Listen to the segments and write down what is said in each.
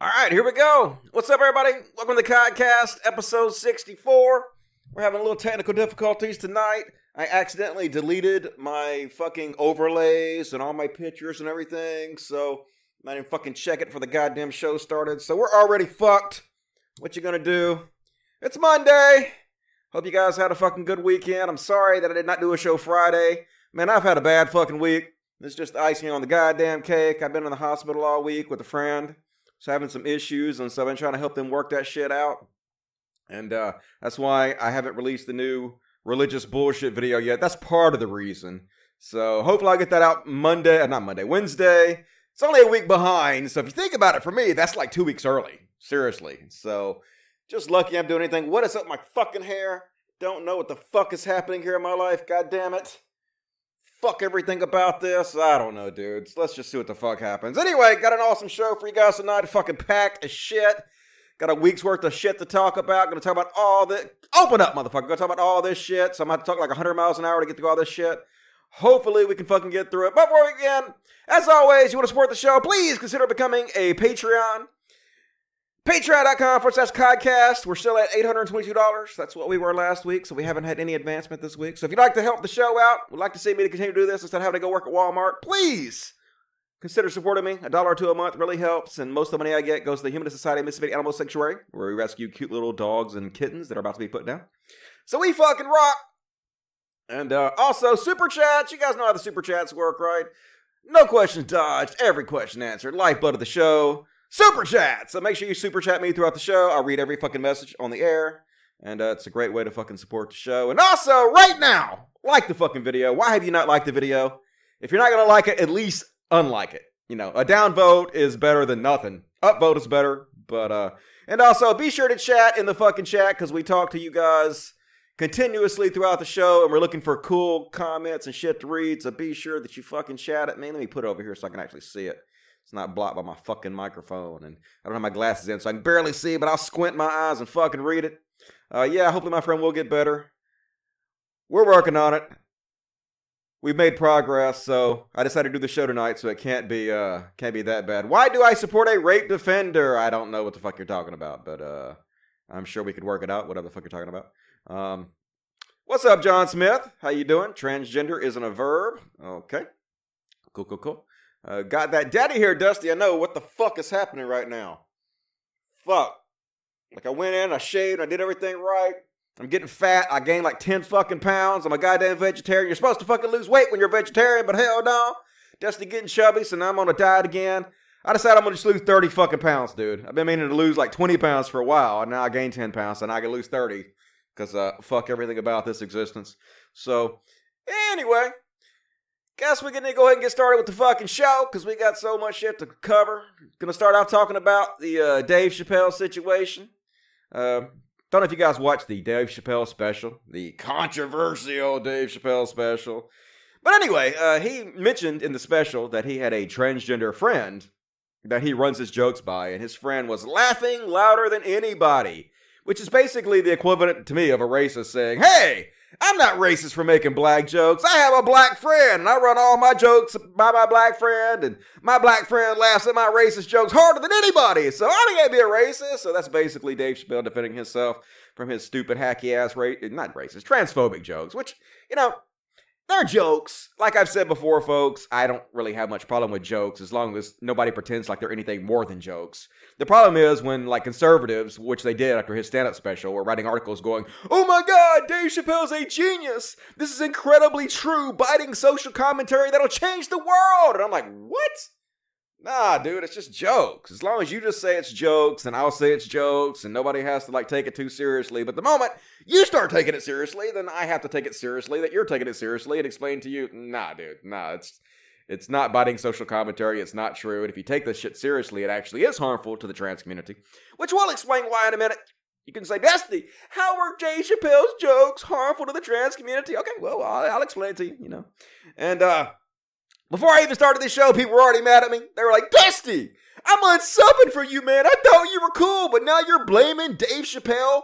All right, here we go. What's up, everybody? Welcome to the Codcast, episode 64. We're having a little technical difficulties tonight. I accidentally deleted my fucking overlays and all my pictures and everything, so I didn't fucking check it for the goddamn show started. So we're already fucked. What you gonna do? It's Monday. Hope you guys had a fucking good weekend. I'm sorry that I did not do a show Friday. Man, I've had a bad fucking week. It's just icing on the goddamn cake. I've been in the hospital all week with a friend. So having some issues, and so I've been trying to help them work that shit out. And uh, that's why I haven't released the new religious bullshit video yet. That's part of the reason. So hopefully I'll get that out Monday, uh, not Monday, Wednesday. It's only a week behind. So if you think about it, for me, that's like two weeks early. Seriously. So just lucky I'm doing anything. What is up my fucking hair? Don't know what the fuck is happening here in my life. God damn it fuck everything about this. I don't know, dudes. Let's just see what the fuck happens. Anyway, got an awesome show for you guys tonight. Fucking packed as shit. Got a week's worth of shit to talk about. Gonna talk about all the Open up, motherfucker. Gonna talk about all this shit. So I'm gonna to talk like 100 miles an hour to get through all this shit. Hopefully, we can fucking get through it. But before we begin, as always, you want to support the show, please consider becoming a Patreon. Patreon.com forward slash podcast. We're still at $822. That's what we were last week, so we haven't had any advancement this week. So if you'd like to help the show out, would like to see me to continue to do this instead of having to go work at Walmart, please consider supporting me. A dollar or two a month really helps, and most of the money I get goes to the Humanist Society of Mississippi Animal Sanctuary, where we rescue cute little dogs and kittens that are about to be put down. So we fucking rock! And uh, also, super chats. You guys know how the super chats work, right? No questions dodged, every question answered. Lifeblood of the show super chat. So make sure you super chat me throughout the show. I'll read every fucking message on the air. And uh, it's a great way to fucking support the show. And also, right now, like the fucking video. Why have you not liked the video? If you're not to like it, at least unlike it. You know, a down vote is better than nothing. Up vote is better. But, uh, and also be sure to chat in the fucking chat because we talk to you guys continuously throughout the show and we're looking for cool comments and shit to read. So be sure that you fucking chat at me. Let me put it over here so I can actually see it. It's not blocked by my fucking microphone, and I don't have my glasses in, so I can barely see, but I'll squint my eyes and fucking read it. Uh, yeah, hopefully my friend will get better. We're working on it. We've made progress, so I decided to do the show tonight, so it can't be uh can't be that bad. Why do I support a rape defender? I don't know what the fuck you're talking about, but uh I'm sure we could work it out, whatever the fuck you're talking about. Um What's up, John Smith? How you doing? Transgender isn't a verb. Okay. Cool, cool, cool. Uh, got that daddy here, Dusty. I know what the fuck is happening right now. Fuck. Like I went in, I shaved, I did everything right. I'm getting fat. I gained like 10 fucking pounds. I'm a goddamn vegetarian. You're supposed to fucking lose weight when you're a vegetarian, but hell no. Dusty getting chubby, so now I'm on a diet again. I decided I'm gonna just lose 30 fucking pounds, dude. I've been meaning to lose like 20 pounds for a while, and now I gained 10 pounds, and I can lose 30. Because uh, fuck everything about this existence. So, anyway, Guess we're gonna go ahead and get started with the fucking show because we got so much shit to cover. Gonna start out talking about the uh, Dave Chappelle situation. Uh, don't know if you guys watched the Dave Chappelle special, the controversial Dave Chappelle special. But anyway, uh, he mentioned in the special that he had a transgender friend that he runs his jokes by, and his friend was laughing louder than anybody, which is basically the equivalent to me of a racist saying, Hey, I'm not racist for making black jokes. I have a black friend, and I run all my jokes by my black friend, and my black friend laughs at my racist jokes harder than anybody. So I can't gotta be a racist. So that's basically Dave Chappelle defending himself from his stupid hacky ass rate, not racist, transphobic jokes, which you know they're jokes. Like I've said before, folks, I don't really have much problem with jokes as long as nobody pretends like they're anything more than jokes. The problem is when, like, conservatives, which they did after his stand up special, were writing articles going, Oh my god, Dave Chappelle's a genius! This is incredibly true, biting social commentary that'll change the world! And I'm like, What? Nah, dude, it's just jokes. As long as you just say it's jokes, and I'll say it's jokes, and nobody has to like take it too seriously. But the moment you start taking it seriously, then I have to take it seriously that you're taking it seriously and explain to you, nah, dude, nah, it's it's not biting social commentary. It's not true. And if you take this shit seriously, it actually is harmful to the trans community, which we'll explain why in a minute. You can say, Destiny, how are Dave Chappelle's jokes harmful to the trans community? Okay, well, I'll, I'll explain to you, you know. And uh before I even started this show, people were already mad at me. They were like, Dusty, I'm unsubbing for you, man. I thought you were cool, but now you're blaming Dave Chappelle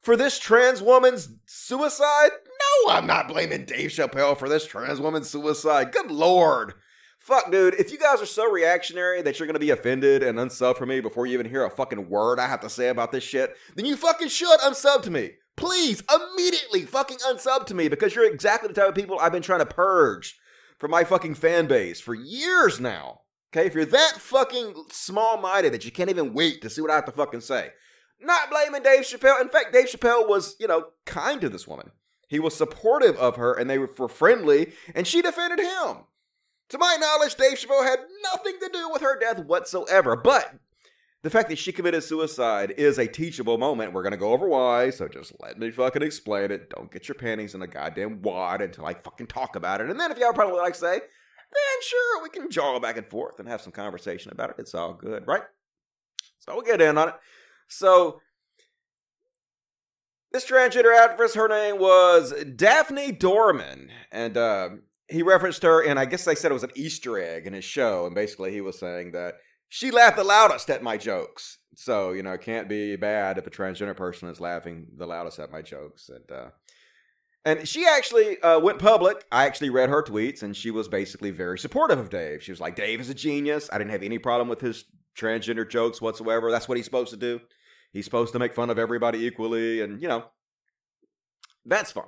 for this trans woman's suicide? No, I'm not blaming Dave Chappelle for this trans woman's suicide. Good lord. Fuck, dude, if you guys are so reactionary that you're gonna be offended and unsub for me before you even hear a fucking word I have to say about this shit, then you fucking should unsub to me. Please, immediately fucking unsub to me because you're exactly the type of people I've been trying to purge from my fucking fan base for years now. Okay, if you're that fucking small minded that you can't even wait to see what I have to fucking say. Not blaming Dave Chappelle. In fact, Dave Chappelle was, you know, kind to this woman. He was supportive of her and they were friendly, and she defended him. To my knowledge, Dave Chappelle had nothing to do with her death whatsoever. But the fact that she committed suicide is a teachable moment. We're going to go over why, so just let me fucking explain it. Don't get your panties in a goddamn wad until I fucking talk about it. And then if y'all probably like say, then sure, we can jog back and forth and have some conversation about it. It's all good, right? So we'll get in on it. So this transgender actress, her name was Daphne Dorman, and uh, he referenced her, and I guess they said it was an Easter egg in his show, and basically he was saying that she laughed the loudest at my jokes. So you know, it can't be bad if a transgender person is laughing the loudest at my jokes, and uh, and she actually uh, went public. I actually read her tweets, and she was basically very supportive of Dave. She was like, "Dave is a genius. I didn't have any problem with his transgender jokes whatsoever. That's what he's supposed to do." He's supposed to make fun of everybody equally, and you know, that's fine.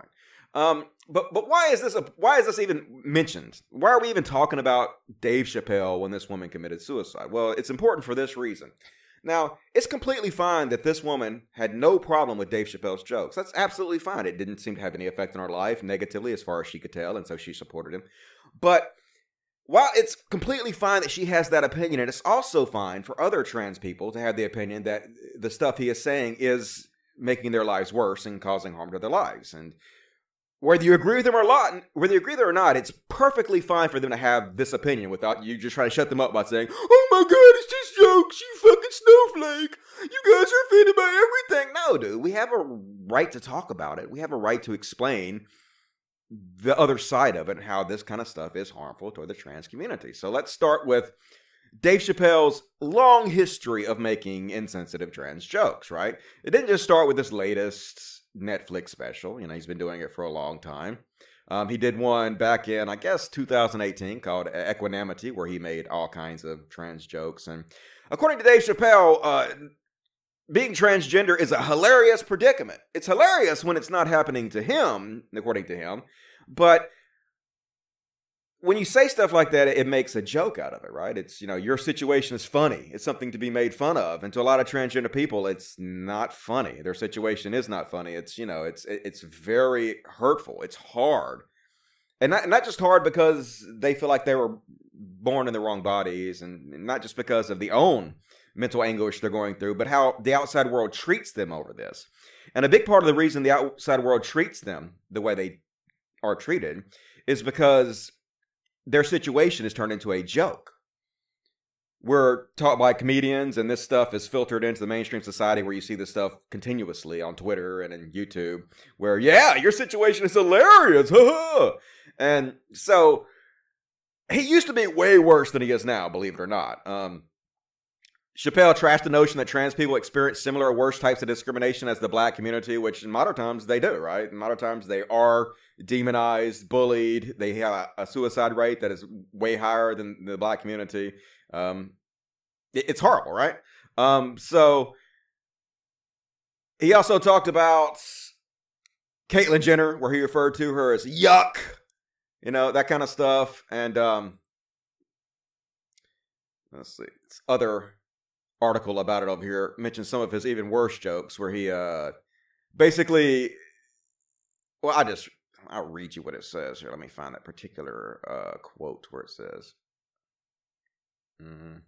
Um, but but why is this a, why is this even mentioned? Why are we even talking about Dave Chappelle when this woman committed suicide? Well, it's important for this reason. Now, it's completely fine that this woman had no problem with Dave Chappelle's jokes. That's absolutely fine. It didn't seem to have any effect on her life negatively, as far as she could tell, and so she supported him. But while it's completely fine that she has that opinion, and it's also fine for other trans people to have the opinion that the stuff he is saying is making their lives worse and causing harm to their lives. And whether you agree with them or not, whether you agree with them or not, it's perfectly fine for them to have this opinion without you just trying to shut them up by saying, "Oh my God, it's just jokes, you fucking snowflake! You guys are offended by everything." No, dude, we have a right to talk about it. We have a right to explain the other side of it and how this kind of stuff is harmful to the trans community. So let's start with Dave Chappelle's long history of making insensitive trans jokes, right? It didn't just start with this latest Netflix special. You know, he's been doing it for a long time. Um, he did one back in, I guess, 2018 called Equanimity, where he made all kinds of trans jokes. And according to Dave Chappelle, uh, being transgender is a hilarious predicament. It's hilarious when it's not happening to him, according to him, but when you say stuff like that, it makes a joke out of it, right? It's, you know, your situation is funny. It's something to be made fun of. And to a lot of transgender people, it's not funny. Their situation is not funny. It's, you know, it's it's very hurtful. It's hard. And not, not just hard because they feel like they were born in the wrong bodies and not just because of the own mental anguish they're going through, but how the outside world treats them over this. And a big part of the reason the outside world treats them the way they are treated is because their situation is turned into a joke. We're taught by comedians, and this stuff is filtered into the mainstream society where you see this stuff continuously on Twitter and in YouTube, where, yeah, your situation is hilarious. and so he used to be way worse than he is now, believe it or not. Um, Chappelle trashed the notion that trans people experience similar or worse types of discrimination as the black community, which in modern times they do, right? In modern times they are demonized, bullied. They have a, suicide rate that is way higher than the black community. Um, it, it's horrible, right? Um, so he also talked about Caitlyn Jenner, where he referred to her as yuck, you know, that kind of stuff. And um, let's see, other article about it over here mentions some of his even worse jokes where he uh basically well i just i'll read you what it says here let me find that particular uh quote where it says mm-hmm.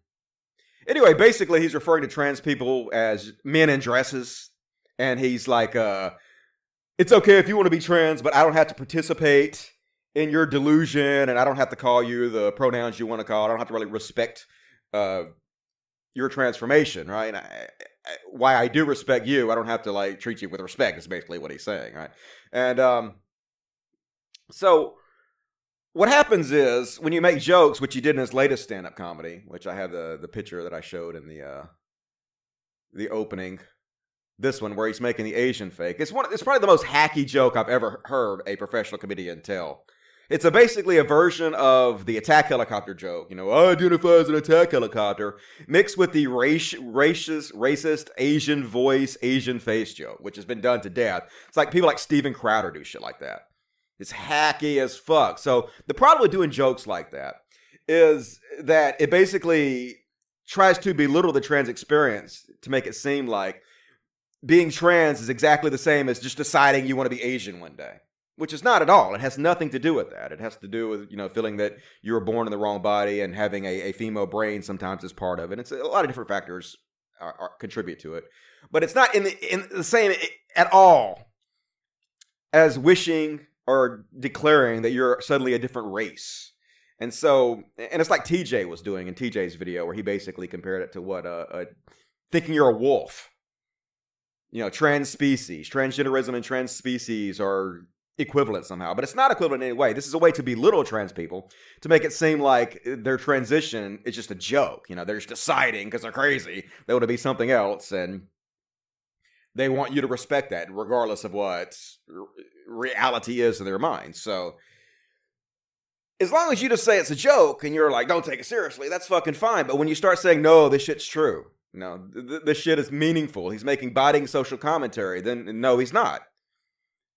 anyway basically he's referring to trans people as men in dresses and he's like uh it's okay if you want to be trans but i don't have to participate in your delusion and i don't have to call you the pronouns you want to call i don't have to really respect uh your transformation, right? I, I, why I do respect you, I don't have to like treat you with respect. Is basically what he's saying, right? And um, so what happens is when you make jokes, which he did in his latest stand-up comedy, which I have the the picture that I showed in the uh, the opening. This one where he's making the Asian fake. It's one. It's probably the most hacky joke I've ever heard a professional comedian tell. It's a basically a version of the attack helicopter joke. You know, I identify as an attack helicopter, mixed with the race, racist, racist Asian voice, Asian face joke, which has been done to death. It's like people like Steven Crowder do shit like that. It's hacky as fuck. So the problem with doing jokes like that is that it basically tries to belittle the trans experience to make it seem like being trans is exactly the same as just deciding you want to be Asian one day which is not at all. It has nothing to do with that. It has to do with you know feeling that you were born in the wrong body and having a, a female brain sometimes is part of it. It's a lot of different factors are, are, contribute to it, but it's not in the in the same at all as wishing or declaring that you're suddenly a different race. And so, and it's like TJ was doing in TJ's video where he basically compared it to what uh, uh thinking you're a wolf. You know, trans species, transgenderism and trans species are equivalent somehow, but it's not equivalent in any way. This is a way to belittle trans people to make it seem like their transition is just a joke. You know, they're just deciding because they're crazy they want to be something else, and they want you to respect that regardless of what reality is in their minds. So. As long as you just say it's a joke and you're like, don't take it seriously, that's fucking fine. But when you start saying, no, this shit's true, no, th- this shit is meaningful, he's making biting social commentary, then no, he's not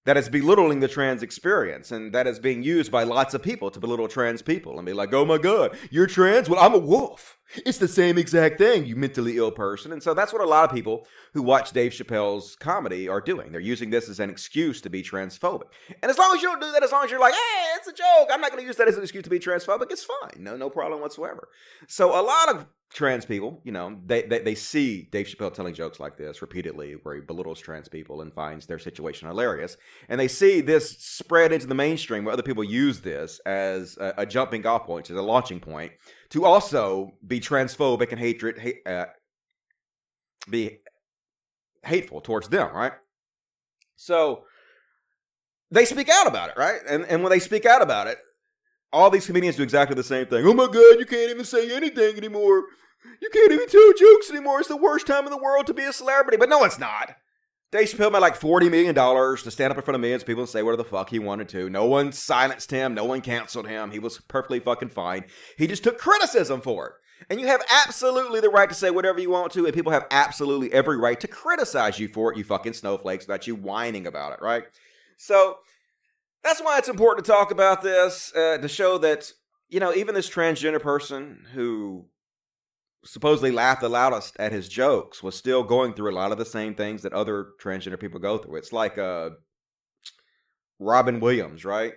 that is belittling the trans experience and that is being used by lots of people to belittle trans people and be like, oh my God, you're trans? Well, I'm a wolf. It's the same exact thing, you mentally ill person. And so that's what a lot of people who watch Dave Chappelle's comedy are doing. They're using this as an excuse to be transphobic. And as long as you don't do that, as long as you're like, hey, it's a joke, I'm not going to use that as an excuse to be transphobic, it's fine. No, no problem whatsoever. So a lot of trans people, you know, they, they, they see Dave Chappelle telling jokes like this repeatedly, where he belittles trans people and finds their situation hilarious, and they see this spread into the mainstream where other people use this as a, a jumping off point, as a launching point to also be transphobic and hatred, uh, be hateful towards them, right? So they speak out about it, right? And and when they speak out about it, all these comedians do exactly the same thing. Oh my god, you can't even say anything anymore. You can't even tell jokes anymore. It's the worst time in the world to be a celebrity. But no, it's not. Dave Chappelle made like $40 million to stand up in front of millions of people and say whatever the fuck he wanted to. No one silenced him. No one canceled him. He was perfectly fucking fine. He just took criticism for it. And you have absolutely the right to say whatever you want to, and people have absolutely every right to criticize you for it, you fucking snowflakes, without you whining about it, right? So that's why it's important to talk about this, uh, to show that, you know, even this transgender person who supposedly laughed the loudest at his jokes was still going through a lot of the same things that other transgender people go through. It's like uh, Robin Williams, right?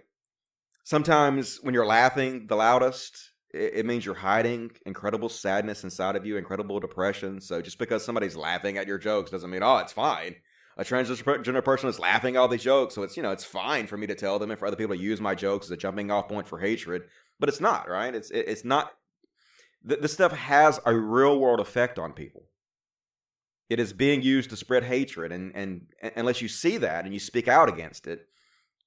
Sometimes when you're laughing the loudest, it, it, means you're hiding incredible sadness inside of you, incredible depression. So just because somebody's laughing at your jokes doesn't mean, oh, it's fine. A transgender person is laughing at all these jokes, so it's you know it's fine for me to tell them and for other people to use my jokes as a jumping off point for hatred. But it's not right. It's it, it's not this stuff has a real world effect on people. It is being used to spread hatred, and, and, and unless you see that and you speak out against it,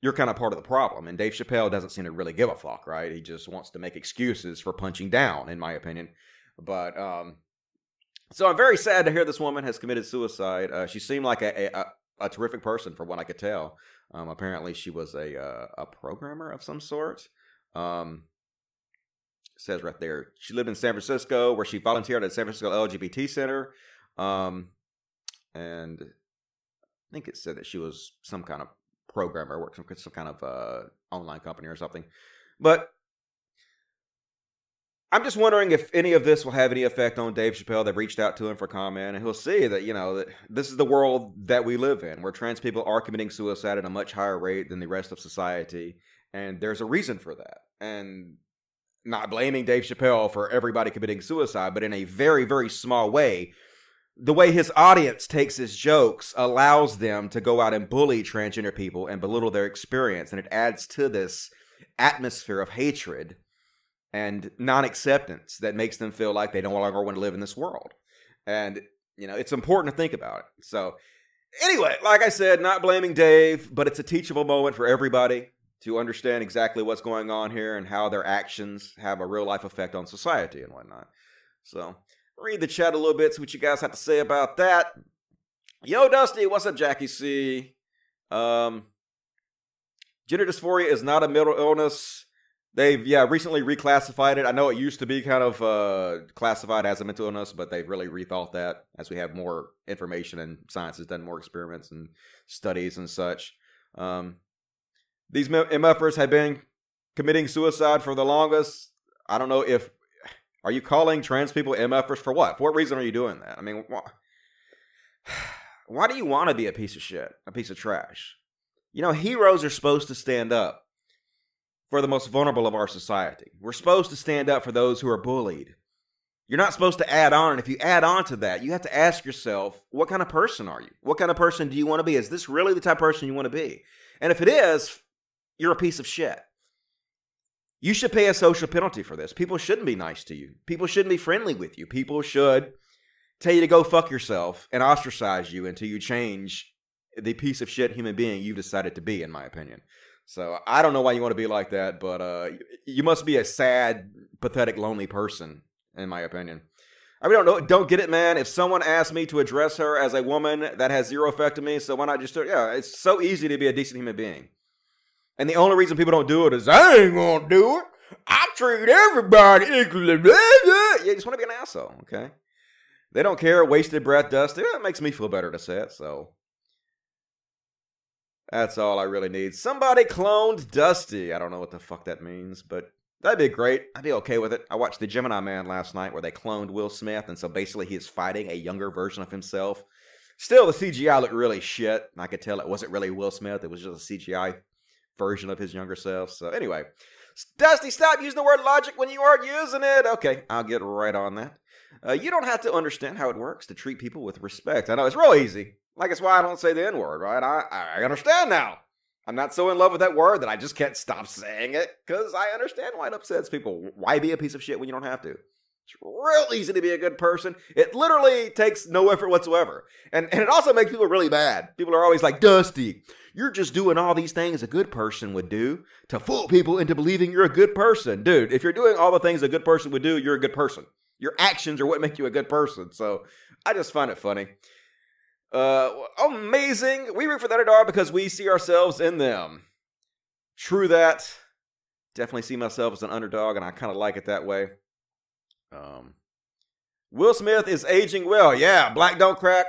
you're kind of part of the problem. And Dave Chappelle doesn't seem to really give a fuck, right? He just wants to make excuses for punching down, in my opinion. But um, so I'm very sad to hear this woman has committed suicide. Uh, she seemed like a, a, a, terrific person, from what I could tell. Um, apparently, she was a uh, a programmer of some sort. Um, says right there. She lived in San Francisco, where she volunteered at San Francisco LGBT Center, um, and I think it said that she was some kind of programmer, worked some some kind of uh, online company or something. But I'm just wondering if any of this will have any effect on Dave Chappelle. They've reached out to him for comment, and he'll see that you know that this is the world that we live in, where trans people are committing suicide at a much higher rate than the rest of society, and there's a reason for that. And not blaming Dave Chappelle for everybody committing suicide, but in a very, very small way. The way his audience takes his jokes allows them to go out and bully transgender people and belittle their experience. And it adds to this atmosphere of hatred and non acceptance that makes them feel like they no longer want to live in this world. And, you know, it's important to think about it. So, anyway, like I said, not blaming Dave, but it's a teachable moment for everybody to understand exactly what's going on here and how their actions have a real life effect on society and whatnot. So, read the chat a little bit, see what you guys have to say about that. Yo, Dusty, what's up, Jackie C? Um, gender dysphoria is not a mental illness. They've yeah recently reclassified it. I know it used to be kind of uh, classified as a mental illness, but they've really rethought that as we have more information and science has done more experiments and studies and such. Um, these MFers have been committing suicide for the longest. I don't know if are you calling trans people MFers for what? For what reason are you doing that? I mean, why, why do you want to be a piece of shit, a piece of trash? You know, heroes are supposed to stand up for the most vulnerable of our society. We're supposed to stand up for those who are bullied. You're not supposed to add on. And if you add on to that, you have to ask yourself, what kind of person are you? What kind of person do you want to be? Is this really the type of person you want to be? And if it is, you're a piece of shit. You should pay a social penalty for this. People shouldn't be nice to you. People shouldn't be friendly with you. People should tell you to go fuck yourself and ostracize you until you change the piece of shit human being you've decided to be, in my opinion. So I don't know why you want to be like that, but uh, you must be a sad, pathetic, lonely person, in my opinion. I mean, don't know, don't get it, man. If someone asked me to address her as a woman, that has zero effect on me. So why not just? Yeah, it's so easy to be a decent human being. And the only reason people don't do it is I ain't gonna do it. I treat everybody equally. You just want to be an asshole, okay? They don't care. Wasted breath, dust. It makes me feel better to say it. So that's all I really need. Somebody cloned Dusty. I don't know what the fuck that means, but that'd be great. I'd be okay with it. I watched the Gemini Man last night where they cloned Will Smith, and so basically he is fighting a younger version of himself. Still, the CGI looked really shit. I could tell it wasn't really Will Smith. It was just a CGI version of his younger self. So anyway, Dusty, stop using the word logic when you aren't using it. Okay, I'll get right on that. Uh, you don't have to understand how it works to treat people with respect. I know it's real easy. Like it's why I don't say the N word, right? I, I understand now. I'm not so in love with that word that I just can't stop saying it because I understand why it upsets people. Why be a piece of shit when you don't have to? It's real easy to be a good person. It literally takes no effort whatsoever. And, and it also makes people really bad. People are always like, Dusty, you're just doing all these things a good person would do to fool people into believing you're a good person. Dude, if you're doing all the things a good person would do, you're a good person. Your actions are what make you a good person. So I just find it funny. Uh, amazing. We root for the underdog because we see ourselves in them. True that. Definitely see myself as an underdog, and I kind of like it that way. Um, Will Smith is aging well. Yeah, black don't crack.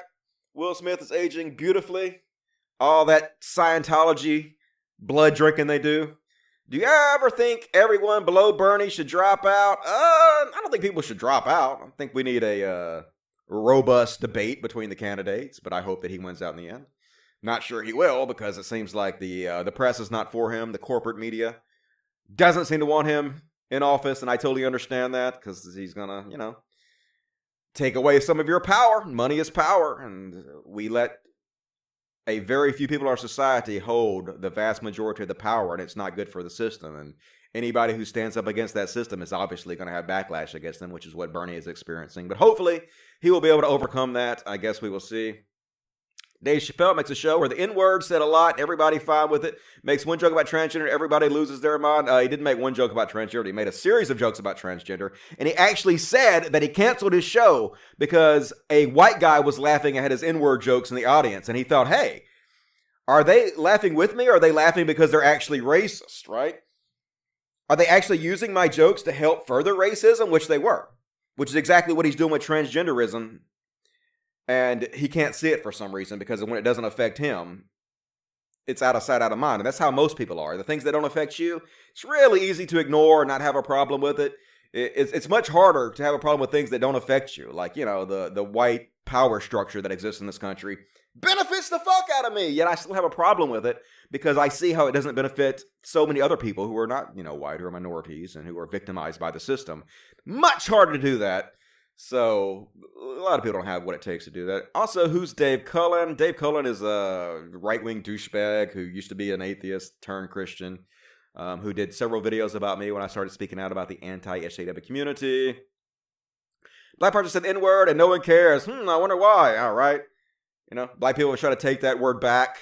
Will Smith is aging beautifully. All that Scientology blood drinking they do. Do you ever think everyone below Bernie should drop out? Uh, I don't think people should drop out. I think we need a uh, robust debate between the candidates, but I hope that he wins out in the end. Not sure he will because it seems like the uh, the press is not for him. The corporate media doesn't seem to want him in office, and I totally understand that because he's gonna, you know, take away some of your power. Money is power, and we let a very few people in our society hold the vast majority of the power, and it's not good for the system. And anybody who stands up against that system is obviously going to have backlash against them, which is what Bernie is experiencing. But hopefully, he will be able to overcome that. I guess we will see. Dave Chappelle makes a show where the N word said a lot, everybody fine with it. Makes one joke about transgender, everybody loses their mind. Uh, he didn't make one joke about transgender, he made a series of jokes about transgender. And he actually said that he canceled his show because a white guy was laughing at his N word jokes in the audience. And he thought, hey, are they laughing with me or are they laughing because they're actually racist, right? Are they actually using my jokes to help further racism? Which they were, which is exactly what he's doing with transgenderism and he can't see it for some reason because when it doesn't affect him, it's out of sight, out of mind. And that's how most people are. The things that don't affect you, it's really easy to ignore and not have a problem with it. It's, it's much harder to have a problem with things that don't affect you, like, you know, the, the white power structure that exists in this country benefits the fuck out of me. Yet I still have a problem with it because I see how it doesn't benefit so many other people who are not, you know, white, are minorities and who are victimized by the system. Much harder to do that so a lot of people don't have what it takes to do that. Also, who's Dave Cullen? Dave Cullen is a right wing douchebag who used to be an atheist turned Christian, um, who did several videos about me when I started speaking out about the anti SJW community. Black person said N word and no one cares. Hmm, I wonder why. All right. You know, black people trying to take that word back.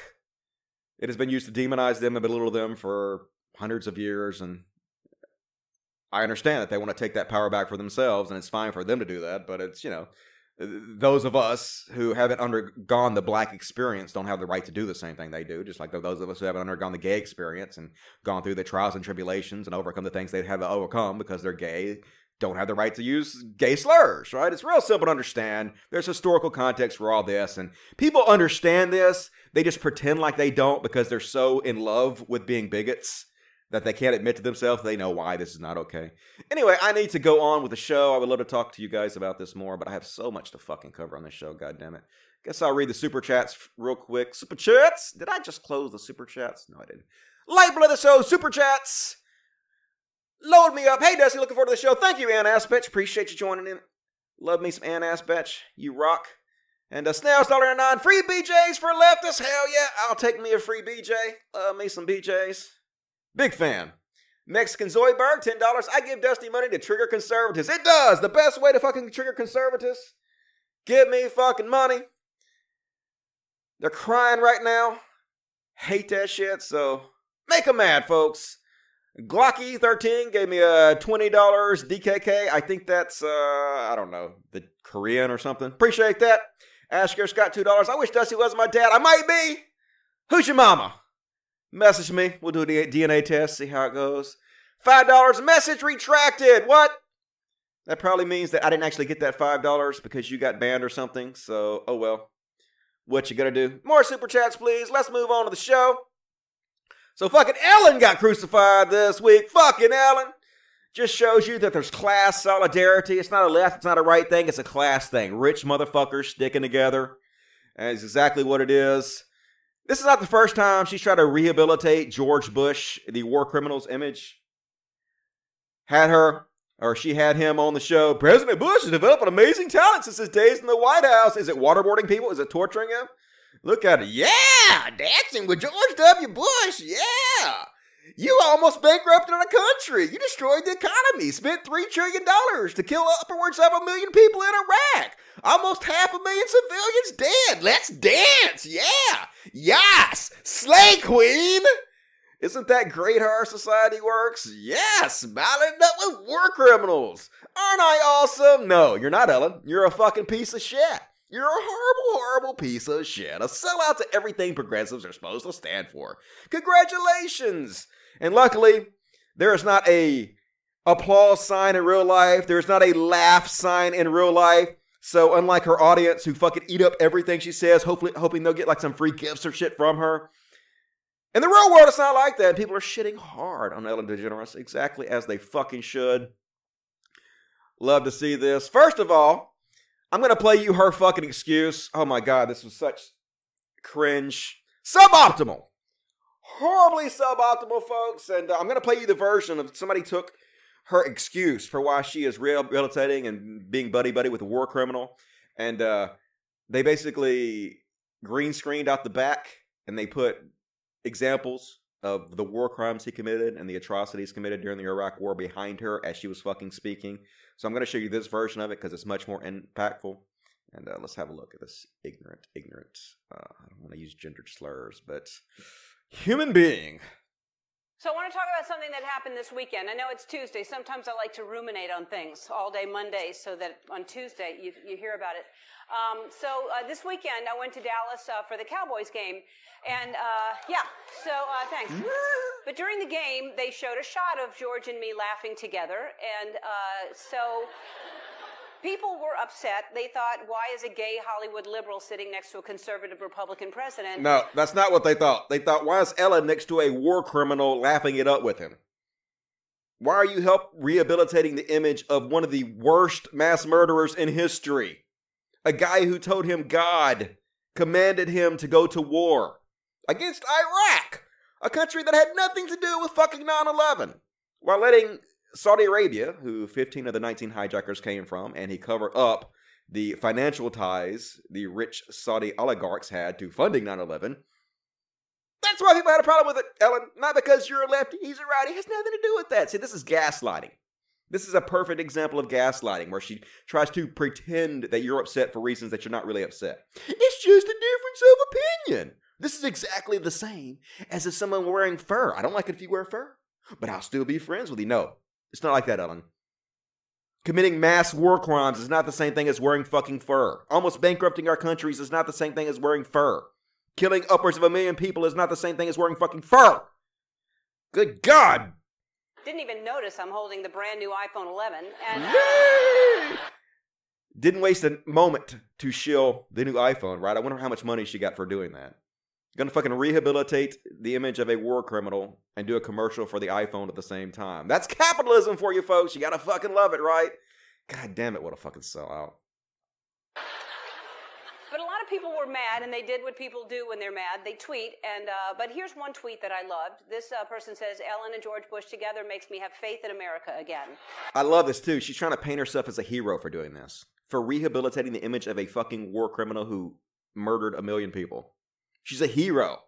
It has been used to demonize them and belittle them for hundreds of years, and I understand that they want to take that power back for themselves, and it's fine for them to do that. But it's you know, those of us who haven't undergone the black experience don't have the right to do the same thing they do, just like those of us who haven't undergone the gay experience and gone through the trials and tribulations and overcome the things they have to overcome because they're gay don't have the right to use gay slurs, right? It's real simple to understand. There's historical context for all this, and people understand this. They just pretend like they don't because they're so in love with being bigots that they can't admit to themselves they know why this is not okay. Anyway, I need to go on with the show. I would love to talk to you guys about this more, but I have so much to fucking cover on this show, god damn it. Guess I'll read the super chats real quick. Super chats? Did I just close the super chats? No, I didn't. Label of the show, super chats. Load me up. Hey, Dusty, looking forward to the show. Thank you, Ann Aspetch. Appreciate you joining in. Love me some Ann Aspetch. You rock. And uh, Snails Dollar and Nine free BJs for leftists. Hell yeah, I'll take me a free BJ. Love me some BJs. Big fan. Mexican Zoidberg, $10. I give Dusty money to trigger conservatives. It does. The best way to fucking trigger conservatives. Give me fucking money. They're crying right now. Hate that shit, so make them mad, folks. Glocky13 gave me a $20 DKK. I think that's, uh, I don't know, the Korean or something. Appreciate that. Asker Scott, $2. I wish Dusty was my dad. I might be. Who's your mama? Message me. We'll do a DNA test, see how it goes. $5 message retracted. What? That probably means that I didn't actually get that $5 because you got banned or something. So, oh well. What you gonna do? More super chats, please. Let's move on to the show. So fucking Ellen got crucified this week. Fucking Ellen. Just shows you that there's class solidarity. It's not a left, it's not a right thing, it's a class thing. Rich motherfuckers sticking together. And it's exactly what it is. This is not the first time she's tried to rehabilitate George Bush, the war criminal's image. Had her, or she had him on the show. President Bush has developed an amazing talent since his days in the White House. Is it waterboarding people? Is it torturing him? Look at it. Yeah, dancing with George W. Bush. Yeah. You almost bankrupted a country. You destroyed the economy. Spent $3 trillion to kill upwards of a million people in Iraq. Almost half a million civilians dead. Let's dance. Yeah. Yes. Slay Queen. Isn't that great how our society works? Yes. Smiling up with war criminals. Aren't I awesome? No, you're not, Ellen. You're a fucking piece of shit. You're a horrible, horrible piece of shit. A sellout to everything progressives are supposed to stand for. Congratulations! And luckily, there is not a applause sign in real life. There is not a laugh sign in real life. So unlike her audience who fucking eat up everything she says, hopefully hoping they'll get like some free gifts or shit from her. In the real world, it's not like that. People are shitting hard on Ellen DeGeneres, exactly as they fucking should. Love to see this. First of all, I'm gonna play you her fucking excuse. Oh my god, this was such cringe. Suboptimal. Horribly suboptimal, folks. And uh, I'm gonna play you the version of somebody took her excuse for why she is rehabilitating and being buddy buddy with a war criminal. And uh, they basically green screened out the back and they put examples of the war crimes he committed and the atrocities committed during the Iraq War behind her as she was fucking speaking. So I'm going to show you this version of it because it's much more impactful. And uh, let's have a look at this ignorant, ignorant. Uh, I don't want to use gendered slurs, but human being. So I want to talk about something that happened this weekend. I know it's Tuesday. Sometimes I like to ruminate on things all day Monday so that on Tuesday you, you hear about it. Um, so uh, this weekend I went to Dallas uh, for the Cowboys game, and uh, yeah, so uh, thanks. but during the game they showed a shot of George and me laughing together, and uh, so people were upset. They thought, why is a gay Hollywood liberal sitting next to a conservative Republican president? No, that's not what they thought. They thought, why is Ellen next to a war criminal laughing it up with him? Why are you help rehabilitating the image of one of the worst mass murderers in history? A guy who told him God commanded him to go to war against Iraq, a country that had nothing to do with fucking 9 11, while letting Saudi Arabia, who 15 of the 19 hijackers came from, and he covered up the financial ties the rich Saudi oligarchs had to funding 9 11. That's why people had a problem with it, Ellen. Not because you're a lefty, he's a righty. It has nothing to do with that. See, this is gaslighting. This is a perfect example of gaslighting where she tries to pretend that you're upset for reasons that you're not really upset. It's just a difference of opinion. This is exactly the same as if someone were wearing fur. I don't like it if you wear fur, but I'll still be friends with you. No, it's not like that, Ellen. Committing mass war crimes is not the same thing as wearing fucking fur. Almost bankrupting our countries is not the same thing as wearing fur. Killing upwards of a million people is not the same thing as wearing fucking fur. Good God! Didn't even notice I'm holding the brand new iPhone 11. And Yay! Didn't waste a moment to shill the new iPhone, right? I wonder how much money she got for doing that. Gonna fucking rehabilitate the image of a war criminal and do a commercial for the iPhone at the same time. That's capitalism for you folks. You gotta fucking love it, right? God damn it, what a fucking sellout. But a lot of people were mad, and they did what people do when they're mad. They tweet, and uh, but here's one tweet that I loved. This uh, person says, "Ellen and George Bush together makes me have faith in America again." I love this too. She's trying to paint herself as a hero for doing this, for rehabilitating the image of a fucking war criminal who murdered a million people. She's a hero.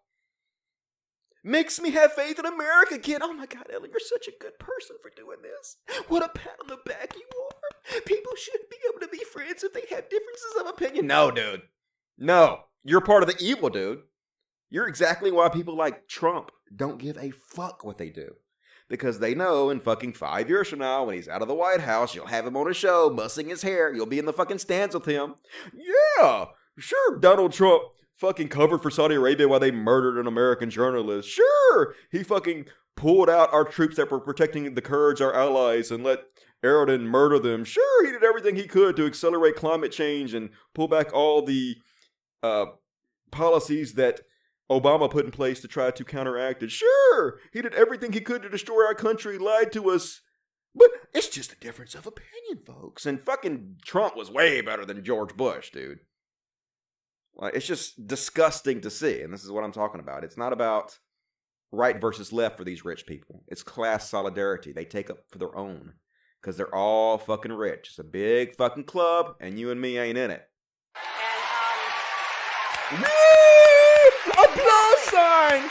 Makes me have faith in America again. Oh my God, Ellen, you're such a good person for doing this. What a pat on the back you are. People shouldn't be able to be friends if they have differences of opinion. No, dude. No. You're part of the evil, dude. You're exactly why people like Trump don't give a fuck what they do. Because they know in fucking five years from now, when he's out of the White House, you'll have him on a show, mussing his hair. You'll be in the fucking stands with him. Yeah, sure, Donald Trump fucking covered for Saudi Arabia while they murdered an American journalist. Sure, he fucking pulled out our troops that were protecting the Kurds, our allies, and let Erdogan murder them. Sure, he did everything he could to accelerate climate change and pull back all the uh, policies that Obama put in place to try to counteract it. Sure, he did everything he could to destroy our country, lied to us. But it's just a difference of opinion, folks. And fucking Trump was way better than George Bush, dude. Like it's just disgusting to see, and this is what I'm talking about. It's not about right versus left for these rich people. It's class solidarity. They take up for their own because they're all fucking rich. It's a big fucking club, and you and me ain't in it. And um, Woo! Applause sign.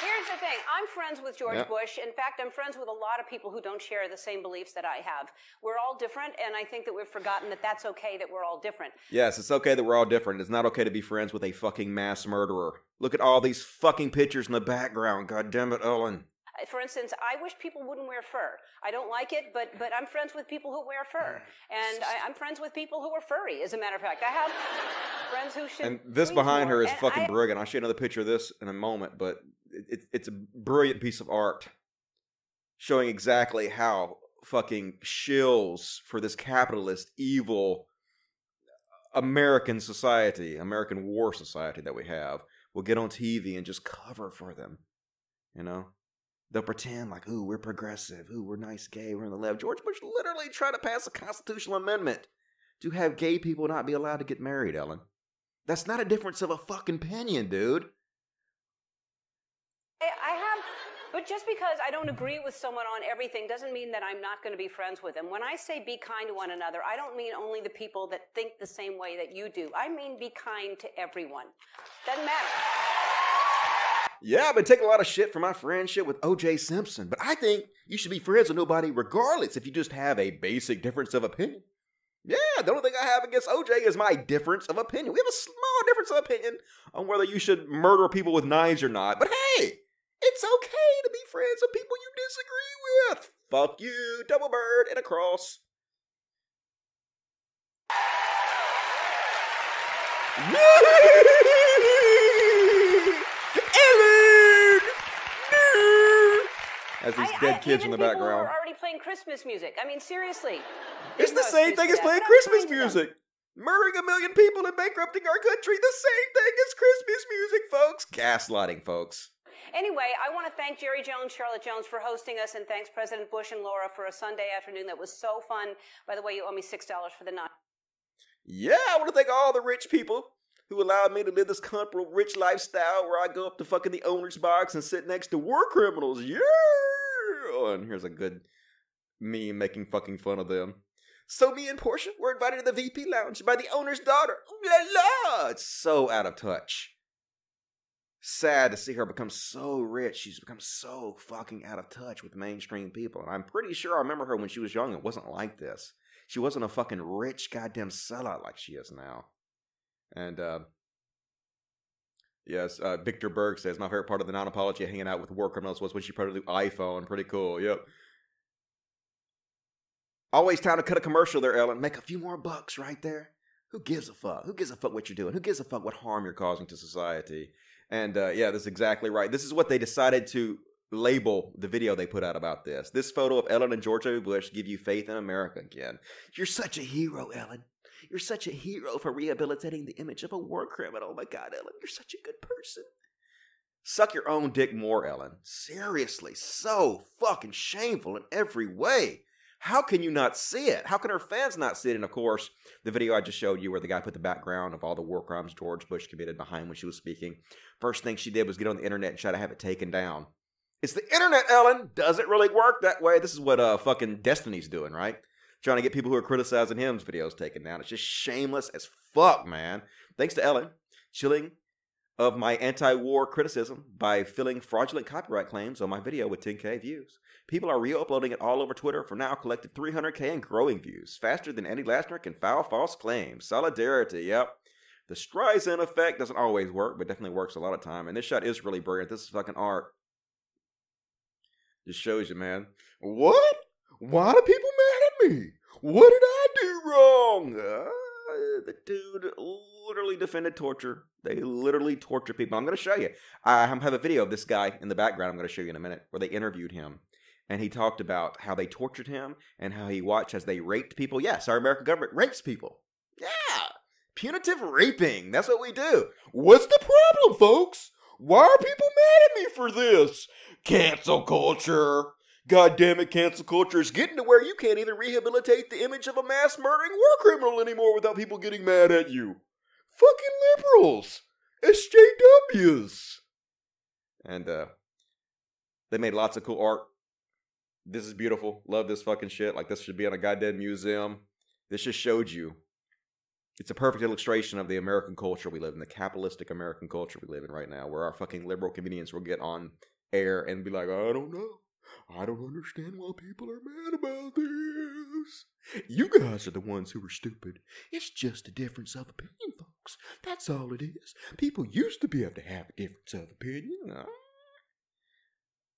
here's the thing: I'm friends with George Yeah. Bush. In fact, I'm friends with a lot of people who don't share the same beliefs that I have. We're all different, and I think that we've forgotten that that's okay. That we're all different. Yes, it's okay that we're all different. It's not okay to be friends with a fucking mass murderer. Look at all these fucking pictures in the background. God damn it, Ellen. Uh, For instance, I wish people wouldn't wear fur. I don't like it, but but I'm friends with people who wear fur, and I, I'm friends with people who are furry. As a matter of fact, I have friends who should. And this behind more. her is And fucking I- brilliant. I'll show you another picture of this in a moment, but it, it, it's a brilliant piece of art showing exactly how fucking shills for this capitalist, evil American society, American war society that we have, will get on TV and just cover for them. You know? They'll pretend like, ooh, we're progressive, ooh, we're nice gay, we're on the left. George Bush literally tried to pass a constitutional amendment to have gay people not be allowed to get married, Ellen. That's not a difference of a fucking opinion, dude. I I have, but just because I don't agree with someone on everything doesn't mean that I'm not going to be friends with them. When I say be kind to one another, I don't mean only the people that think the same way that you do. I mean be kind to everyone. Doesn't matter. Yeah, I've been taking a lot of shit for my friendship with OJ Simpson, but I think you should be friends with nobody regardless if you just have a basic difference of opinion. Yeah, the only thing I have against OJ is my difference of opinion. We have a small difference of opinion on whether you should murder people with knives or not, but hey, it's okay to be friends with people you disagree with. Fuck you, double bird and a cross. Ellen! As these I- dead I- kids in the background. are already playing Christmas music. I mean, seriously. It's the No same thing as playing Christmas kind to them. music. Murdering a million people and bankrupting our country, the same thing as Christmas music, folks. Gaslighting, folks. Anyway, I want to thank Jerry Jones, Charlotte Jones for hosting us, and thanks President Bush and Laura for a Sunday afternoon that was so fun. By the way, you owe me six dollars for the night. Yeah, I want to thank all the rich people who allowed me to live this comfortable, rich lifestyle where I go up to fucking the owner's box and sit next to war criminals. Yeah! And here's a good meme making fucking fun of them. So me and Portia were invited to the VP lounge by the owner's daughter. La la! It's so out of touch. Sad to see her become so rich. She's become so fucking out of touch with mainstream people. And I'm pretty sure I remember her when she was young. It wasn't like this. She wasn't a fucking rich goddamn sellout like she is now. And uh, yes, uh, Victor Berg says my favorite part of the non-apology hanging out with war criminals was when she put a new iPhone. Pretty cool. Yep. Always time to cut a commercial there, Ellen. Make a few more bucks right there. Who gives a fuck? Who gives a fuck what you're doing? Who gives a fuck what harm you're causing to society? And uh, yeah, that's exactly right. This is what they decided to label the video they put out about this. This photo of Ellen and George W. Bush give you faith in America again. You're such a hero, Ellen. You're such a hero for rehabilitating the image of a war criminal. Oh my God, Ellen, you're such a good person. Suck your own dick more, Ellen. Seriously, so fucking shameful in every way. How can you not see it? How can her fans not see it? And of course, the video I just showed you where the guy put the background of all the war crimes George Bush committed behind when she was speaking. First thing she did was get on the internet and try to have it taken down. It's the internet, Ellen. Does it really work that way? This is what uh fucking Destiny's doing, right? Trying to get people who are criticizing him's videos taken down. It's just shameless as fuck, man. Thanks to Ellen, chilling of my anti-war criticism by filling fraudulent copyright claims on my video with 10k views. People are re-uploading it all over Twitter for now collected 300k and growing views, faster than Andy Lassner can file false claims. Solidarity, yep. The Streisand effect doesn't always work, but definitely works a lot of time. And this shot is really brilliant. This is fucking art. Just shows you, man. What? Why do people What did I do wrong? Uh, the dude literally defended torture. They literally torture people. I'm going to show you. I have a video of this guy in the background. I'm going to show you in a minute where they interviewed him. And he talked about how they tortured him and how he watched as they raped people. Yes, our American government rapes people. Yeah. Punitive raping. That's what we do. What's the problem, folks? Why are people mad at me for this? Cancel culture. God damn it, cancel culture is getting to where you can't even rehabilitate the image of a mass murdering war criminal anymore without people getting mad at you. Fucking liberals. SJWs. And uh they made lots of cool art. This is beautiful. Love this fucking shit. Like this should be in a goddamn museum. This just showed you it's a perfect illustration of the American culture we live in, the capitalistic American culture we live in right now, where our fucking liberal comedians will get on air and be like, I don't know. I don't understand why people are mad about this. You guys are the ones who are stupid. It's just a difference of opinion, folks. That's all it is. People used to be able to have a difference of opinion. No.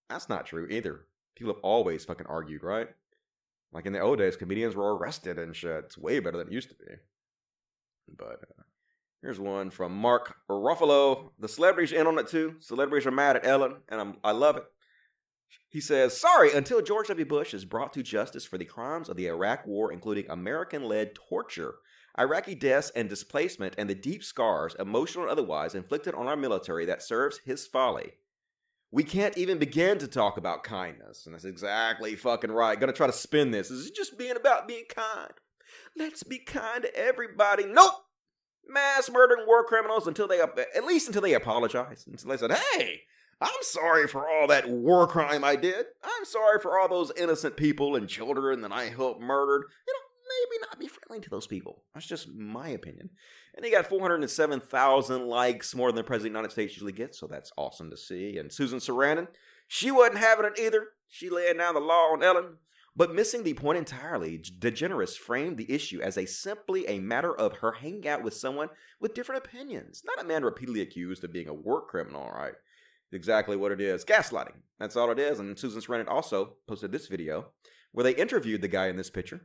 That's not true either. People have always fucking argued, right? Like in the old days, comedians were arrested and shit. It's way better than it used to be. But uh, here's one from Mark Ruffalo. The celebrities in on it too. Celebrities are mad at Ellen, and I'm, I love it. He says, Sorry, until George W. Bush is brought to justice for the crimes of the Iraq War, including American led torture, Iraqi deaths and displacement, and the deep scars, emotional and otherwise, inflicted on our military that serves his folly. We can't even begin to talk about kindness. And that's exactly fucking right. Gonna try to spin this. This is just being about being kind. Let's be kind to everybody. Nope. Mass murdering war criminals until they, at least until they apologize. Until they said, hey, I'm sorry for all that war crime I did. I'm sorry for all those innocent people and children that I helped murdered. You know, maybe not be friendly to those people. That's just my opinion. And he got 407,000 likes, more than the President of the United States usually gets, so that's awesome to see. And Susan Sarandon, she wasn't having it either. She laying down the law on Ellen. But missing the point entirely, DeGeneres framed the issue as a simply a matter of her hanging out with someone with different opinions, not a man repeatedly accused of being a war criminal, right? Exactly what it is. Gaslighting. That's all it is. And Susan Sarandon also posted this video where they interviewed the guy in this picture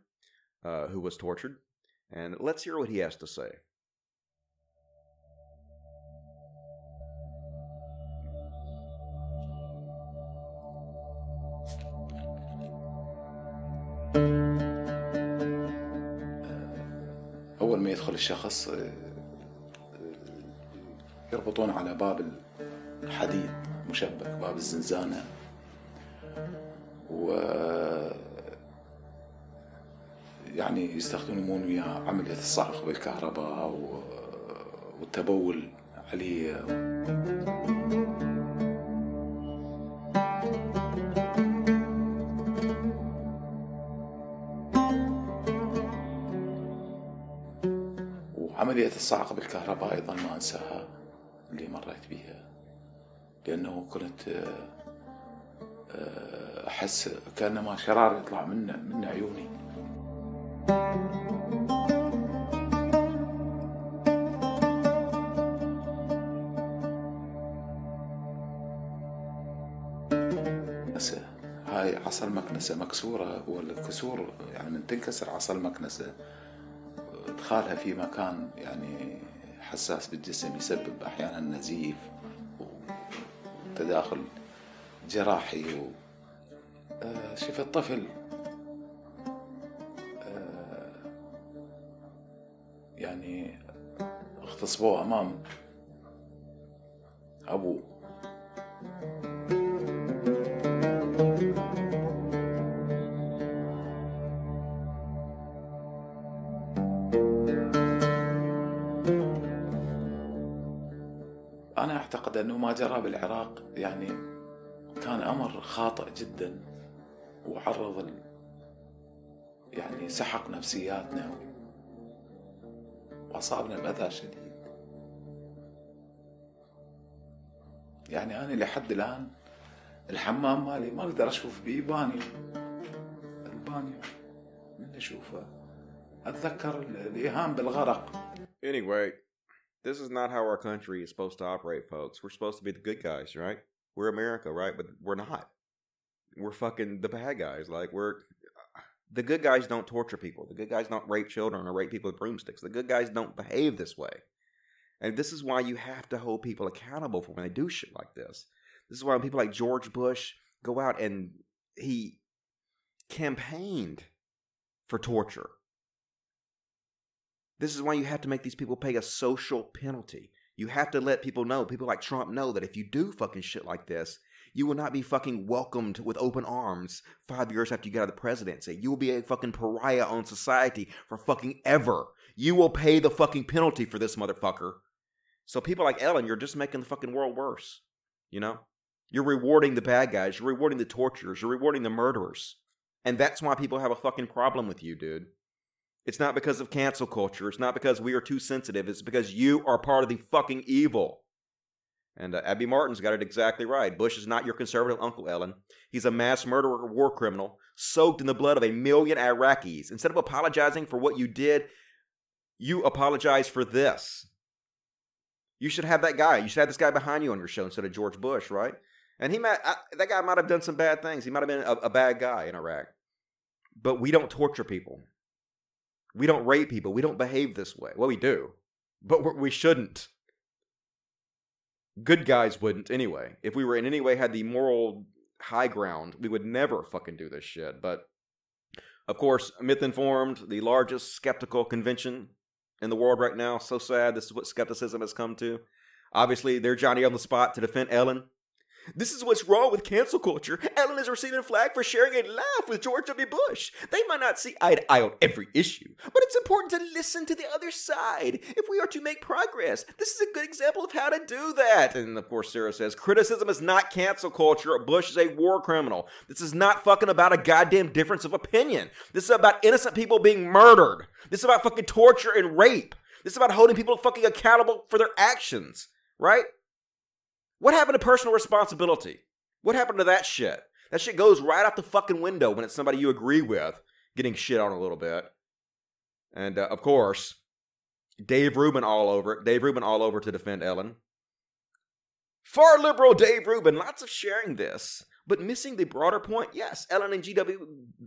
uh, who was tortured. And let's hear what he has to say. أول ما يدخل الشخص يربطون على باب الحديد مشبك باب الزنزانة. و يعني يستخدمون وياه عملية الصعق بالكهرباء والتبول عليه. وعملية الصعق بالكهرباء أيضا ما أنساها اللي مريت بيها لأنه كنت أحس كأنما شرار يطلع من من عيوني. هاي عصا المكنسة مكسورة والكسور يعني من تنكسر عصا المكنسة. ادخالها في مكان يعني حساس بالجسم يسبب أحيانا نزيف. وتداخل جراحي و... آه، شوف الطفل آه، يعني اغتصبوه أمام أبوه. أنا أعتقد أنه ما جرى بالعراق يعني كان أمر خاطئ جدا وعرض ال... يعني سحق نفسياتنا وأصابنا بأذى شديد. يعني أنا لحد الآن الحمام مالي ما أقدر أشوف بيه بانيو البانيو من أشوفه. أتذكر الإيهام بالغرق. Anyway, this is not how our country is supposed to operate, folks. We're supposed to be the good guys, right? We're America, right? But we're not. We're fucking the bad guys. Like we're uh, the good guys don't torture people. The good guys don't rape children or rape people with broomsticks. The good guys don't behave this way. And this is why you have to hold people accountable for when they do shit like this. This is why people like George Bush go out and he campaigned for torture. This is why you have to make these people pay a social penalty. You have to let people know, people like Trump know that if you do fucking shit like this, you will not be fucking welcomed with open arms five years after you get out of the presidency. You will be a fucking pariah on society for fucking ever. You will pay the fucking penalty for this motherfucker. So people like Ellen, you're just making the fucking world worse. You know? You're rewarding the bad guys, you're rewarding the torturers, you're rewarding the murderers. And that's why people have a fucking problem with you, dude. It's not because of cancel culture. It's not because we are too sensitive. It's because you are part of the fucking evil. And uh, Abby Martin's got it exactly right. Bush is not your conservative Uncle Ellen. He's a mass murderer, war criminal, soaked in the blood of a million Iraqis. Instead of apologizing for what you did, you apologize for this. You should have that guy. You should have this guy behind you on your show instead of George Bush, right? And he might, I, that guy might have done some bad things. He might have been a, a bad guy in Iraq. But we don't torture people. We don't rape people. We don't behave this way. Well, we do, but we shouldn't. Good guys wouldn't anyway. If we were in any way had the moral high ground, we would never fucking do this shit. But of course, Myth Informed, the largest skeptical convention in the world right now. So sad. This is what skepticism has come to. Obviously, they're Johnny on the spot to defend Ellen. This is what's wrong with cancel culture. Ellen is receiving a flag for sharing a laugh with George W. Bush. They might not see eye to eye on every issue, but it's important to listen to the other side if we are to make progress. This is a good example of how to do that. And of course, Sarah says criticism is not cancel culture. Bush is a war criminal. This is not fucking about a goddamn difference of opinion. This is about innocent people being murdered. This is about fucking torture and rape. This is about holding people fucking accountable for their actions, right? What happened to personal responsibility? What happened to that shit? That shit goes right out the fucking window when it's somebody you agree with getting shit on a little bit. And uh, of course, Dave Rubin all over it. Dave Rubin all over to defend Ellen. Far liberal Dave Rubin, lots of sharing this, but missing the broader point. Yes, Ellen and GW,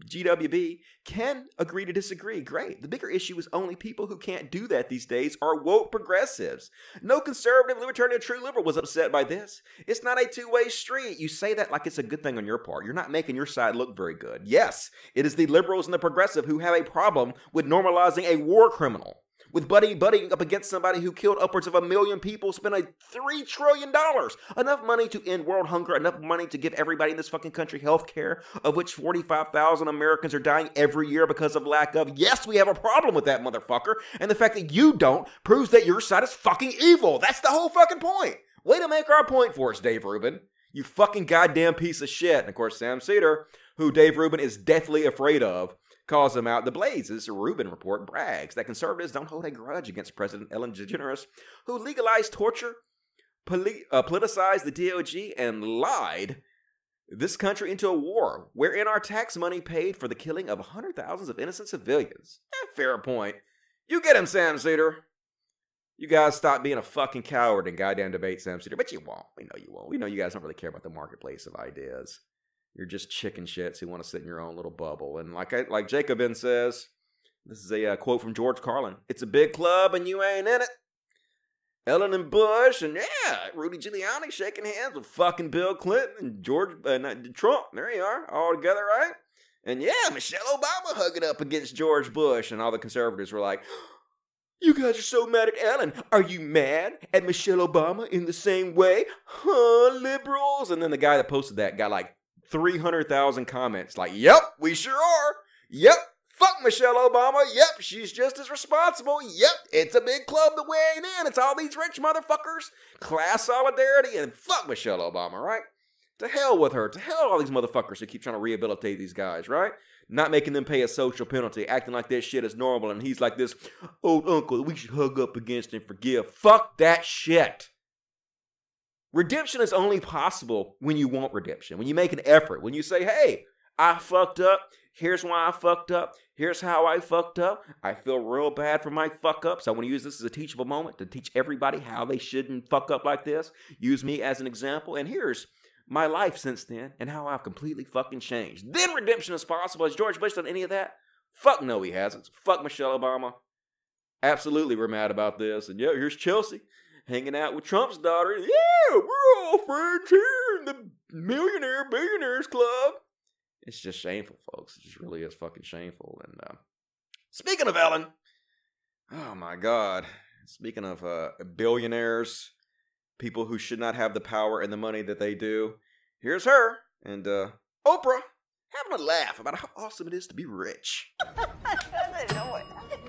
GWB can agree to disagree. Great. The bigger issue is only people who can't do that these days are woke progressives. No conservative, libertarian, or true liberal was upset by this. It's not a two way street. You say that like it's a good thing on your part. You're not making your side look very good. Yes, it is the liberals and the progressive who have a problem with normalizing a war criminal with Buddy buddying up against somebody who killed upwards of a million people, spent a $3 trillion. Enough money to end world hunger, enough money to give everybody in this fucking country health care, of which 45,000 Americans are dying every year because of lack of. Yes, we have a problem with that motherfucker. And the fact that you don't proves that your side is fucking evil. That's the whole fucking point. Way to make our point for us, Dave Rubin. You fucking goddamn piece of shit. And of course, Sam Seder, who Dave Rubin is deathly afraid of, calls him out. The Blaze's Rubin report brags that conservatives don't hold a grudge against President Ellen DeGeneres, who legalized torture, poli- uh, politicized the DOJ, and lied this country into a war wherein our tax money paid for the killing of hundred thousands of innocent civilians. Eh, fair point. You get him, Sam Seder. You guys stop being a fucking coward in goddamn debate Sam Seder, but you won't. We know you won't. We know you guys don't really care about the marketplace of ideas. You're just chicken shits who want to sit in your own little bubble. And like I, like Jacobin says, this is a uh, quote from George Carlin. It's a big club and you ain't in it. Ellen and Bush and yeah, Rudy Giuliani shaking hands with fucking Bill Clinton and George uh, Trump. There you are, all together, right? And yeah, Michelle Obama hugging up against George Bush, and all the conservatives were like, "You guys are so mad at Ellen. Are you mad at Michelle Obama in the same way, huh, liberals?" And then the guy that posted that got like three hundred thousand comments, like, "Yep, we sure are. Yep, Fuck Michelle Obama. Yep, she's just as responsible. Yep, it's a big club that we ain't in. It's all these rich motherfuckers. Class solidarity and fuck Michelle Obama, right? To hell with her. To hell with all these motherfuckers who keep trying to rehabilitate these guys, right? Not making them pay a social penalty, acting like this shit is normal, and he's like this old uncle we should hug up against and forgive. Fuck that shit. Redemption is only possible when you want redemption, when you make an effort, when you say, hey, I fucked up. Here's why I fucked up. Here's how I fucked up. I feel real bad for my fuck ups. I want to use this as a teachable moment to teach everybody how they shouldn't fuck up like this. Use me as an example. And here's my life since then and how I've completely fucking changed. Then redemption is possible. Has George Bush done any of that? Fuck no, he hasn't. Fuck Michelle Obama. Absolutely, we're mad about this. And yeah, here's Chelsea hanging out with Trump's daughter. Yeah, we're all friends here in the Millionaire Billionaires Club it's just shameful, folks. It just really is fucking shameful. And uh, speaking of Ellen, oh my God. Speaking of uh, billionaires, people who should not have the power and the money that they do, here's her and uh, Oprah having a laugh about how awesome it is to be rich.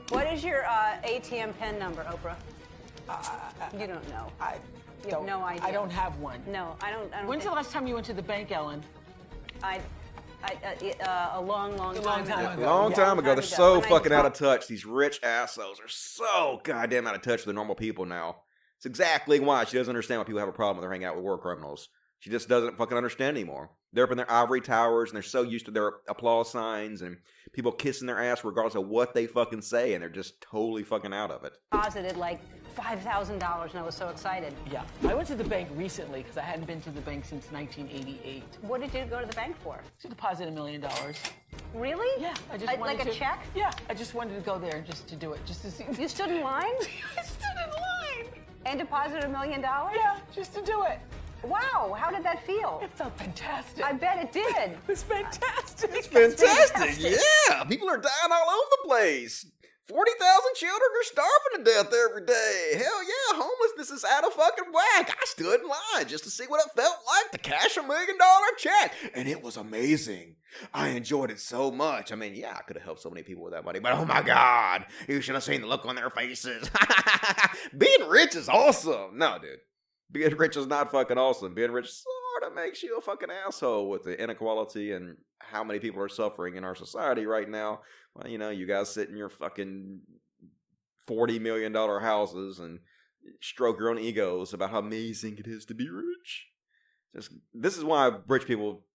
what is your uh, ATM PIN number, Oprah? Uh, you don't know. I don't. no idea. I don't have one. No, I don't. I don't When's the last time you went to the bank, Ellen? I I, uh, uh, a long, long, long time, ago. Long time ago. They're so fucking out of touch. These rich assholes are so goddamn out of touch with the normal people now. It's exactly why she doesn't understand why people have a problem with her hanging out with war criminals. She just doesn't fucking understand anymore. They're up in their ivory towers and they're so used to their applause signs and people kissing their ass regardless of what they fucking say, and they're just totally fucking out of it. Posited like five thousand dollars, and I was so excited. Yeah, I went to the bank recently because I hadn't been to the bank since 1988. What did you go to the bank for? To deposit a million dollars. Really? Yeah, I just I, wanted like a check. Yeah, I just wanted to go there just to do it, just to see. You stood in line. I stood in line. And deposited a million dollars. Yeah, just to do it. Wow, how did that feel? It felt fantastic. I bet it did. it was fantastic. It's fantastic. fantastic. Yeah, people are dying all over the place. 40,000 children are starving to death every day. Hell yeah, homelessness is out of fucking whack. I stood in line just to see what it felt like to cash a million dollar check. And it was amazing. I enjoyed it so much. I mean, yeah, I could have helped so many people with that money, but oh my God, you should have seen the look on their faces. Being rich is awesome. No, dude. Being rich is not fucking awesome. Being rich sort of makes you a fucking asshole with the inequality and how many people are suffering in our society right now. Well, you know, you guys sit in your fucking $40 million houses and stroke your own egos about how amazing it is to be rich. Just, this is why rich people,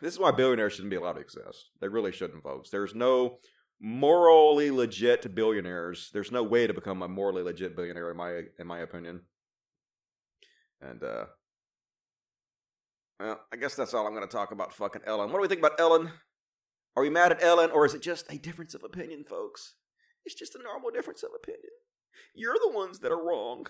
this is why billionaires shouldn't be allowed to exist. They really shouldn't, folks. There's no morally legit billionaires. There's no way to become a morally legit billionaire, in my in my opinion. And uh, well, I guess that's all I'm going to talk about fucking Ellen. What do we think about Ellen? Are we mad at Ellen, or is it just a difference of opinion, folks? It's just a normal difference of opinion. You're the ones that are wrong.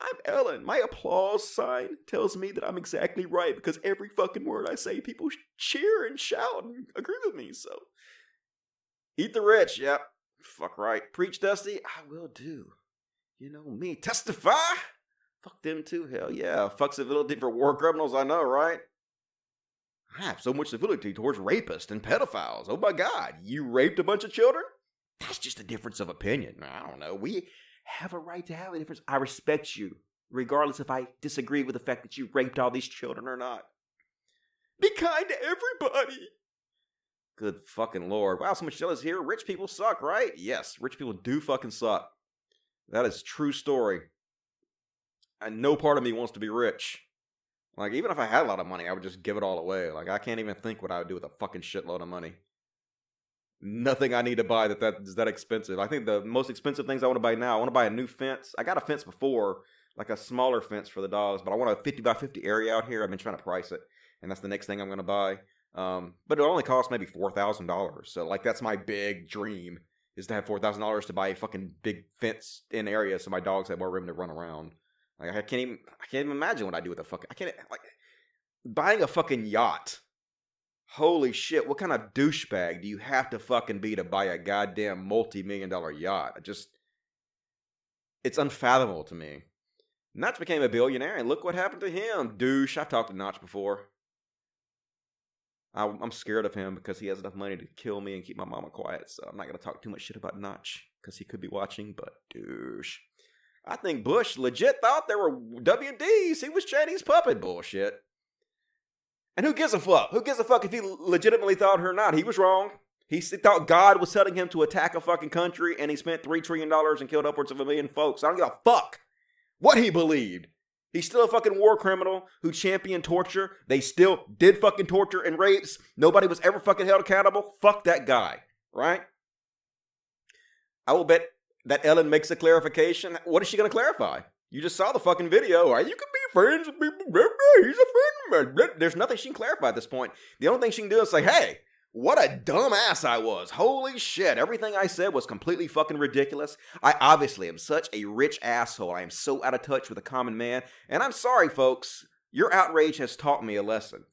I'm Ellen. My applause sign tells me that I'm exactly right because every fucking word I say, people cheer and shout and agree with me. So, eat the rich. Yep. Fuck right. Preach, Dusty. I will do. You know me. Testify. Fuck them too. Hell yeah. Fuck civility for war criminals. I know, right? I have so much civility towards rapists and pedophiles. Oh my God. You raped a bunch of children? That's just a difference of opinion. I don't know. We have a right to have a difference. I respect you, regardless if I disagree with the fact that you raped all these children or not. Be kind to everybody. Good fucking lord. Wow, so much jealous here. Rich people suck, right? Yes, rich people do fucking suck. That is true story and no part of me wants to be rich. Like even if I had a lot of money, I would just give it all away. Like I can't even think what I would do with a fucking shitload of money. Nothing I need to buy that that is that expensive. I think the most expensive things I want to buy now. I want to buy a new fence. I got a fence before, like a smaller fence for the dogs, but I want a 50 by 50 area out here. I've been trying to price it. and that's the next thing I'm gonna buy. Um, but it only costs maybe four thousand dollars. So like that's my big dream is to have four thousand dollars to buy a fucking big fence in area so my dogs have more room to run around. Like I can't even I can't even imagine what I do with a fucking I can't like buying a fucking yacht. Holy shit, what kind of douchebag do you have to fucking be to buy a goddamn multi-million dollar yacht? I just it's unfathomable to me. Notch became a billionaire, and look what happened to him. Douche. I've talked to Notch before. I, I'm scared of him because he has enough money to kill me and keep my mama quiet. So I'm not gonna talk too much shit about Notch because he could be watching. But douche. I think Bush legit thought there were WMDs. He was Chinese puppet bullshit. And who gives a fuck? Who gives a fuck if he legitimately thought her or not? He was wrong. He thought God was telling him to attack a fucking country, and he spent $3 trillion and killed upwards of a million folks. I don't give a fuck what he believed. He's still a fucking war criminal who championed torture. They still did fucking torture and rapes. Nobody was ever fucking held accountable. Fuck that guy, right? I will bet that Ellen makes a clarification. What is she going to clarify? You just saw the fucking video. Right? You can be friends with people. He's a friend. There's nothing she can clarify at this point. The only thing she can do is say, hey, what a dumbass I was. Holy shit. Everything I said was completely fucking ridiculous. I obviously am such a rich asshole. I am so out of touch with the common man. And I'm sorry, folks. Your outrage has taught me a lesson.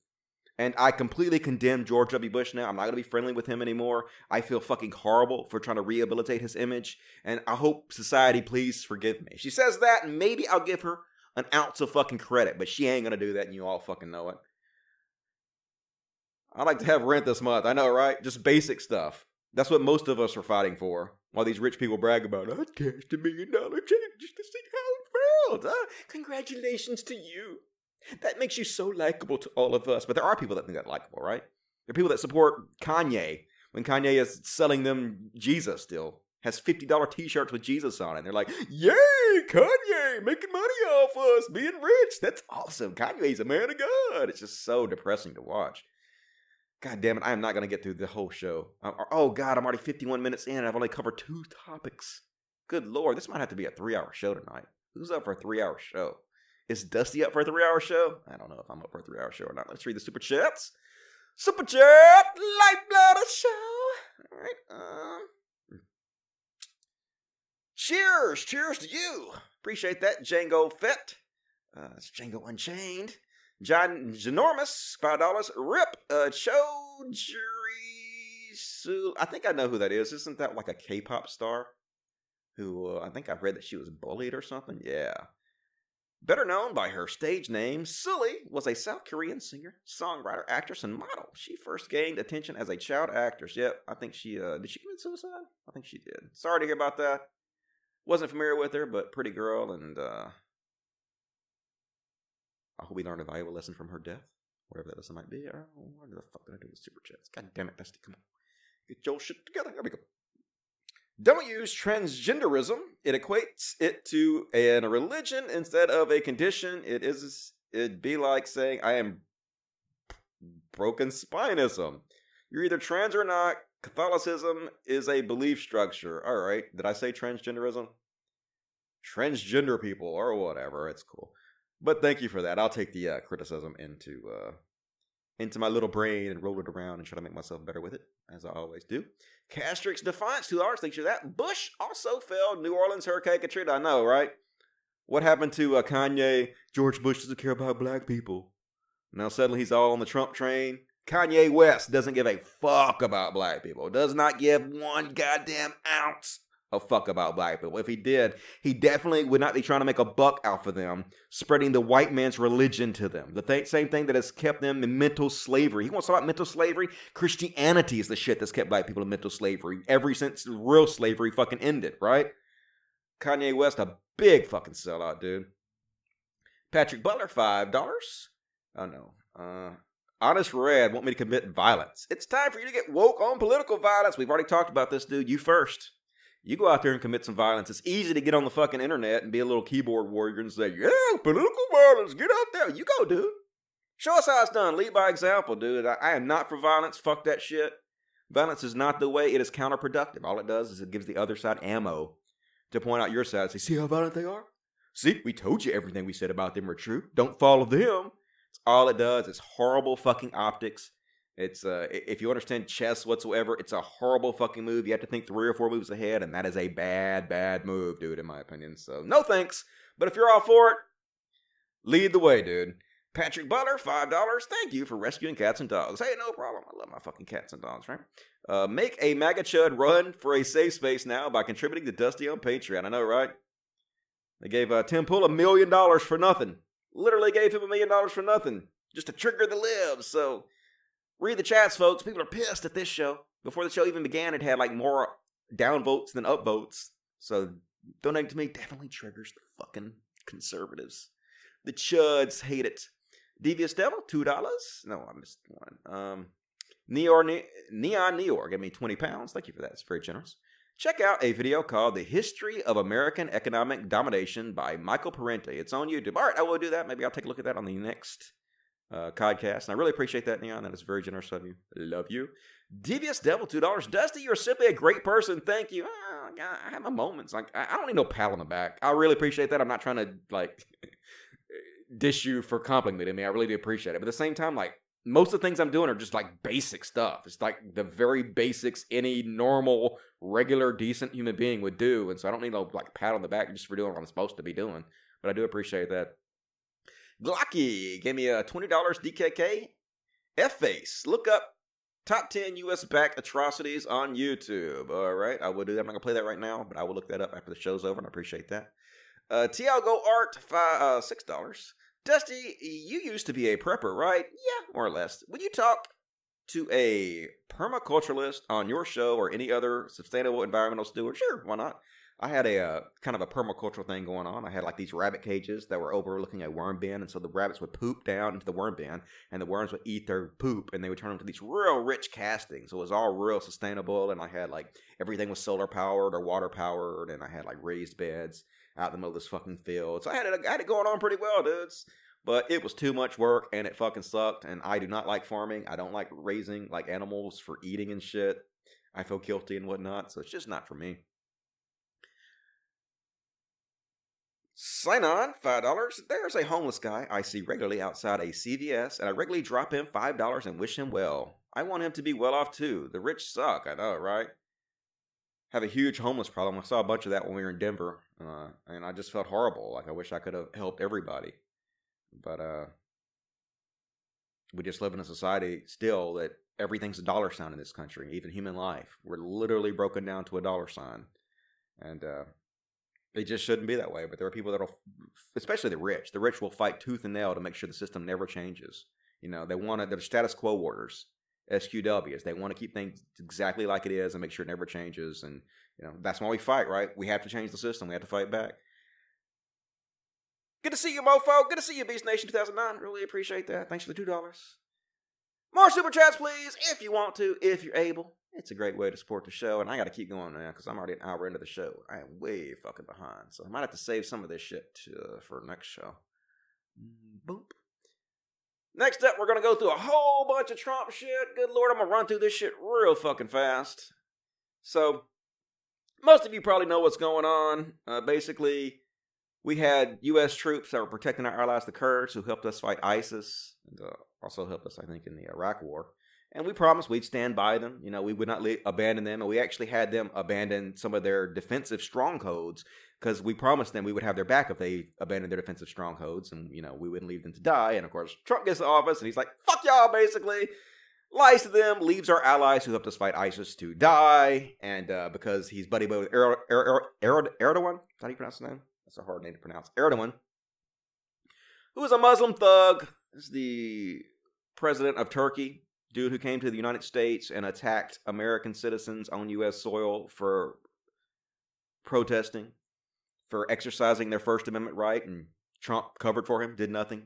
And I completely condemn George W. Bush now. I'm not going to be friendly with him anymore. I feel fucking horrible for trying to rehabilitate his image. And I hope society please forgive me. She says that, and maybe I'll give her an ounce of fucking credit, but she ain't going to do that, and you all fucking know it. I like to have rent this month. I know, right? Just basic stuff. That's what most of us are fighting for. While these rich people brag about, I cashed a million dollar check just to see how it felt. Uh, congratulations to you. That makes you so likable to all of us. But there are people that think that likable, right? There are people that support Kanye when Kanye is selling them Jesus still. Has $50 t shirts with Jesus on it. And They're like, Yay, Kanye, making money off us, being rich. That's awesome. Kanye's a man of God. It's just so depressing to watch. God damn it, I am not going to get through the whole show. Uh, uh, oh, God, I'm already 51 minutes in. and I've only covered two topics. Good Lord, this might have to be a three hour show tonight. Who's up for a three hour show? Is Dusty up for a three hour show? I don't know if I'm up for a three hour show or not. Let's read the super chats. Super chat, lifeblood of show. All right. Um, cheers, cheers to you. Appreciate that, Django Fett. Uh, it's Django Unchained. John Ginormous, five dollars. Rip uh Chojuri Su. I think I know who that is. Isn't that like a K-pop star? Who uh, I think I've read that she was bullied or something. Yeah. Better known by her stage name, Sulli was a South Korean singer, songwriter, actress, and model. She first gained attention as a child actress. Yep, I think she uh, did. She commit suicide? I think she did. Sorry to hear about that. Wasn't familiar with her, but pretty girl, and uh, I hope we learned a valuable lesson from her death, whatever that lesson might be. Or what the fuck did I do with super chats? God damn it, Dusty, come on, get your shit together. Here we go. Don't use transgenderism. It equates it to an, a religion instead of a condition. It is. It'd be like saying I am broken spinism. You're either trans or not. Catholicism is a belief structure. All right. Did I say transgenderism? Transgender people or whatever. It's cool. But thank you for that. I'll take the uh, criticism into uh, into my little brain and roll it around and try to make myself better with it, as I always do. Castrix Defiance, two hours. Thanks for that. Bush also fell. New Orleans Hurricane Katrina. I know, right? What happened to uh, Kanye? George Bush doesn't care about black people. Now suddenly he's all on the Trump train. Kanye West doesn't give a fuck about black people. Does not give one goddamn ounce a fuck about black people. If he did, he definitely would not be trying to make a buck out for them, spreading the white man's religion to them. The th- same thing that has kept them in mental slavery. He wants to talk about mental slavery. Christianity is the shit that's kept black people in mental slavery ever since real slavery fucking ended, right? Kanye West, a big fucking sellout, dude. Patrick Butler, $5. Oh no. Uh, Honest Red want me to commit violence. It's time for you to get woke on political violence. We've already talked about this, dude. You first. You go out there and commit some violence. It's easy to get on the fucking internet and be a little keyboard warrior and say, yeah, political violence, get out there. You go, dude. Show us how it's done. Lead by example, dude. I, I am not for violence. Fuck that shit. Violence is not the way. It is counterproductive. All it does is it gives the other side ammo to point out your side. Say, see how violent they are? See, we told you everything we said about them were true. Don't follow them. It's all it does. It's horrible fucking optics. It's uh, if you understand chess whatsoever, it's a horrible fucking move. You have to think three or four moves ahead, and that is a bad, bad move, dude, in my opinion. So no thanks. But if you're all for it, lead the way, dude. Patrick Butler, five dollars. Thank you for rescuing cats and dogs. Hey, no problem. I love my fucking cats and dogs, right? Uh, make a MAGA chud run for a safe space now by contributing to Dusty on Patreon. I know, right? They gave uh, Tim Pool a million dollars for nothing. Literally gave him a million dollars for nothing, just to trigger the libs. So read the chats, folks. People are pissed at this show. Before the show even began, it had like more downvotes than upvotes. So donating to me definitely triggers the fucking conservatives. The chuds hate it. Devious Devil, two dollars. No, I missed one. Um, Neor ne- Neon Neor me twenty pounds. Thank you for that. It's very generous. Check out a video called "The History of American Economic Domination" by Michael Parenti. It's on YouTube. All right, I will do that. Maybe I'll take a look at that on the next uh, podcast. And I really appreciate that, Neon. That is very generous of you. Love you. Devious Devil, two dollars. Dusty, you're simply a great person. Thank you. Oh, I have my moments. Like I I don't need no pat on the back. I really appreciate that. I'm not trying to like dish you for complimenting me. I really do appreciate it. But at the same time, like most of the things I'm doing are just like basic stuff. It's like the very basics any normal, regular, decent human being would do. And so I don't need no like pat on the back just for doing what I'm supposed to be doing. But I do appreciate that. Glocky gave me a twenty dollars DKK. F face. Look up top ten US backed atrocities on YouTube. All right, I will do that. I'm not gonna play that right now, but I will look that up after the show's over, and I appreciate that. Uh, Tiago Art, five, uh, six dollars. Dusty, you used to be a prepper, right? Yeah, more or less. Would you talk to a permaculturalist on your show or any other sustainable environmental steward? Sure, why not? I had a uh, kind of a permacultural thing going on. I had like these rabbit cages that were overlooking a worm bin, and so the rabbits would poop down into the worm bin, and the worms would eat their poop, and they would turn into these real rich castings. So it was all real sustainable, and I had like everything was solar powered or water powered, and I had like raised beds out in the middle of this fucking field. So I had it, I had it going on pretty well, dudes. But it was too much work, and it fucking sucked. And I do not like farming. I don't like raising like animals for eating and shit. I feel guilty and whatnot, so it's just not for me. Sign on, $5. There's a homeless guy I see regularly outside a CVS, and I regularly drop him $5 and wish him well. I want him to be well off too. The rich suck, I know, right? Have a huge homeless problem. I saw a bunch of that when we were in Denver, uh, and I just felt horrible. Like I wish I could have helped everybody. But uh, we just live in a society still that everything's a dollar sign in this country, even human life. We're literally broken down to a dollar sign. And uh, it just shouldn't be that way. But there are people that'll, especially the rich. The rich will fight tooth and nail to make sure the system never changes. You know, they want to. They're status quo warriors, SQWs. They want to keep things exactly like it is and make sure it never changes. And you know, that's why we fight, right? We have to change the system. We have to fight back. Good to see you, mofo. Good to see you, Beast Nation 2009. Really appreciate that. Thanks for the two dollars. More super chats, please, if you want to, if you're able. It's a great way to support the show, and I got to keep going now because I'm already an hour into the show. I am way fucking behind, so I might have to save some of this shit uh, for next show. Boop. Next up, we're gonna go through a whole bunch of Trump shit. Good lord, I'm gonna run through this shit real fucking fast. So, most of you probably know what's going on. Uh, basically, we had U.S. troops that were protecting our allies, the Kurds, who helped us fight ISIS, and uh, also helped us, I think, in the Iraq War. And we promised we'd stand by them. You know, we would not le- abandon them, and we actually had them abandon some of their defensive strongholds because we promised them we would have their back if they abandoned their defensive strongholds, and you know we wouldn't leave them to die. And of course, Trump gets to office, and he's like, "Fuck y'all," basically. Lies to them, leaves our allies who helped us fight ISIS to die, and uh, because he's buddy buddy with Erdogan, er- er- Erdogan, how do you pronounce his name? That's a hard name to pronounce. Erdogan, who is a Muslim thug, is the president of Turkey, dude who came to the United States and attacked American citizens on U.S. soil for protesting, for exercising their First Amendment right, and Trump covered for him, did nothing.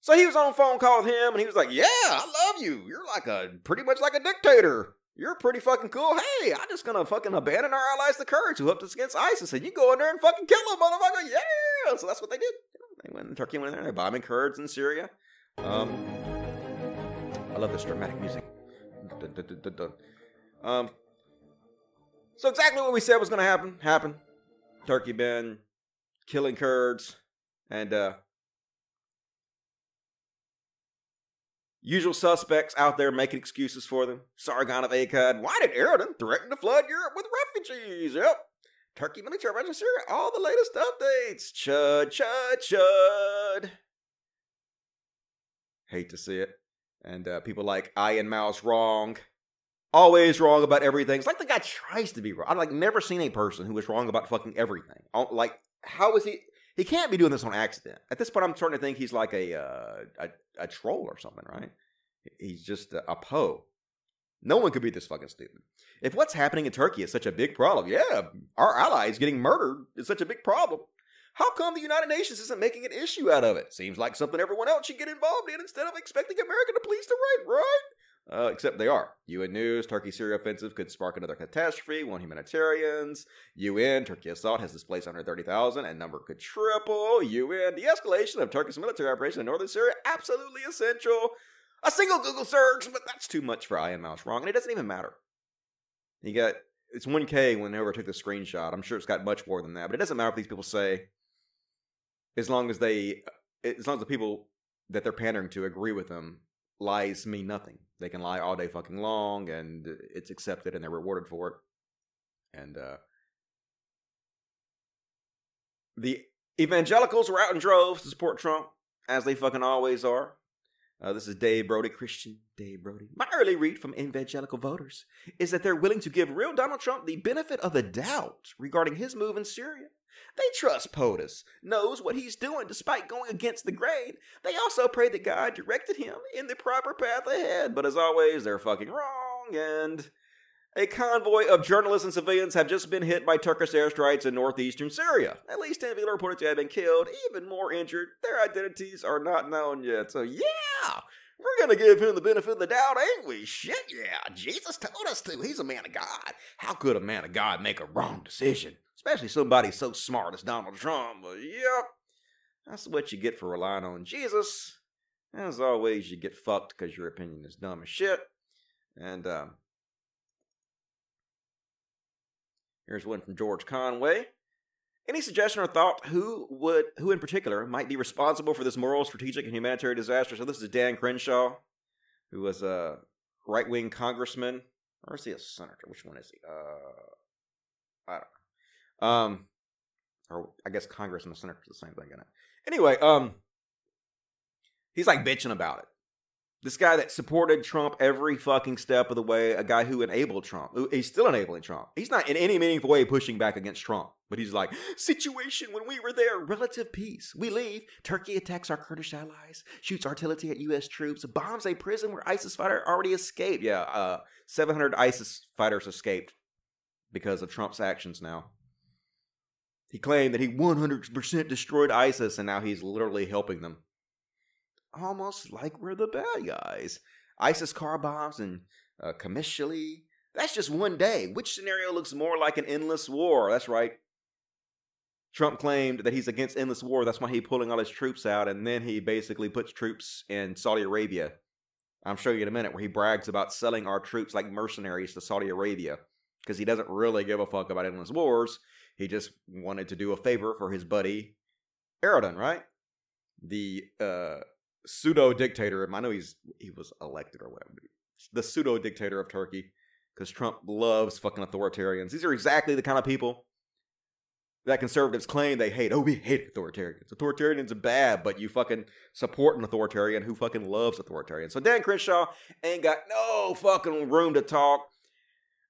So he was on a phone call with him, and he was like, "Yeah, I love you. You're like a pretty much like a dictator. You're pretty fucking cool. Hey, I'm just gonna fucking abandon our allies, the Kurds, who helped us against ISIS, and you go in there and fucking kill them, motherfucker. Yeah. So that's what they did. They went. Turkey went in there. They're bombing Kurds in Syria. Um, I love this dramatic music. Dun, dun, dun. Um, so exactly what we said was going to happen happened. Turkey been killing Kurds, and uh, Usual suspects out there making excuses for them. Sargon of Akkad. Why did Erdogan threaten to flood Europe with refugees? Yep. Turkey military in Syria. All the latest updates. Chud, chud, chud. Hate to see it. And uh, people like Ian Miles Cheong. Always wrong about everything. It's like the guy tries to be wrong. I've like never seen a person who was wrong about fucking everything. Like, how is he? He can't be doing this on accident. At this point, I'm starting to think he's like a uh, a, a troll or something, right? He's just a, a Poe. No one could be this fucking stupid. If what's happening in Turkey is such a big problem, yeah, our allies getting murdered is such a big problem. How come the United Nations isn't making an issue out of it? Seems like something everyone else should get involved in instead of expecting America to police the right, right? Uh, except they are. UN News, Turkey Syria offensive could spark another catastrophe, one humanitarians. UN, Turkey assault has displaced 130,000 and number could triple. UN, de escalation of Turkish military operation in northern Syria, absolutely essential. A single Google search, but that's too much for Ian Miles Cheong, and it doesn't even matter. You got, it's 1K when whoever took the screenshot. I'm sure it's got much more than that, but it doesn't matter if these people say, as long as they, as long as the people that they're pandering to agree with them, lies mean nothing. They can lie all day fucking long, and it's accepted, and they're rewarded for it. And uh, the evangelicals were out in droves to support Trump, as they fucking always are. Uh, this is Dave Brody, Christian Dave Brody. My early read from evangelical voters is that they're willing to give real Donald Trump the benefit of the doubt regarding his move in Syria. They trust POTUS, knows what he's doing despite going against the grain. They also pray that God directed him in the proper path ahead. But as always, they're fucking wrong, and a convoy of journalists and civilians have just been hit by Turkish airstrikes in northeastern Syria. At least 10 people are reported to have been killed, even more injured. Their identities are not known yet. So, yeah, we're going to give him the benefit of the doubt, ain't we? Shit, yeah. Jesus told us to. He's a man of God. How could a man of God make a wrong decision? Especially somebody so smart as Donald Trump. But, yep, that's what you get for relying on Jesus. As always, you get fucked because your opinion is dumb as shit. And, um, Here's one from George Conway. Any suggestion or thought who would who in particular might be responsible for this moral, strategic, and humanitarian disaster? So this is Dan Crenshaw, who was a right wing congressman, or is he a senator? Which one is he? Uh, I don't know. Um, or I guess Congress and the senator is the same thing in it. Anyway, um, he's like bitching about it. This guy that supported Trump every fucking step of the way, a guy who enabled Trump. He's still enabling Trump. He's not in any meaningful way pushing back against Trump. But he's like, situation when we were there, relative peace. We leave. Turkey attacks our Kurdish allies, shoots artillery at U.S. troops, bombs a prison where ISIS fighter already escaped. Yeah, uh, 700 ISIS fighters escaped because of Trump's actions now. He claimed that he 100% destroyed ISIS, and now he's literally helping them almost like we're the bad guys. ISIS car bombs and uh. That's just one day. Which scenario looks more like an endless war? That's right. Trump claimed that he's against endless war. That's why he's pulling all his troops out, and then he basically puts troops in Saudi Arabia. I'm showing you in a minute where he brags about selling our troops like mercenaries to Saudi Arabia because he doesn't really give a fuck about endless wars. He just wanted to do a favor for his buddy Erdogan, right? The uh, pseudo dictator. I know he's he was elected or whatever. The pseudo dictator of Turkey, because Trump loves fucking authoritarians. These are exactly the kind of people that conservatives claim they hate. Oh, we hate authoritarians. Authoritarians are bad, but you fucking support an authoritarian who fucking loves authoritarians. So Dan Crenshaw ain't got no fucking room to talk.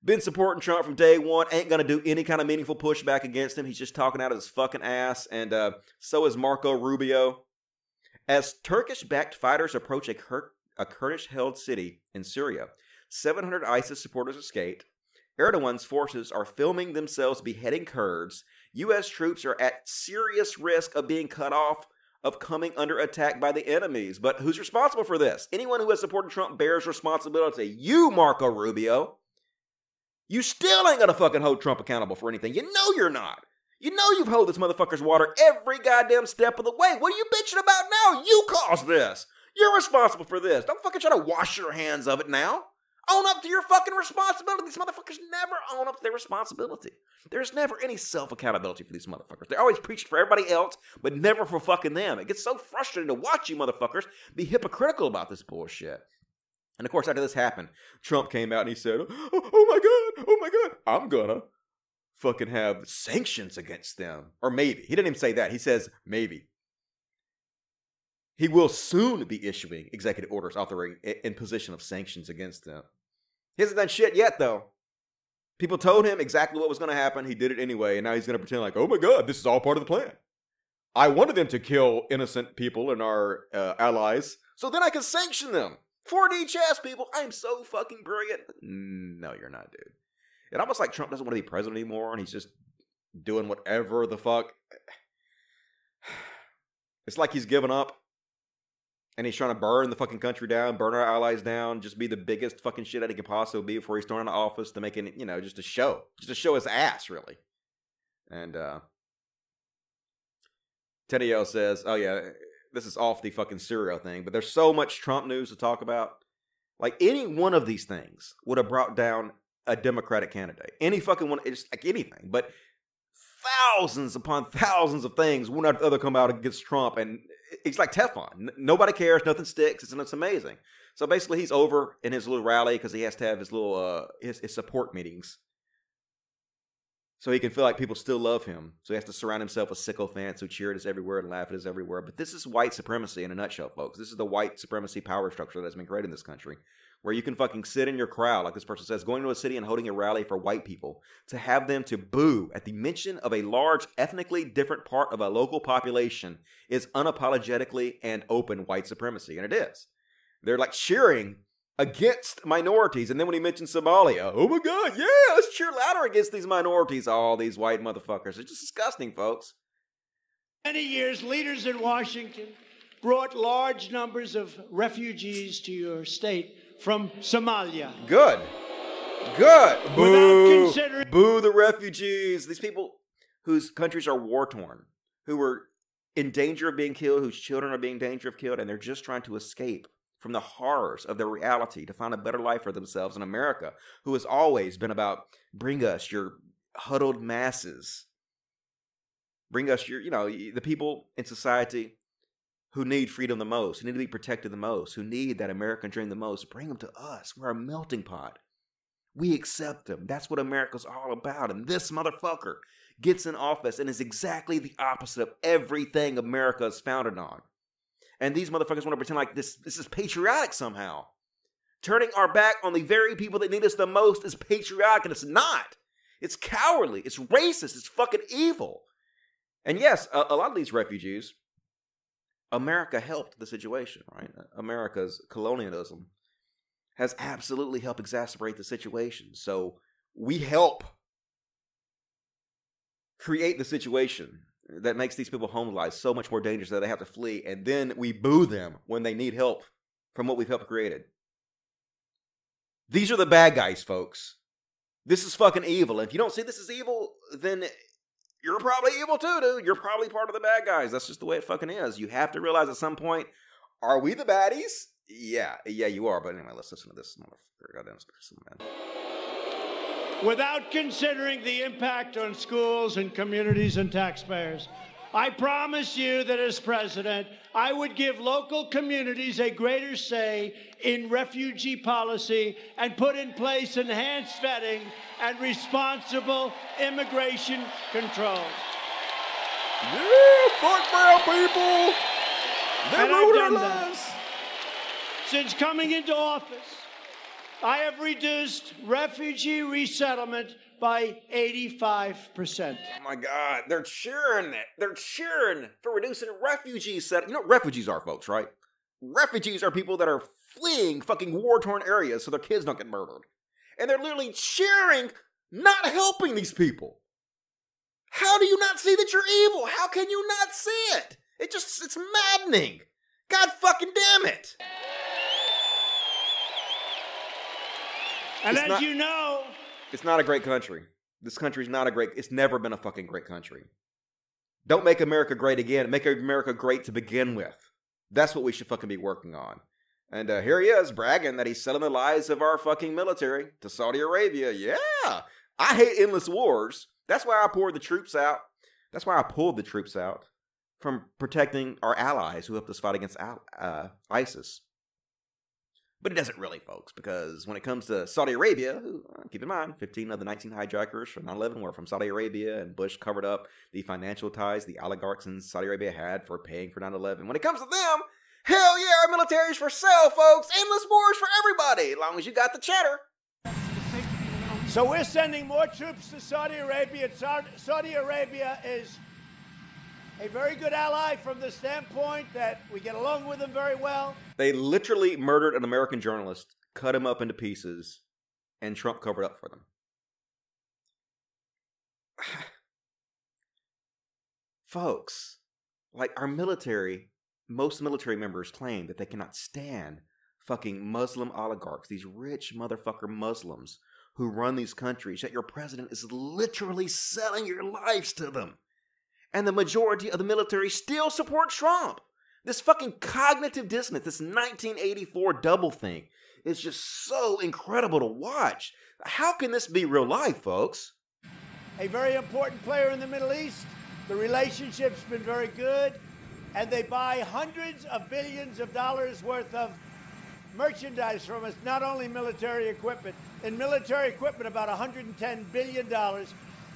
Been supporting Trump from day one. Ain't gonna do any kind of meaningful pushback against him. He's just talking out of his fucking ass. And uh, so is Marco Rubio. As Turkish backed fighters approach a, Kur- a Kurdish held city in Syria, 700 ISIS supporters escaped. Erdogan's forces are filming themselves beheading Kurds. U.S. troops are at serious risk of being cut off of coming under attack by the enemies. But who's responsible for this? Anyone who has supported Trump bears responsibility. You, Marco Rubio. You still ain't gonna fucking hold Trump accountable for anything. You know you're not. You know you've held this motherfucker's water every goddamn step of the way. What are you bitching about now? You caused this. You're responsible for this. Don't fucking try to wash your hands of it now. Own up to your fucking responsibility. These motherfuckers never own up to their responsibility. There's never any self accountability for these motherfuckers. They're always preaching for everybody else, but never for fucking them. It gets so frustrating to watch you motherfuckers be hypocritical about this bullshit. And of course, after this happened, Trump came out and he said, oh, oh my God, oh my God, I'm gonna fucking have sanctions against them. Or maybe. He didn't even say that. He says maybe. He will soon be issuing executive orders authoring imposition of sanctions against them. He hasn't done shit yet, though. People told him exactly what was going to happen. He did it anyway, and now he's going to pretend like, oh my God, this is all part of the plan. I wanted them to kill innocent people and our uh, allies, so then I can sanction them. 4D chess, people. I am so fucking brilliant. No, you're not, dude. It almost like Trump doesn't want to be president anymore, and he's just doing whatever the fuck. It's like he's given up and he's trying to burn the fucking country down, burn our allies down, just be the biggest fucking shit that he could possibly be before he's thrown into office to make it, you know, just a show, just to show his ass, really. And uh Teddy O says, "Oh yeah, this is off the fucking Syria thing, but there's so much Trump news to talk about. Like any one of these things would have brought down a Democratic candidate. Any fucking one, it's like anything, but." Thousands upon thousands of things, one after the other, come out against Trump, and it's like Teflon. Nobody cares. Nothing sticks. It's, it's amazing. So basically, he's over in his little rally because he has to have his little uh, his, his support meetings. So he can feel like people still love him. So he has to surround himself with sycophants who cheer at us everywhere and laugh at us everywhere. But this is white supremacy in a nutshell, folks. This is the white supremacy power structure that's been created in this country where you can fucking sit in your crowd, like this person says, going to a city and holding a rally for white people, to have them to boo at the mention of a large, ethnically different part of a local population is unapologetically and open white supremacy. And it is. They're like cheering against minorities. And then when he mentions Somalia, oh my God, yeah, let's cheer louder against these minorities. All these white motherfuckers. It's just disgusting, folks. Many years, leaders in Washington brought large numbers of refugees to your state from Somalia. Good. Good. Boo. Boo the refugees. These people whose countries are war torn, who are in danger of being killed, whose children are being in danger of killed, and they're just trying to escape from the horrors of their reality to find a better life for themselves in America, who has always been about bring us your huddled masses. Bring us your, you know, the people in society who need freedom the most, who need to be protected the most, who need that American dream the most, bring them to us. We're a melting pot. We accept them. That's what America's all about. And this motherfucker gets in office and is exactly the opposite of everything America is founded on. And these motherfuckers want to pretend like this, this is patriotic somehow. Turning our back on the very people that need us the most is patriotic, and it's not. It's cowardly. It's racist. It's fucking evil. And yes, a, a lot of these refugees America helped the situation, right? America's colonialism has absolutely helped exacerbate the situation. So we help create the situation that makes these people homeless so much more dangerous that they have to flee, and then we boo them when they need help from what we've helped created. These are the bad guys, folks. This is fucking evil. If you don't see this as evil, then you're probably evil too, dude. You're probably part of the bad guys. That's just the way it fucking is. You have to realize at some point, are we the baddies? Yeah, yeah, you are. But anyway, let's listen to this motherfucker. Goddamn man. Without considering the impact on schools and communities and taxpayers, I promise you that as president, I would give local communities a greater say in refugee policy and put in place enhanced vetting and responsible immigration controls. Yeah, fuck brown people. They ruined our lives. Since coming into office, I have reduced refugee resettlement by 85%. Oh my God, they're cheering it. They're cheering for reducing refugee set. You know what refugees are, folks, right? Refugees are people that are fleeing fucking war torn areas so their kids don't get murdered. And they're literally cheering, not helping these people. How do you not see that you're evil? How can you not see it? It just, it's maddening. God fucking damn it. And it's as not, you know, it's not a great country. This country's not a great. It's never been a fucking great country. Don't make America great again. Make America great to begin with. That's what we should fucking be working on. And uh, here he is bragging that he's selling the lives of our fucking military to Saudi Arabia. Yeah. I hate endless wars. That's why I poured the troops out. That's why I pulled the troops out from protecting our allies who helped us fight against uh, ISIS. But it doesn't really, folks, because when it comes to Saudi Arabia, uh, keep in mind, 15 of the 19 hijackers from 9 11 were from Saudi Arabia, and Bush covered up the financial ties the oligarchs in Saudi Arabia had for paying for 9 11. When it comes to them, hell yeah, our military's for sale, folks. Endless wars for everybody, as long as you got the cheddar. So we're sending more troops to Saudi Arabia. Saudi Arabia is a very good ally from the standpoint that we get along with them very well. They literally murdered an American journalist, cut him up into pieces, and Trump covered up for them. Folks, like our military, most military members claim that they cannot stand fucking Muslim oligarchs, these rich motherfucker Muslims who run these countries, yet your president is literally selling your lives to them and the majority of the military still support Trump. This fucking cognitive dissonance, this 1984 double thing, is just so incredible to watch. How can this be real life, folks? A very important player in the Middle East. The relationship's been very good, and they buy hundreds of billions of dollars worth of merchandise from us, not only military equipment. In military equipment, about $110 billion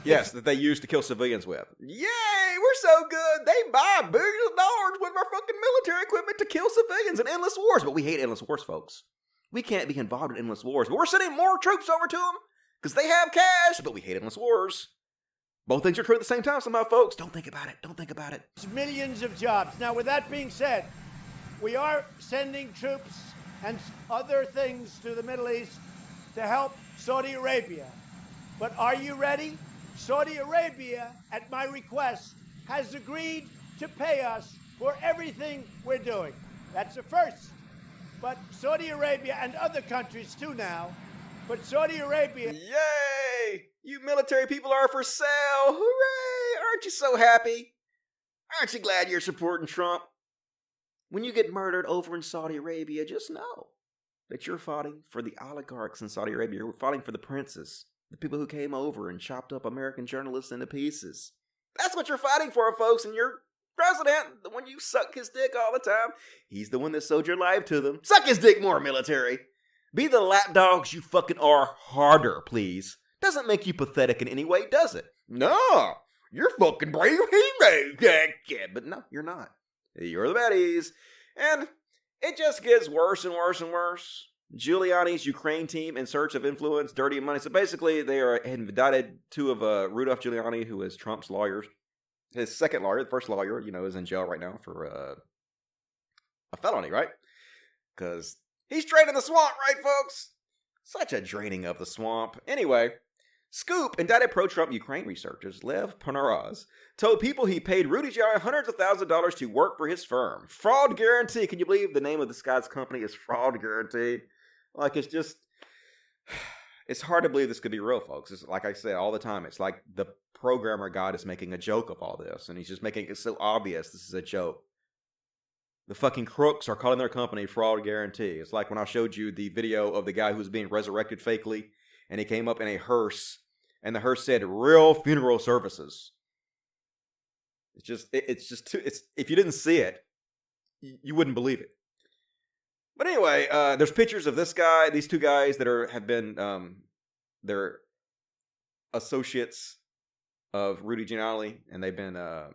Yes, that they use to kill civilians with. Yay, we're so good. They buy billions of dollars worth of our fucking military equipment to kill civilians in endless wars. But we hate endless wars, folks. We can't be involved in endless wars. But we're sending more troops over to them because they have cash, but we hate endless wars. Both things are true at the same time, somehow, folks. Don't think about it. Don't think about it. Millions of jobs. Now, with that being said, we are sending troops and other things to the Middle East to help Saudi Arabia. But are you ready? Saudi Arabia, at my request, has agreed to pay us for everything we're doing. That's a first. But Saudi Arabia and other countries too now. But Saudi Arabia. Yay! You military people are for sale! Hooray! Aren't you so happy? Aren't you glad you're supporting Trump? When you get murdered over in Saudi Arabia, just know that you're fighting for the oligarchs in Saudi Arabia. You're fighting for the princes the people who came over and chopped up American journalists into pieces. That's what you're fighting for, folks, and your president, the one you suck his dick all the time, he's the one that sold your life to them. Suck his dick more, military. Be the lapdogs you fucking are harder, please. Doesn't make you pathetic in any way, does it? No, you're fucking brave heroes. Yeah, but no, you're not. You're the baddies. And it just gets worse and worse and worse. Giuliani's Ukraine team in search of influence, dirty money. So basically, they are indicted two of uh, Rudolph Giuliani, who is Trump's lawyer. His second lawyer, the first lawyer, you know, is in jail right now for uh, a felony, right? Because he's draining the swamp, right, folks? Such a draining of the swamp. Anyway, Scoop indicted pro-Trump Ukraine researchers Lev Parnas told people he paid Rudy Giuliani hundreds of thousands of dollars to work for his firm. Fraud guarantee. Can you believe the name of this guy's company is Fraud Guarantee? Like it's just it's hard to believe this could be real, folks. It's like I say all the time. It's like the programmer god is making a joke of all this, and he's just making it so obvious this is a joke. The fucking crooks are calling their company fraud guarantee. It's like when I showed you the video of the guy who was being resurrected fakely, and he came up in a hearse, and the hearse said "real funeral services." It's just, it, it's just too. It's if you didn't see it, you wouldn't believe it. But anyway, uh, there's pictures of this guy, these two guys that are have been um, they're associates of Rudy Giuliani, and they've been uh,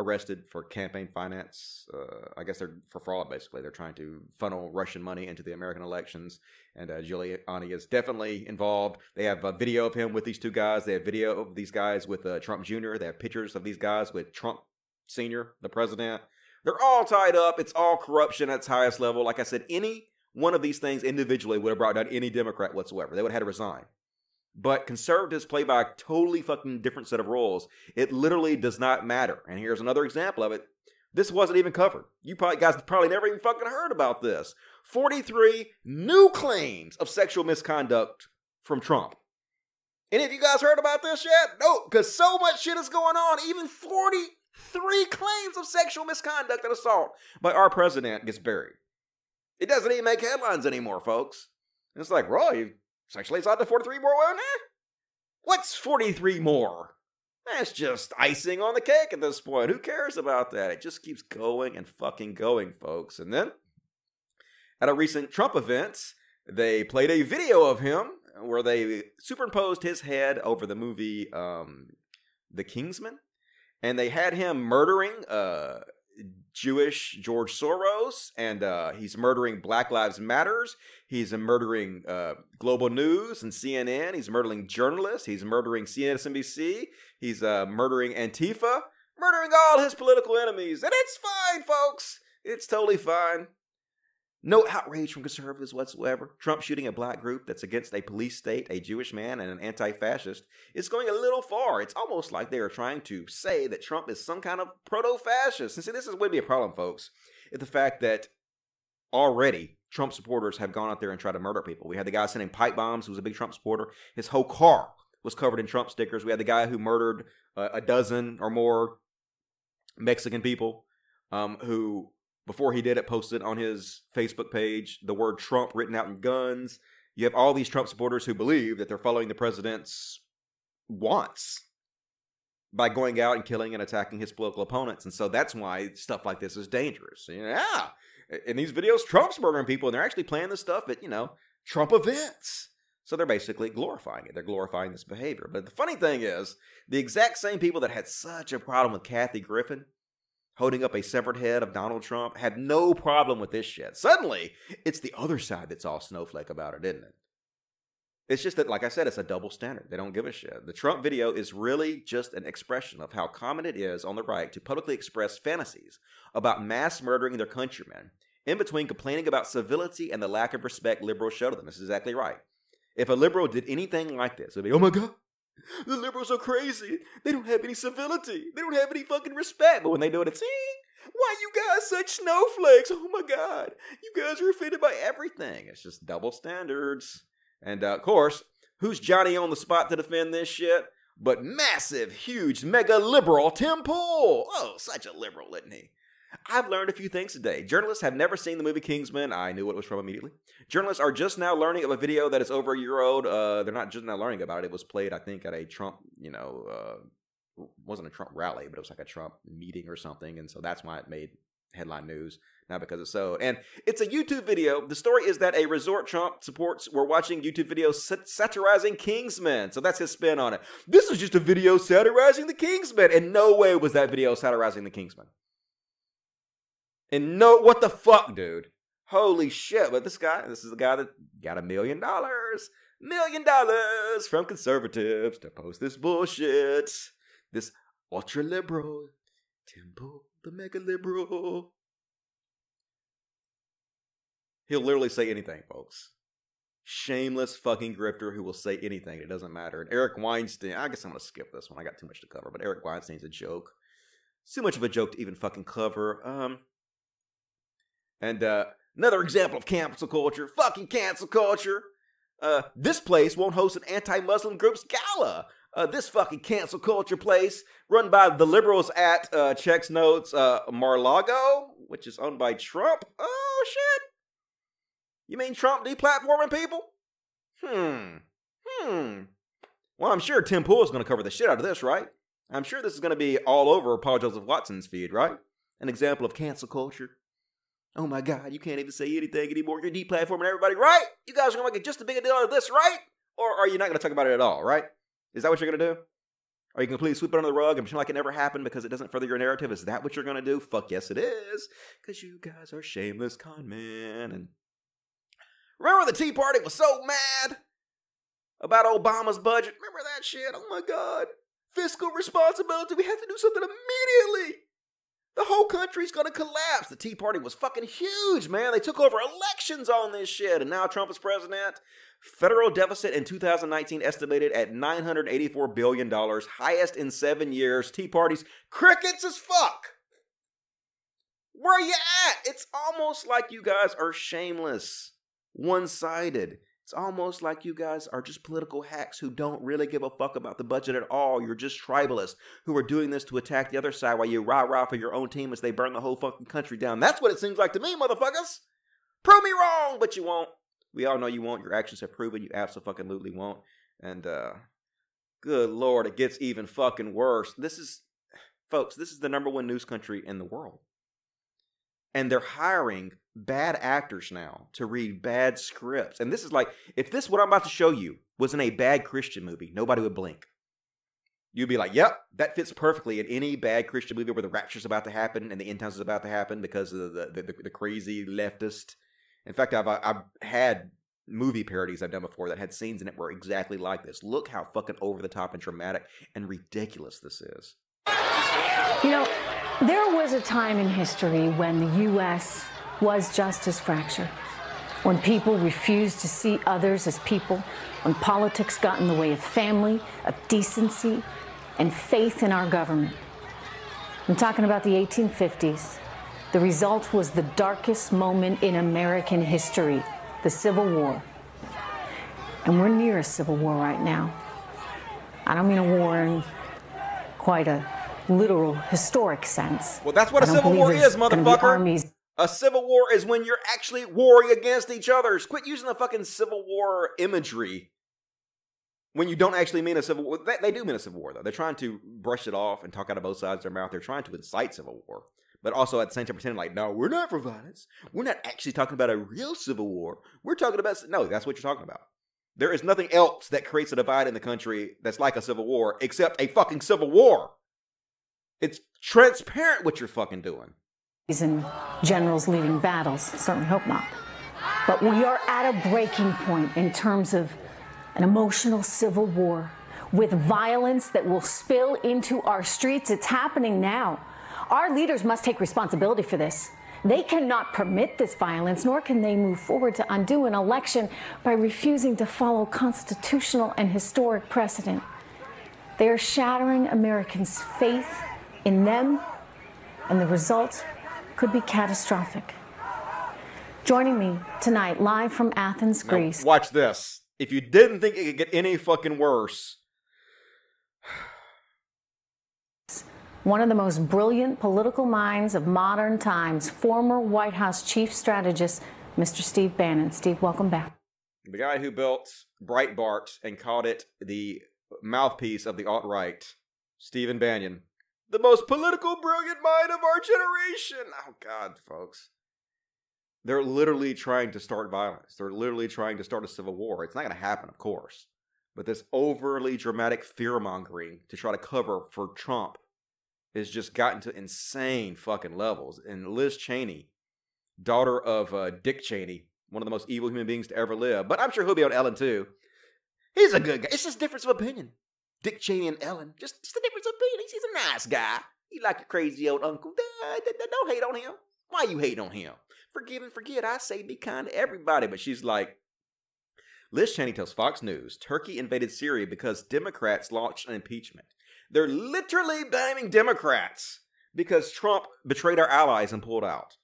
arrested for campaign finance. Uh, I guess they're for fraud. Basically, they're trying to funnel Russian money into the American elections, and uh, Giuliani is definitely involved. They have a video of him with these two guys. They have video of these guys with uh, Trump Jr. They have pictures of these guys with Trump Senior, the president. They're all tied up. It's all corruption at its highest level. Like I said, any one of these things individually would have brought down any Democrat whatsoever. They would have had to resign. But conservatives play by a totally fucking different set of rules. It literally does not matter. And here's another example of it. This wasn't even covered. You probably guys probably never even fucking heard about this. 43 new claims of sexual misconduct from Trump. Any of you guys heard about this yet? No, because so much shit is going on. Even 40 Three claims of sexual misconduct and assault by our president gets buried. It doesn't even make headlines anymore, folks. And it's like, bro, you sexually assaulted 43 more women? Eh? What's 43 more? That's just icing on the cake at this point. Who cares about that? It just keeps going and fucking going, folks. And then, at a recent Trump event, they played a video of him where they superimposed his head over the movie um, The Kingsman. And they had him murdering uh, Jewish George Soros, and uh, he's murdering Black Lives Matters. He's murdering uh, Global News and CNN. He's murdering journalists. He's murdering CNBC. He's uh, murdering Antifa, murdering all his political enemies. And it's fine, folks. It's totally fine. No outrage from conservatives whatsoever. Trump shooting a black group that's against a police state, a Jewish man, and an anti fascist is going a little far. It's almost like they are trying to say that Trump is some kind of proto fascist. And see, this is would be a problem, folks. It's the fact that already Trump supporters have gone out there and tried to murder people. We had the guy sending pipe bombs who was a big Trump supporter. His whole car was covered in Trump stickers. We had the guy who murdered uh, a dozen or more Mexican people um, who before he did it, posted on his Facebook page the word Trump written out in guns. You have all these Trump supporters who believe that they're following the president's wants by going out and killing and attacking his political opponents. And so that's why stuff like this is dangerous. Yeah. In these videos, Trump's murdering people, and they're actually playing this stuff at, you know, Trump events. So they're basically glorifying it. They're glorifying this behavior. But the funny thing is, the exact same people that had such a problem with Kathy Griffin holding up a severed head of Donald Trump had no problem with this shit. Suddenly, it's the other side that's all snowflake about it, isn't it? It's just that, like I said, it's a double standard. They don't give a shit. The Trump video is really just an expression of how common it is on the right to publicly express fantasies about mass murdering their countrymen, in between complaining about civility and the lack of respect liberals show to them. Is exactly right. If a liberal did anything like this, it'd be, oh my God, the liberals are crazy. They don't have any civility. They don't have any fucking respect. But when they do it, it's, why you guys such snowflakes? Oh my God. You guys are offended by everything. It's just double standards. And uh, of course, who's Johnny on the spot to defend this shit? But massive, huge, mega liberal Tim Pool. Oh, such a liberal, isn't he? I've learned a few things today. Journalists have never seen the movie Kingsman. I knew what it was from immediately. Journalists are just now learning of a video that is over a year old. Uh, they're not just now learning about it. It was played, I think, at a Trump, you know, uh, wasn't a Trump rally, but it was like a Trump meeting or something. And so that's why it made headline news, not because it's so. And it's a YouTube video. The story is that a resort Trump supports were watching YouTube videos satirizing Kingsman. So that's his spin on it. This is just a video satirizing the Kingsman. In no way was that video satirizing the Kingsman. And no, what the fuck, dude? Holy shit. But this guy, this is the guy that got a million dollars, million dollars from conservatives to post this bullshit. This ultra liberal, Tim Pool, the mega liberal. He'll literally say anything, folks. Shameless fucking grifter who will say anything. It doesn't matter. And Eric Weinstein, I guess I'm going to skip this one. I got too much to cover. But Eric Weinstein's a joke. Too much of a joke to even fucking cover. Um, and uh, another example of cancel culture, fucking cancel culture. Uh, this place won't host an anti-Muslim group's gala. Uh, this fucking cancel culture place, run by the liberals at uh, checks notes uh, Mar-Lago, which is owned by Trump. Oh shit! You mean Trump deplatforming people? Hmm. Hmm. Well, I'm sure Tim Pool is going to cover the shit out of this, right? I'm sure this is going to be all over Paul Joseph Watson's feed, right? An example of cancel culture. Oh my God, you can't even say anything anymore. You're deplatforming everybody, right? You guys are gonna make just a big deal out of this, right? Or are you not gonna talk about it at all, right? Is that what you're gonna do? Are you completely sweep it under the rug and pretend like it never happened because it doesn't further your narrative? Is that what you're gonna do? Fuck yes, it is. Because you guys are shameless con men. And remember the Tea Party was so mad about Obama's budget. Remember that shit? Oh my God. Fiscal responsibility. We have to do something immediately. The whole country's gonna collapse. The Tea Party was fucking huge, man. They took over elections on this shit, and now Trump is president. Federal deficit in 2019 estimated at $984 billion, highest in seven years. Tea Party's crickets as fuck. Where are you at? It's almost like you guys are shameless, one sided. It's almost like you guys are just political hacks who don't really give a fuck about the budget at all. You're just tribalists who are doing this to attack the other side while you rah rah for your own team as they burn the whole fucking country down. That's what it seems like to me, motherfuckers. Prove me wrong, but you won't. We all know you won't. Your actions have proven you absolutely won't. And uh good lord, it gets even fucking worse. This is folks, this is the number one news country in the world. And they're hiring bad actors now to read bad scripts. And this is like, if this, what I'm about to show you, was in a bad Christian movie, nobody would blink. You'd be like, yep, that fits perfectly in any bad Christian movie where the rapture's about to happen and the end times is about to happen because of the, the, the, the crazy leftist. In fact, I've, uh, I've had movie parodies I've done before that had scenes in it were exactly like this. Look how fucking over the top and dramatic and ridiculous this is. You know, there was a time in history when the U.S. was just as fractured, when people refused to see others as people, when politics got in the way of family, of decency, and faith in our government. I'm talking about the 1850s. The result was the darkest moment in American history, the Civil War. And we're near a civil war right now. I don't mean a war in quite a literal historic sense. Well, that's what a I civil war is, motherfucker. A civil war is when you're actually warring against each other. Quit using the fucking civil war imagery when you don't actually mean a civil war. They, they do mean a civil war, though. They're trying to brush it off and talk out of both sides of their mouth. They're trying to incite civil war. But also at the same time pretending like, no, we're not for violence. We're not actually talking about a real civil war. We're talking about no, that's what you're talking about. There is nothing else that creates a divide in the country that's like a civil war except a fucking civil war. It's transparent what you're fucking doing. and generals leading battles. Certainly hope not. But we are at a breaking point in terms of an emotional civil war with violence that will spill into our streets. It's happening now. Our leaders must take responsibility for this. They cannot permit this violence, nor can they move forward to undo an election by refusing to follow constitutional and historic precedent. They are shattering Americans' faith in them, and the result could be catastrophic. Joining me tonight, live from Athens, Now, Greece, watch this. If you didn't think it could get any fucking worse, one of the most brilliant political minds of modern times, former White House chief strategist, Mr. Steve Bannon. Steve, welcome back. the guy who built Breitbart and called it the mouthpiece of the alt right, Stephen Bannon, the most political brilliant mind of our generation. Oh, God, folks. They're literally trying to start violence. They're literally trying to start a civil war. It's not going to happen, of course. But this overly dramatic fear mongering to try to cover for Trump has just gotten to insane fucking levels. And Liz Cheney, daughter of uh, Dick Cheney, one of the most evil human beings to ever live, but I'm sure he'll be on Ellen too. He's a good guy. It's just difference of opinion. Dick Cheney and Ellen, just, just a difference of opinion. He's, a nice guy. He like your crazy old uncle. Don't hate on him. Why you hate on him? Forgive and forget. I say be kind to everybody. But she's like, Liz Cheney tells Fox News Turkey invaded Syria because Democrats launched an impeachment. They're literally blaming Democrats because Trump betrayed our allies and pulled out.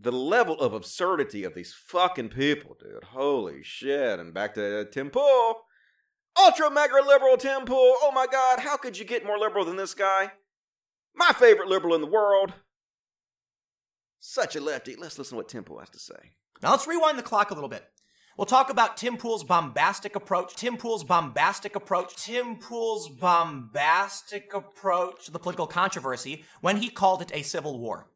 The level of absurdity of these fucking people, dude. Holy shit. And back to Tim Pool. Ultra mega liberal Tim Pool. Oh my god, how could you get more liberal than this guy? My favorite liberal in the world. Such a lefty. Let's listen to what Tim Pool has to say. Now let's rewind the clock a little bit. We'll talk about Tim Pool's bombastic approach, Tim Pool's bombastic approach, Tim Pool's bombastic approach to the political controversy when he called it a civil war.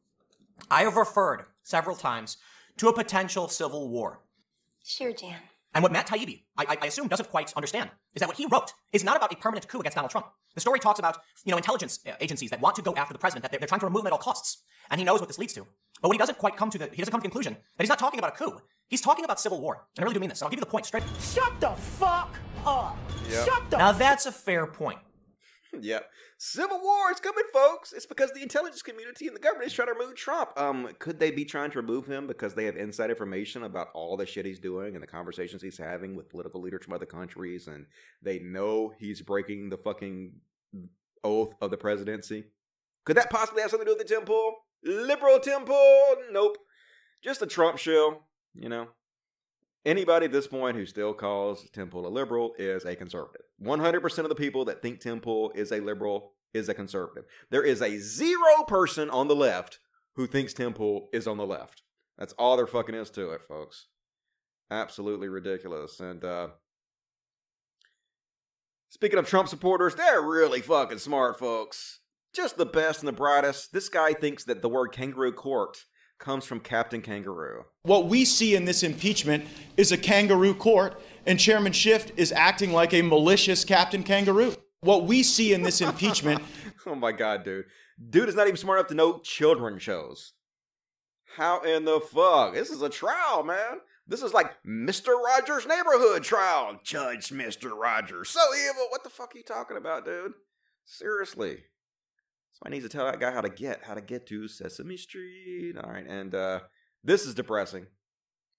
I have referred several times to a potential civil war. Sure, Dan. And what Matt Taibbi, I, I assume, doesn't quite understand is that what he wrote is not about a permanent coup against Donald Trump. The story talks about, you know, intelligence uh, agencies that want to go after the president, that they're, they're trying to remove him at all costs. And he knows what this leads to. But what he doesn't quite come to the, he doesn't come to the conclusion that he's not talking about a coup. He's talking about civil war. And I really do mean this. So I'll give you the point straight. Shut the fuck up. Yep. Shut the Now that's a fair point. yep. Civil war is coming, folks. It's because the intelligence community and the government is trying to remove Trump. Um, could they be trying to remove him because they have inside information about all the shit he's doing and the conversations he's having with political leaders from other countries, and they know he's breaking the fucking oath of the presidency? Could that possibly have something to do with the Tim Pool? Liberal Tim Pool? Nope. Just a Trump show, you know. Anybody at this point who still calls Tim Pool a liberal is a conservative. 100% of the people that think Tim Pool is a liberal is a conservative. There is a zero person on the left who thinks Tim Pool is on the left. That's all there fucking is to it, folks. Absolutely ridiculous. And uh speaking of Trump supporters, they're really fucking smart, folks. Just the best and the brightest. This guy thinks that the word kangaroo court comes from Captain Kangaroo. What we see in this impeachment is a kangaroo court, and Chairman Schiff is acting like a malicious Captain Kangaroo. What we see in this impeachment. oh my god, dude. Dude is not even smart enough to know children shows. How in the fuck? This is a trial, man. This is like Mr. Rogers' neighborhood trial. Judge Mr. Rogers. So evil. What the fuck are you talking about, dude? Seriously. I need to tell that guy how to get, how to get to Sesame Street. All right, and uh this is depressing.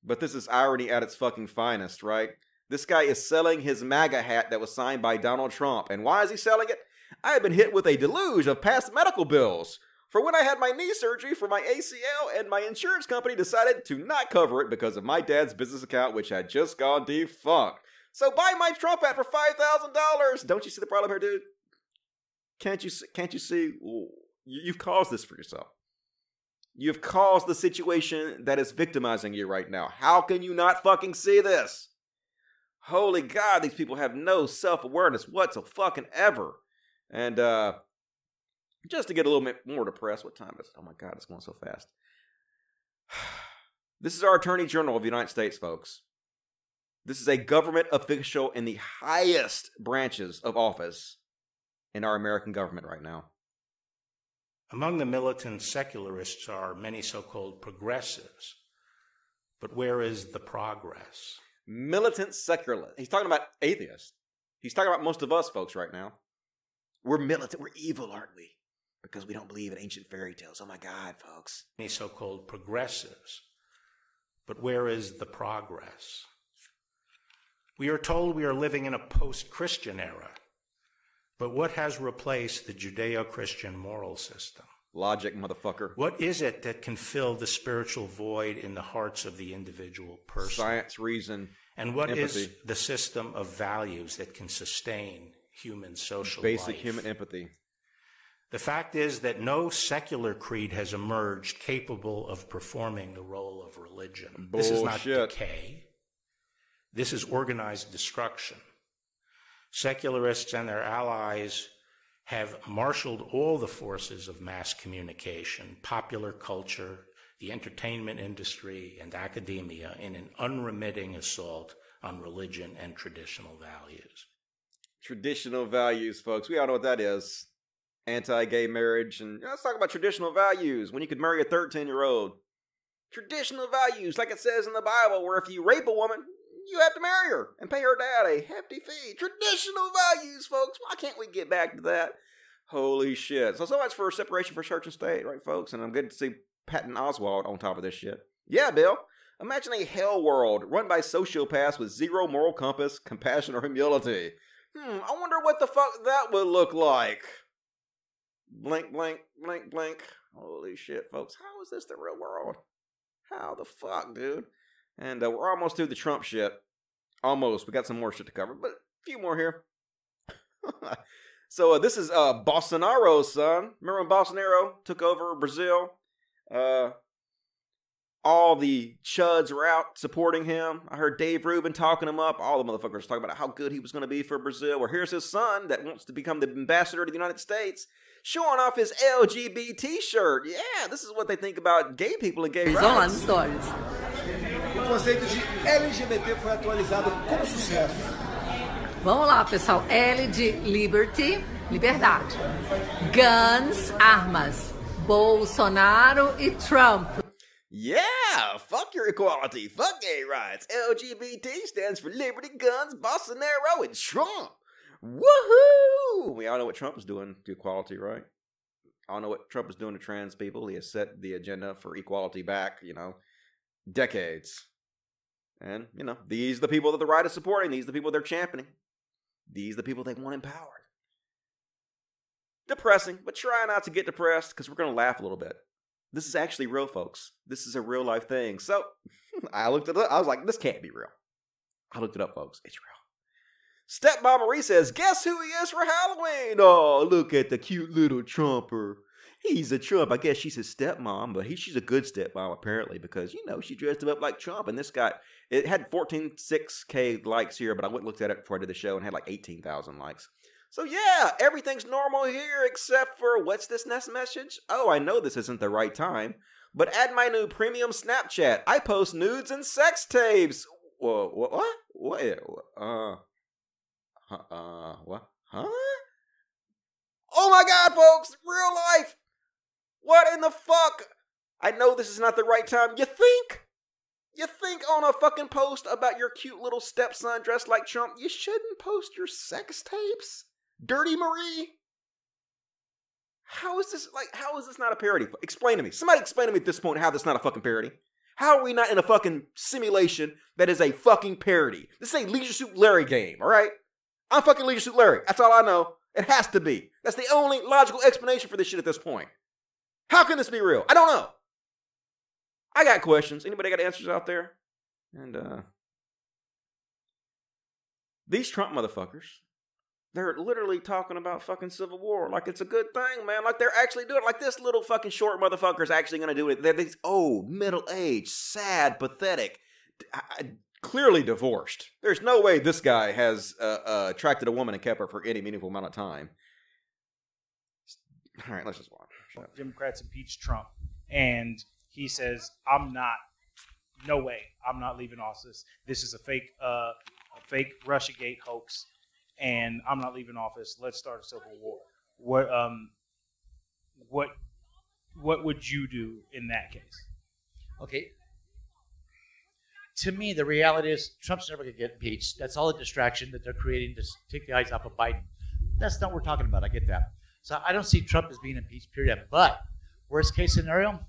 But this is irony at its fucking finest, right? This guy is selling his MAGA hat that was signed by Donald Trump. And why is he selling it? I have been hit with a deluge of past medical bills. For when I had my knee surgery for my ACL, and my insurance company decided to not cover it because of my dad's business account, which had just gone defunct. So buy my Trump hat for five thousand dollars. Don't you see the problem here, dude? Can't you? Can't you see? You've caused this for yourself. You've caused the situation that is victimizing you right now. How can you not fucking see this? Holy God, these people have no self awareness whatsoever. ever. And uh just to get a little bit more depressed, what time is it? Oh my God, it's going so fast. This is our Attorney General of the United States, folks. This is a government official in the highest branches of office in our American government right now. Among the militant secularists are many so called progressives. But where is the progress? Militant secular. He's talking about atheists. He's talking about most of us folks right now. We're militant. We're evil, aren't we? Because we don't believe in ancient fairy tales. Oh my God, folks. Many so called progressives. But where is the progress? We are told we are living in a post Christian era. But what has replaced the Judeo Christian moral system? Logic, motherfucker. What is it that can fill the spiritual void in the hearts of the individual person? Science, reason, And what is empathy. the system of values that can sustain human social basic life? human empathy. The fact is that no secular creed has emerged capable of performing the role of religion. This is not decay. This is organized destruction. Secularists and their allies have marshaled all the forces of mass communication, popular culture, the entertainment industry, and academia in an unremitting assault on religion and traditional values. Traditional values, folks. We all know what that is. Anti-gay marriage, and let's talk about traditional values. When you could marry a thirteen-year-old. Traditional values, like it says in the Bible, where if you rape a woman, you have to marry her and pay her dad a hefty fee. Traditional values, folks. Why can't we get back to that? Holy shit. So, so much for separation for church and state, right, folks? And I'm good to see Patton Oswalt on top of this shit. Yeah, Bill. Imagine a hell world run by sociopaths with zero moral compass, compassion, or humility. Hmm, I wonder what the fuck that would look like. Blink, blink, blink, blink. Holy shit, folks. How is this the real world? How the fuck, dude? And uh, we're almost through the Trump shit. Almost. We got some more shit to cover, but a few more here. so uh, this is uh, Bolsonaro's son. Remember when Bolsonaro took over Brazil? Uh, all the chuds were out supporting him. I heard Dave Rubin talking him up. All the motherfuckers talking about how good he was going to be for Brazil. Well, here's his son that wants to become the ambassador to the United States, showing off his LGBT shirt. Yeah, this is what they think about gay people and gay lá rights. no Stories. O conceito de LGBT foi atualizado com sucesso. Vamos lá, pessoal. L de Liberty, liberdade. Guns, armas. Bolsonaro e Trump. Yeah, fuck your equality, fuck gay rights. LGBT stands for liberty, guns, Bolsonaro, and Trump. Woohoo! We all know what Trump is doing to equality, right? I know what Trump is doing to trans people. He has set the agenda for equality back, you know, decades. And, you know, these are the people that the right is supporting. These are the people they're championing. These are the people they want empowered. Depressing, but try not to get depressed because we're going to laugh a little bit. This is actually real, folks. This is a real life thing. So I looked it up. I was like, this can't be real. I looked it up, folks. It's real. Stepmom Marie says, guess who he is for Halloween? Oh, look at the cute little Trumper. he's a Trump. I guess she's his stepmom, but he she's a good stepmom apparently because you know she dressed him up like Trump, and this guy it had 14.6k likes here, but I went and looked at it before I did the show and had like 18,000 likes. So yeah, everything's normal here except for what's this next message? Oh, I know this isn't the right time, but add my new premium Snapchat. I post nudes and sex tapes. Whoa, what? What? What? Uh, uh, what? Huh? Oh my god, folks! Real life! What in the fuck? I know this is not the right time. You think? You think on a fucking post about your cute little stepson dressed like Trump, you shouldn't post your sex tapes? Dirty Marie? How is this like how is this not a parody? Explain to me. Somebody explain to me at this point how this not a fucking parody. How are we not in a fucking simulation that is a fucking parody? This ain't Leisure Suit Larry game, alright? I'm fucking Leisure Suit Larry. That's all I know. It has to be. That's the only logical explanation for this shit at this point. How can this be real? I don't know. I got questions. Anybody got answers out there? And uh these Trump motherfuckers, they're literally talking about fucking civil war like it's a good thing, man. Like they're actually doing it. Like this little fucking short motherfucker is actually gonna do it. They're these old, middle aged, sad, pathetic, clearly divorced. There's no way this guy has uh, uh, attracted a woman and kept her for any meaningful amount of time. All right, let's just watch. Democrats impeach Trump, and he says, "I'm not. No way. I'm not leaving office. This is a fake, uh, a fake RussiaGate hoax, and I'm not leaving office. Let's start a civil war." What um, what what would you do in that case? Okay. To me, the reality is Trump's never going to get impeached. That's all a distraction that they're creating to take the eyes off of Biden. That's not what we're talking about. I get that. So I don't see Trump as being impeached, period. But worst case scenario,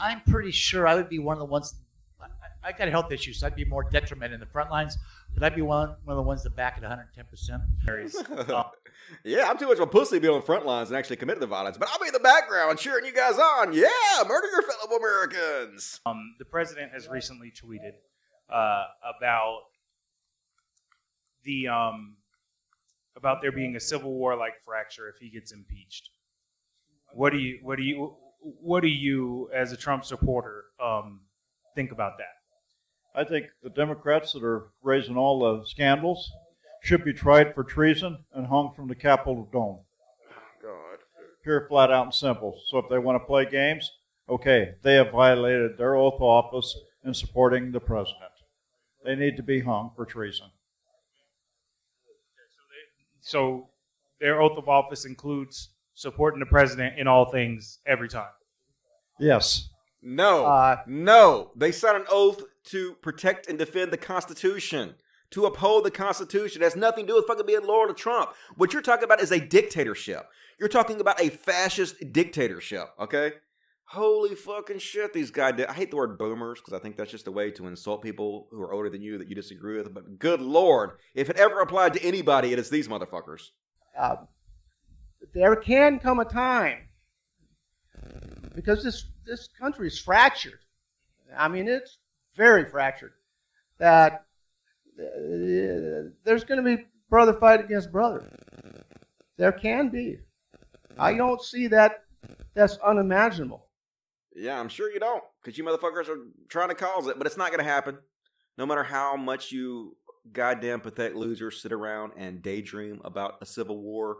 I'm pretty sure I would be one of the ones. I, I got health issues, so I'd be more detriment in the front lines, but I'd be one, one of the ones that back at 110%. Um, yeah, I'm too much of a pussy to be on the front lines and actually commit the violence, but I'll be in the background cheering you guys on. Yeah, murder your fellow Americans. Um, the president has recently tweeted uh, about the um, about there being a civil war like fracture if he gets impeached. What do you what do you what do you as a Trump supporter um, think about that? I think the Democrats that are raising all the scandals should be tried for treason and hung from the Capitol dome. God. Pure, flat out, and simple. So if they want to play games, okay, they have violated their oath of office in supporting the president. They need to be hung for treason. So their oath of office includes supporting the president in all things every time. Yes. No. Uh, no. They signed an oath to protect and defend the Constitution, to uphold the Constitution. It has nothing to do with fucking being loyal to Trump. What you're talking about is a dictatorship. You're talking about a fascist dictatorship, okay? Holy fucking shit, these guys did. I hate the word boomers because I think that's just a way to insult people who are older than you that you disagree with. But good lord, if it ever applied to anybody, it is these motherfuckers. Uh, there can come a time because this this country is fractured. I mean, it's very fractured. That uh, there's going to be brother fight against brother. There can be. I don't see that. That's unimaginable. Yeah, I'm sure you don't, because you motherfuckers are trying to cause it, but it's not going to happen. No matter how much you goddamn pathetic losers sit around and daydream about a civil war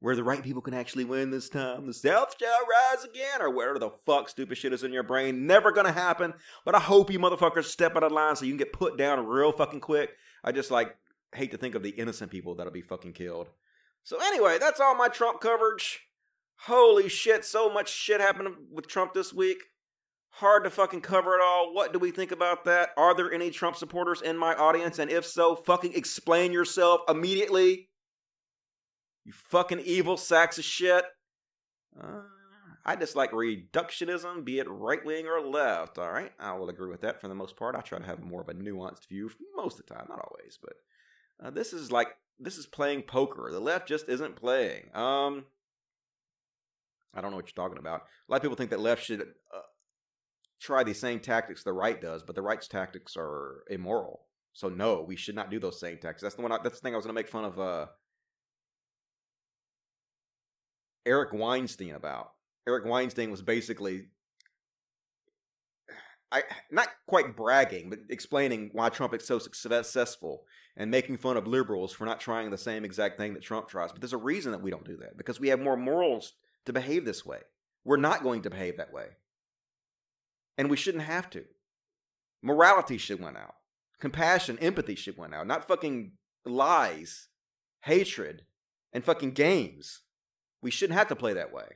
where the right people can actually win this time. The South shall rise again, or whatever the fuck stupid shit is in your brain. Never gonna happen. But I hope you motherfuckers step out of line so you can get put down real fucking quick. I just like hate to think of the innocent people that'll be fucking killed. So anyway, that's all my Trump coverage. Holy shit, so much shit happened with Trump this week. Hard to fucking cover it all. What do we think about that? Are there any Trump supporters in my audience? And if so, fucking explain yourself immediately. You fucking evil sacks of shit. Uh, I dislike reductionism, be it right wing or left. All right, I will agree with that for the most part. I try to have more of a nuanced view most of the time, not always, but uh, this is like this is playing poker. The left just isn't playing. Um, I don't know what you're talking about. A lot of people think that left should uh, try the same tactics the right does, but the right's tactics are immoral. So no, we should not do those same tactics. That's the one. I, that's the thing I was going to make fun of. Uh, Eric Weinstein about. Eric Weinstein was basically I not quite bragging, but explaining why Trump is so successful and making fun of liberals for not trying the same exact thing that Trump tries. But there's a reason that we don't do that because we have more morals to behave this way. We're not going to behave that way. And we shouldn't have to. Morality should win out. Compassion, empathy should win out. Not fucking lies, hatred, and fucking games. We shouldn't have to play that way.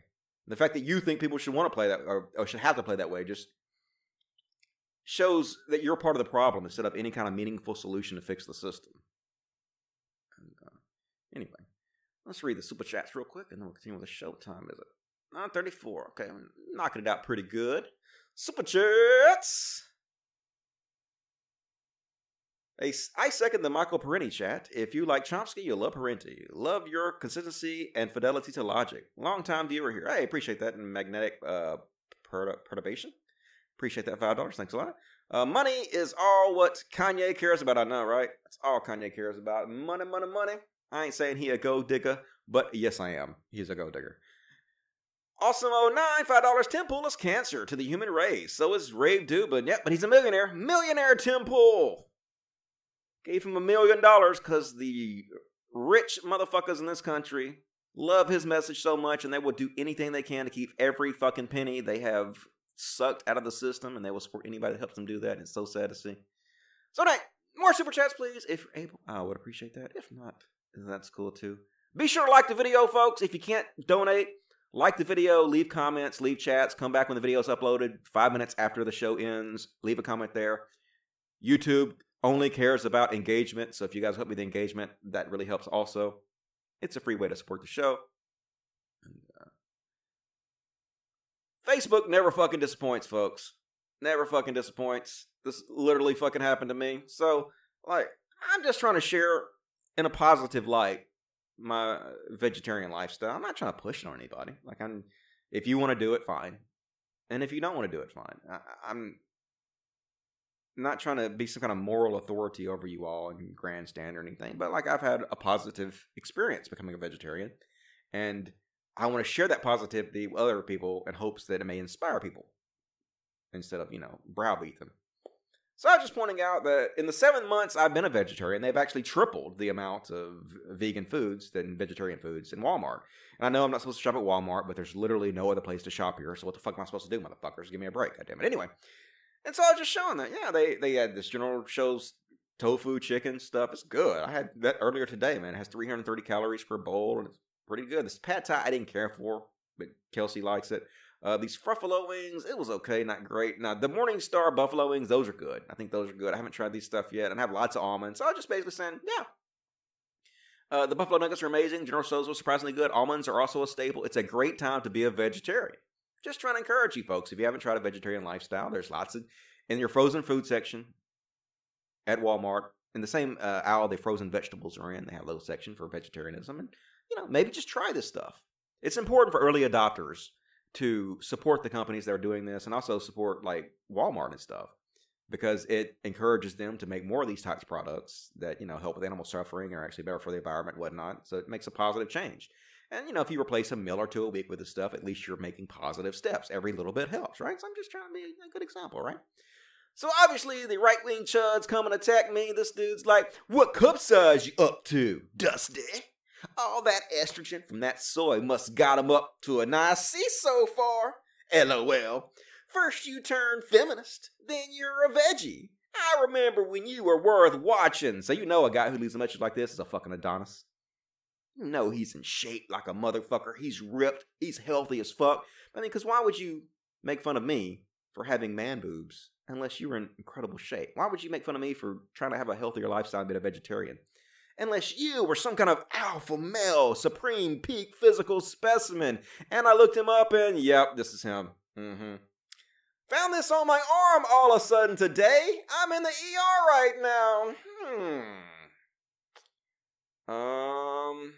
The fact that you think people should want to play that or, or should have to play that way just shows that you're part of the problem instead of any kind of meaningful solution to fix the system. And, uh, anyway, let's read the super chats real quick and then we'll continue with the show. Time is it? 934. Okay, I'm knocking it out pretty good. Super chats! I second the Michael Parenti chat. If you like Chomsky, you'll love Parenti. Love your consistency and fidelity to logic. Long time viewer here. I appreciate that in magnetic uh, perturbation. Appreciate that five dollars. Thanks a lot. Uh, money is all what Kanye cares about. I know, right? That's all Kanye cares about. Money, money, money. I ain't saying he a gold digger, but yes, I am. He's a gold digger. Awesome 09, $5 Tim Pool is cancer to the human race. So is Rave Dubin. Yep, but he's a millionaire. Millionaire Tim Pool. Gave him a million dollars because the rich motherfuckers in this country love his message so much and they will do anything they can to keep every fucking penny they have sucked out of the system and they will support anybody that helps them do that. And It's so sad to see. So, tonight, more super chats, please, if you're able. I would appreciate that. If not, that's cool too. Be sure to like the video, folks. If you can't donate, like the video, leave comments, leave chats, come back when the video is uploaded five minutes after the show ends. Leave a comment there. YouTube only cares about engagement, so if you guys help me with the engagement, that really helps also. It's a free way to support the show. Uh, Facebook never fucking disappoints, folks. Never fucking disappoints. This literally fucking happened to me. So, like, I'm just trying to share in a positive light my vegetarian lifestyle. I'm not trying to push it on anybody. Like, I'm, if you want to do it, fine. And if you don't want to do it, fine. I, I'm not trying to be some kind of moral authority over you all and grandstand or anything, but like, I've had a positive experience becoming a vegetarian. And I want to share that positivity with other people in hopes that it may inspire people instead of, you know, browbeat them. So I was just pointing out that in the seven months I've been a vegetarian, they've actually tripled the amount of vegan foods than vegetarian foods in Walmart. And I know I'm not supposed to shop at Walmart, but there's literally no other place to shop here. So what the fuck am I supposed to do, motherfuckers? Give me a break, goddammit. Anyway, and so I was just showing that, yeah, they they had this General Tso's tofu, chicken stuff. It's good. I had that earlier today, man. It has 330 calories per bowl, and it's pretty good. This pad thai I didn't care for, but Kelsey likes it. Uh, these Fruffalo wings, it was okay, not great. Now the Morningstar Buffalo wings, those are good. I think those are good. I haven't tried these stuff yet, and I have lots of almonds. So I was just basically saying, yeah. Uh, the buffalo nuggets are amazing. General Tso's was surprisingly good. Almonds are also a staple. It's a great time to be a vegetarian. Just trying to encourage you folks. If you haven't tried a vegetarian lifestyle, there's lots of in your frozen food section at Walmart. In the same uh, aisle the frozen vegetables are in, they have a little section for vegetarianism. And you know, maybe just try this stuff. It's important for early adopters to support the companies that are doing this and also support like Walmart and stuff because it encourages them to make more of these types of products that, you know, help with animal suffering or actually better for the environment whatnot. So it makes a positive change. And, you know, if you replace a meal or two a week with this stuff, at least you're making positive steps. Every little bit helps, right? So I'm just trying to be a good example, right? So obviously the right wing chuds come and attack me. This dude's like, what cup size you up to, Dusty? All that estrogen from that soy must got him up to a nice C so far. LOL. First you turn feminist, then you're a veggie. I remember when you were worth watching. So you know a guy who leaves a message like this is a fucking Adonis. You know he's in shape like a motherfucker. He's ripped. He's healthy as fuck. I mean, because why would you make fun of me for having man boobs unless you were in incredible shape? Why would you make fun of me for trying to have a healthier lifestyle and be a vegetarian? unless you were some kind of alpha male, supreme peak physical specimen. And I looked him up and yep, this is him. Mm-hmm. Found this on my arm all of a sudden today. I'm in the ER right now. Hmm. Um,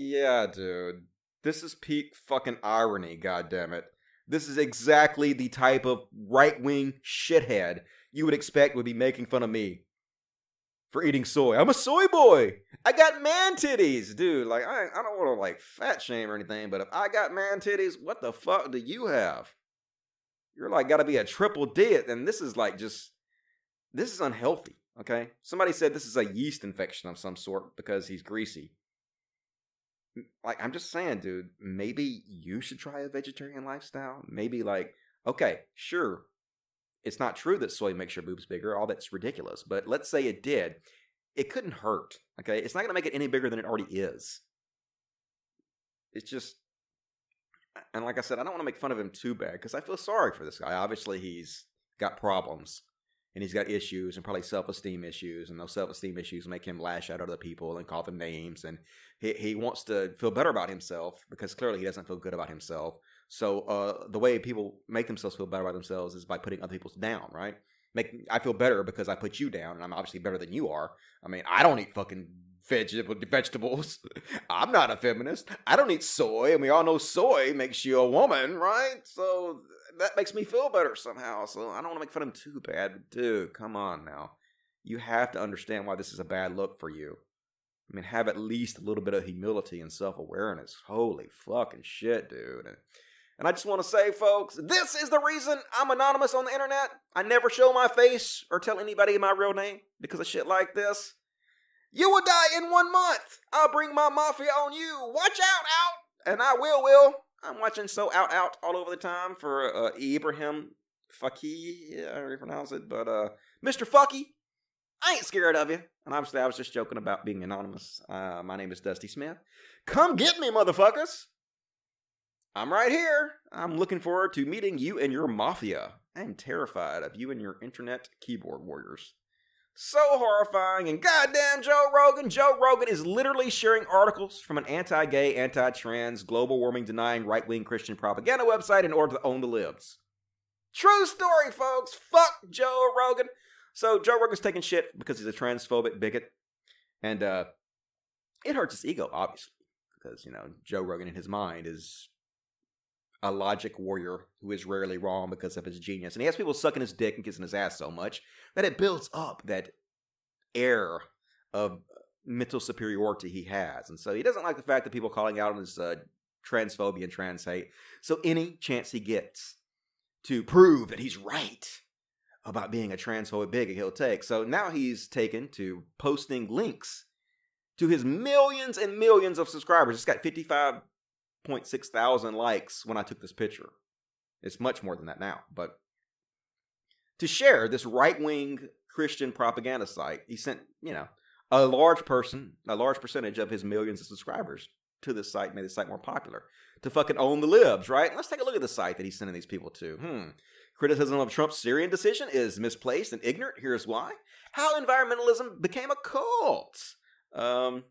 yeah, dude. This is peak fucking irony, goddammit. This is exactly the type of right wing shithead you would expect would be making fun of me for eating soy. I'm a soy boy. I got man titties, dude. Like I, I don't want to like fat shame or anything, but if I got man titties, what the fuck do you have? You're like got to be a triple D, and this is like just this is unhealthy. Okay, somebody said this is a yeast infection of some sort because he's greasy. Like I'm just saying, dude. Maybe you should try a vegetarian lifestyle. Maybe like okay, sure, it's not true that soy makes your boobs bigger. All that's ridiculous. But let's say it did. It couldn't hurt. Okay. It's not going to make it any bigger than it already is. It's just. And like I said, I don't want to make fun of him too bad because I feel sorry for this guy. Obviously, he's got problems and he's got issues and probably self esteem issues. And those self esteem issues make him lash out at other people and call them names. And he, he wants to feel better about himself because clearly he doesn't feel good about himself. So uh, the way people make themselves feel better about themselves is by putting other people down, right? Make I feel better because I put you down, and I'm obviously better than you are. I mean, I don't eat fucking vegetable vegetables. I'm not a feminist. I don't eat soy, and we all know soy makes you a woman, right? So that makes me feel better somehow. So I don't want to make fun of him too bad, but dude, come on now. You have to understand why this is a bad look for you. I mean, have at least a little bit of humility and self awareness. Holy fucking shit, dude. And I just want to say, folks, this is the reason I'm anonymous on the internet. I never show my face or tell anybody my real name because of shit like this. You will die in one month. I'll bring my mafia on you. Watch out, out. And I will, will. I'm watching So Out Out all over the time for uh, Ibrahim Fucky. Yeah, I don't pronounce it, but uh, Mr. Fucky. I ain't scared of you. And obviously, I was just joking about being anonymous. Uh, my name is Dusty Smith. Come get me, motherfuckers. I'm right here. I'm looking forward to meeting you and your mafia. I'm terrified of you and your internet keyboard warriors. So horrifying, and goddamn Joe Rogan. Joe Rogan is literally sharing articles from an anti gay, anti trans, global warming denying right wing Christian propaganda website in order to own the libs. True story, folks. Fuck Joe Rogan. So Joe Rogan's taking shit because he's a transphobic bigot. And uh, it hurts his ego, obviously. Because, you know, Joe Rogan in his mind is a logic warrior who is rarely wrong because of his genius. And he has people sucking his dick and kissing his ass so much that it builds up that air of mental superiority he has. And so he doesn't like the fact that people calling out on his uh, transphobia and trans hate. So any chance he gets to prove that he's right about being a transphobic bigot, he'll take. So now he's taken to posting links to his millions and millions of subscribers. It's got 55 0.6 thousand likes when I took this picture. It's much more than that now. But to share this right wing Christian propaganda site, he sent, you know, a large person, a large percentage of his millions of subscribers to this site, made the site more popular. To fucking own the libs, right? Let's take a look at the site that he's sending these people to. Hmm. Criticism of Trump's Syrian decision is misplaced and ignorant. Here's why. How environmentalism became a cult. Um,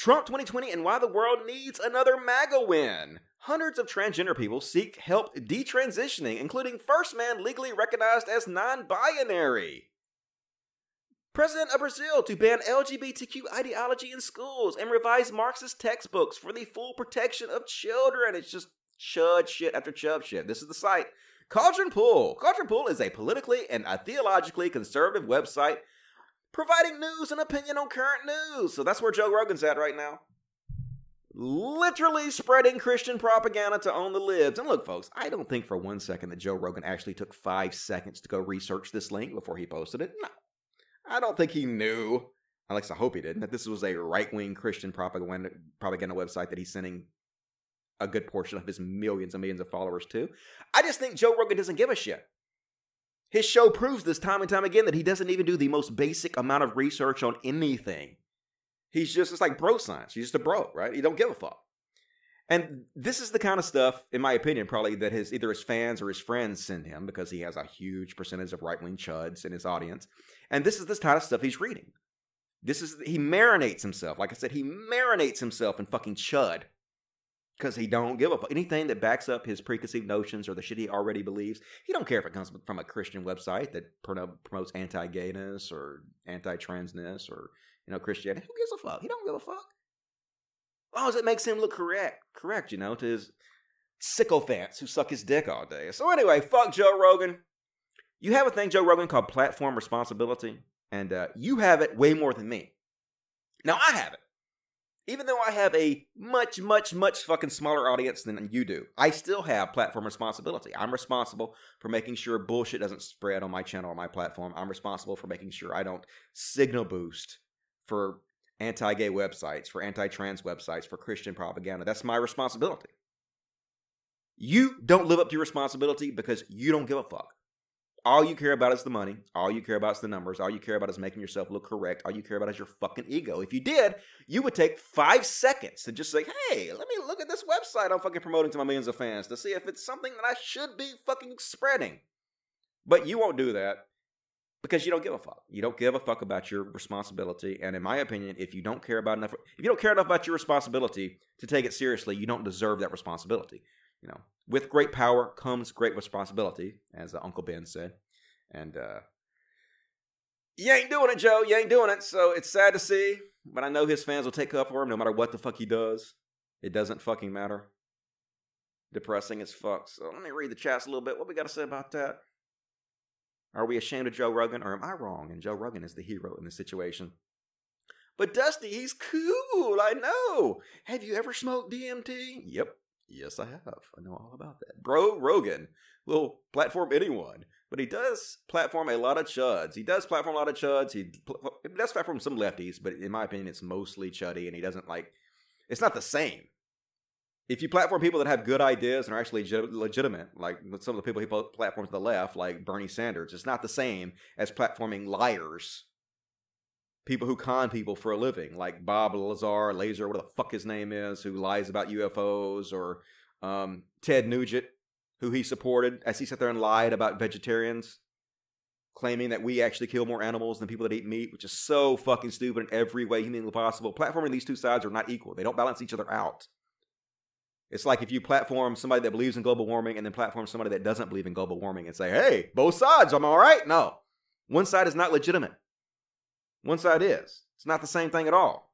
Trump 2020 and why the world needs another MAGA win. Hundreds of transgender people seek help detransitioning, including first man legally recognized as non binary. President of Brazil to ban LGBTQ ideology in schools and revise Marxist textbooks for the full protection of children. It's just chud shit after chub shit. This is the site. Cauldron Pool. Cauldron Pool is a politically and a theologically conservative website providing news and opinion on current news. So that's where Joe Rogan's at right now. Literally spreading Christian propaganda to own the libs. And look, folks, I don't think for one second that Joe Rogan actually took five seconds to go research this link before he posted it. No. I don't think he knew, at least I hope he didn't, that this was a right wing Christian propaganda, propaganda website that he's sending a good portion of his millions and millions of followers to. I just think Joe Rogan doesn't give a shit. His show proves this time and time again that he doesn't even do the most basic amount of research on anything. He's just, it's like bro science. He's just a bro, right? He don't give a fuck. And this is the kind of stuff, in my opinion, probably that his either his fans or his friends send him because he has a huge percentage of right wing chuds in his audience. And this is this kind of stuff he's reading. This is he marinates himself. Like I said, he marinates himself in fucking chud because he don't give a fuck. Anything that backs up his preconceived notions or the shit he already believes, he don't care if it comes from a Christian website that promotes anti-gayness or anti-transness or you know Christianity. Who gives a fuck? He don't give a fuck. As long as it makes him look correct, correct, you know, to his sycophants who suck his dick all day. So anyway, fuck Joe Rogan. You have a thing, Joe Rogan, called platform responsibility. And uh, you have it way more than me. Now, I have it. Even though I have a much, much, much fucking smaller audience than you do, I still have platform responsibility. I'm responsible for making sure bullshit doesn't spread on my channel or my platform. I'm responsible for making sure I don't signal boost for anti gay websites, for anti trans websites, for Christian propaganda. That's my responsibility. You don't live up to your responsibility because you don't give a fuck. All you care about is the money. All you care about is the numbers. All you care about is making yourself look correct. All you care about is your fucking ego. If you did, you would take five seconds to just say, hey, let me look at this website I'm fucking promoting to my millions of fans to see if it's something that I should be fucking spreading. But you won't do that because you don't give a fuck. You don't give a fuck about your responsibility. And in my opinion, if you don't care about enough, if you don't care enough about your responsibility to take it seriously, you don't deserve that responsibility. You know, with great power comes great responsibility, as uh, Uncle Ben said. And uh, you ain't doing it, Joe. You ain't doing it. So it's sad to see, but I know his fans will take up for him no matter what the fuck he does. It doesn't fucking matter. Depressing as fuck. So let me read the chats a little bit. What we got to say about that? Are we ashamed of Joe Rogan, or am I wrong? And Joe Rogan is the hero in this situation. But Dusty, he's cool. I know. Have you ever smoked DMT? Yep. Yes, I have. I know all about that. Bro Rogan will platform anyone, but he does platform a lot of chuds. He does platform a lot of chuds. He, does platform some lefties, but in my opinion, it's mostly chuddy, and he doesn't like. It's not the same. If you platform people that have good ideas and are actually legit- legitimate, like some of the people he pl- platforms to the left, like Bernie Sanders, it's not the same as platforming liars people who con people for a living, like Bob Lazar, Laser, whatever the fuck his name is, who lies about UFOs, or um, Ted Nugent, who he supported as he sat there and lied about vegetarians, claiming that we actually kill more animals than people that eat meat, which is so fucking stupid in every way humanly possible. Platforming these two sides are not equal; they don't balance each other out. It's like if you platform somebody that believes in global warming and then platform somebody that doesn't believe in global warming and say, "Hey, both sides, I'm all right." No, one side is not legitimate. One side is. It's not the same thing at all.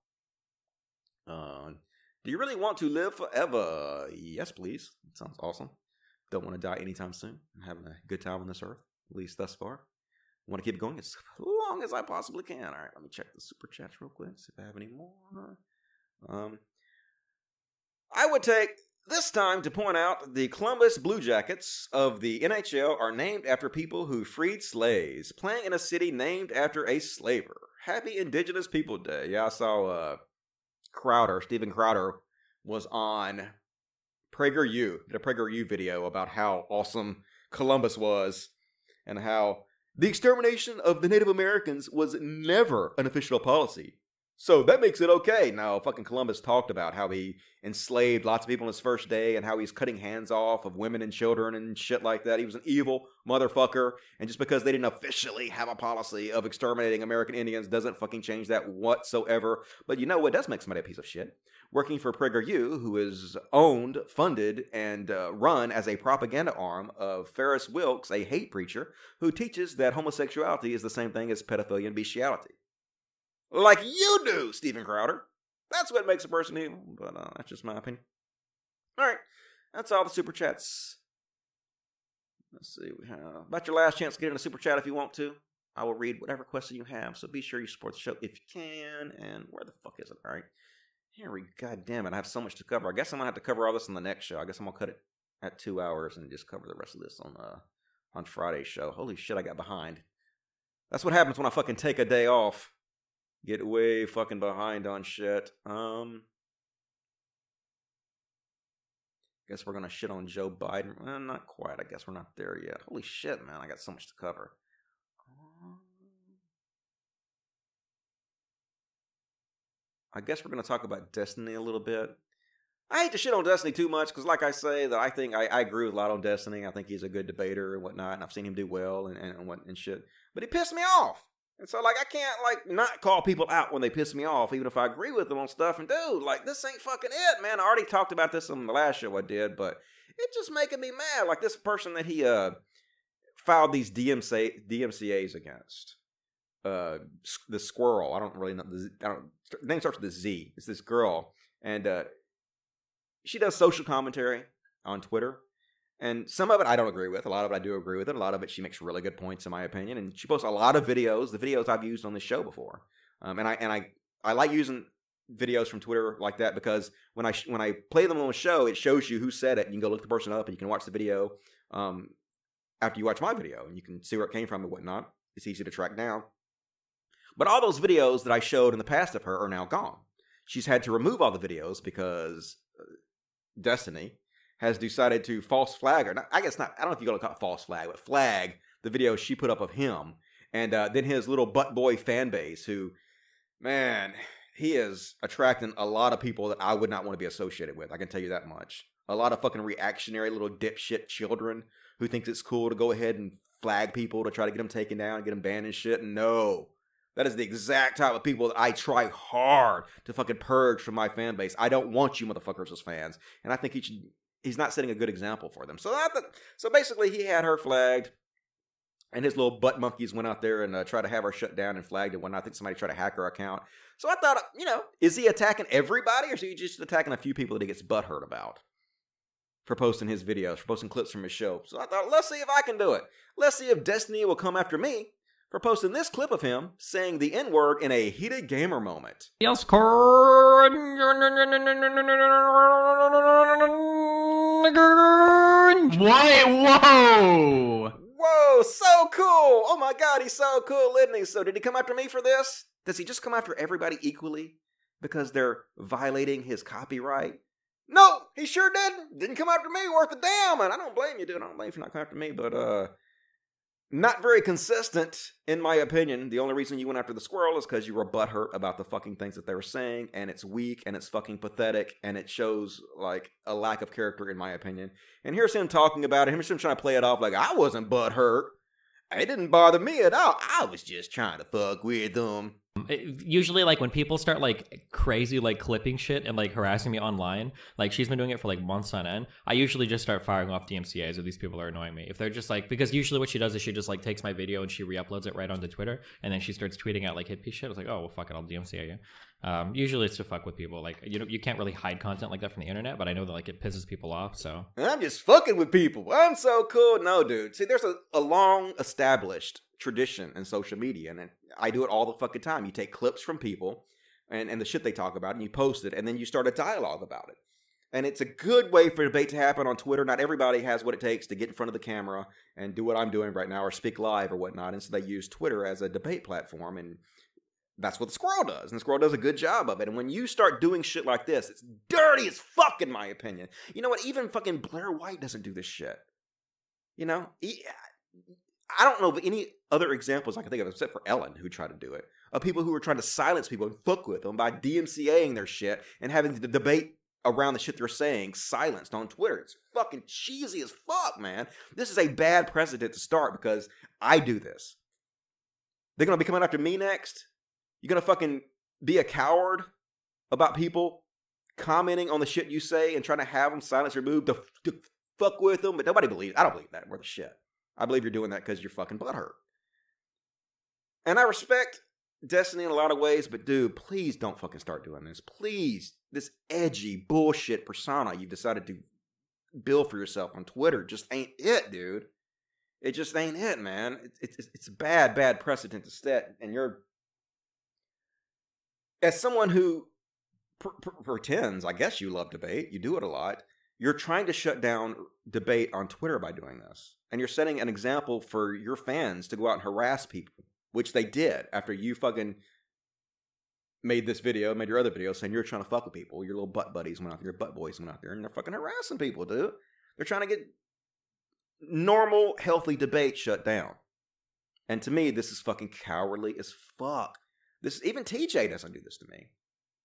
Uh, do you really want to live forever? Yes, please. That sounds awesome. Don't want to die anytime soon. I'm having a good time on this earth, at least thus far. want to keep going as long as I possibly can. All right, let me check the super chats real quick, see if I have any more. Um, I would take this time to point out the Columbus Blue Jackets of the NHL are named after people who freed slaves, playing in a city named after a slaver. Happy Indigenous People Day. Yeah, I saw uh, Crowder, Stephen Crowder, was on PragerU, did a PragerU video about how awesome Columbus was and how the extermination of the Native Americans was never an official policy. So that makes it okay. Now, fucking Columbus talked about how he enslaved lots of people on his first day and how he's cutting hands off of women and children and shit like that. He was an evil motherfucker. And just because they didn't officially have a policy of exterminating American Indians doesn't fucking change that whatsoever. But you know what does make somebody a piece of shit? Working for PragerU, who is owned, funded, and uh, run as a propaganda arm of Farris Wilks, a hate preacher who teaches that homosexuality is the same thing as pedophilia and bestiality like you do, Stephen Crowder. That's what makes a person evil, but uh, that's just my opinion. All right, that's all the super chats. Let's see, we have about your last chance to get in a super chat if you want to. I will read whatever question you have, so be sure you support the show if you can. And where the fuck is it? All right, we. God damn it, I have so much to cover. I guess I'm gonna have to cover all this on the next show. I guess I'm gonna cut it at two hours and just cover the rest of this on uh on Friday's show. Holy shit, I got behind. That's what happens when I fucking take a day off get way fucking behind on shit. Um, guess we're gonna shit on Joe Biden. Eh, not quite. I guess we're not there yet. Holy shit, man! I got so much to cover. I guess we're gonna talk about Destiny a little bit. I hate to shit on Destiny too much because, like I say, that I think I, I agree with a lot on Destiny. I think he's a good debater and whatnot, and I've seen him do well and, and, and what and shit. But he pissed me off. And so, like, I can't like not call people out when they piss me off, even if I agree with them on stuff. And dude, like, this ain't fucking it, man. I already talked about this on the last show I did, but it's just making me mad. Like this person that he uh filed these DMCA DMCA's against. Uh, the squirrel. I don't really know. The, I don't. Name starts with a Z. It's this girl, and uh, she does social commentary on Twitter, And some of it I don't agree with. A lot of it I do agree with it. A lot of it she makes really good points in my opinion. And she posts a lot of videos, the videos I've used on this show before. Um, and I and I I like using videos from Twitter like that because when I when I play them on the show, it shows you who said it. You can go look the person up and you can watch the video um, after you watch my video, and you can see where it came from and whatnot. It's easy to track down. But all those videos that I showed in the past of her are now gone. She's had to remove all the videos because uh, Destiny has decided to false flag, or not, I guess not. I don't know if you're gonna call it false flag, but flag the video she put up of him, and uh, then his little butt boy fan base, who, man, he is attracting a lot of people that I would not want to be associated with. I can tell you that much. A lot of fucking reactionary little dipshit children who thinks it's cool to go ahead and flag people to try to get them taken down, get them banned and shit. No. That is the exact type of people that I try hard to fucking purge from my fan base. I don't want you motherfuckers as fans. And I think he should he's not setting a good example for them. So that, so basically he had her flagged and his little butt monkeys went out there and uh, tried to have her shut down and flagged and whatnot. I think somebody tried to hack her account. So I thought, you know, is he attacking everybody or is he just attacking a few people that he gets butthurt about for posting his videos, for posting clips from his show? So I thought, let's see if I can do it. Let's see if Destiny will come after me for posting this clip of him saying the N word in a heated gamer moment. Yes, Why? Whoa! Whoa, so cool! Oh my god, he's so cool, isn't he? So, did he come after me for this? Does he just come after everybody equally because they're violating his copyright? No, he sure didn't. Didn't come after me worth a damn, and I don't blame you, dude. I don't blame you for not coming after me, but uh, not very consistent, in my opinion. The only reason you went after the squirrel is because you were butthurt about the fucking things that they were saying, and it's weak, and it's fucking pathetic, and it shows like a lack of character, in my opinion. And here's him talking about it. Here's him trying to play it off like I wasn't butthurt. It didn't bother me at all. I was just trying to fuck with them. It- usually like when people start like crazy like clipping shit and like harassing me online like she's been doing it for like months on end i usually just start firing off dmcas if these people are annoying me if they're just like because usually what she does is she just like takes my video and she re-uploads it right onto twitter and then she starts tweeting out like hit piece shit i was like oh well fuck it i'll dmca you um, usually it's to fuck with people like you know you can't really hide content like that from the internet but i know that like it pisses people off so I'm just fucking with people. I'm so cool. No, dude. See, there's a, a long established tradition in social media, and I do it all the fucking time. You take clips from people and, and the shit they talk about, and you post it, and then you start a dialogue about it. And it's a good way for debate to happen on Twitter. Not everybody has what it takes to get in front of the camera and do what I'm doing right now or speak live or whatnot. And so they use Twitter as a debate platform. And that's what the squirrel does. And the squirrel does a good job of it. And when you start doing shit like this, it's dirty as fuck, in my opinion. You know what? Even fucking Blair White doesn't do this shit. You know? He- I don't know of any other examples I can think of, except for Ellen, who tried to do it, of people who were trying to silence people and fuck with them by DMCAing their shit and having the debate around the shit they're saying silenced on Twitter. It's fucking cheesy as fuck, man. This is a bad precedent to start because I do this. They're gonna be coming after me next. You're gonna fucking be a coward about people commenting on the shit you say and trying to have them silence removed to, to fuck with them, but nobody believes. I don't believe that. Worth of shit. I believe you're doing that because you're fucking butthurt. And I respect Destiny in a lot of ways, but dude, please don't fucking start doing this. Please, this edgy bullshit persona you've decided to build for yourself on Twitter just ain't it, dude. It just ain't it, man. It's it's, it's bad, bad precedent to set, and you're as someone who pr- pr- pretends, I guess you love debate, you do it a lot. You're trying to shut down debate on Twitter by doing this, and you're setting an example for your fans to go out and harass people, which they did after you fucking made this video, made your other video saying you're trying to fuck with people. Your little butt buddies went out there, your butt boys went out there, and they're fucking harassing people, dude. They're trying to get normal, healthy debate shut down. And to me, this is fucking cowardly as fuck. This even TJ doesn't do this to me.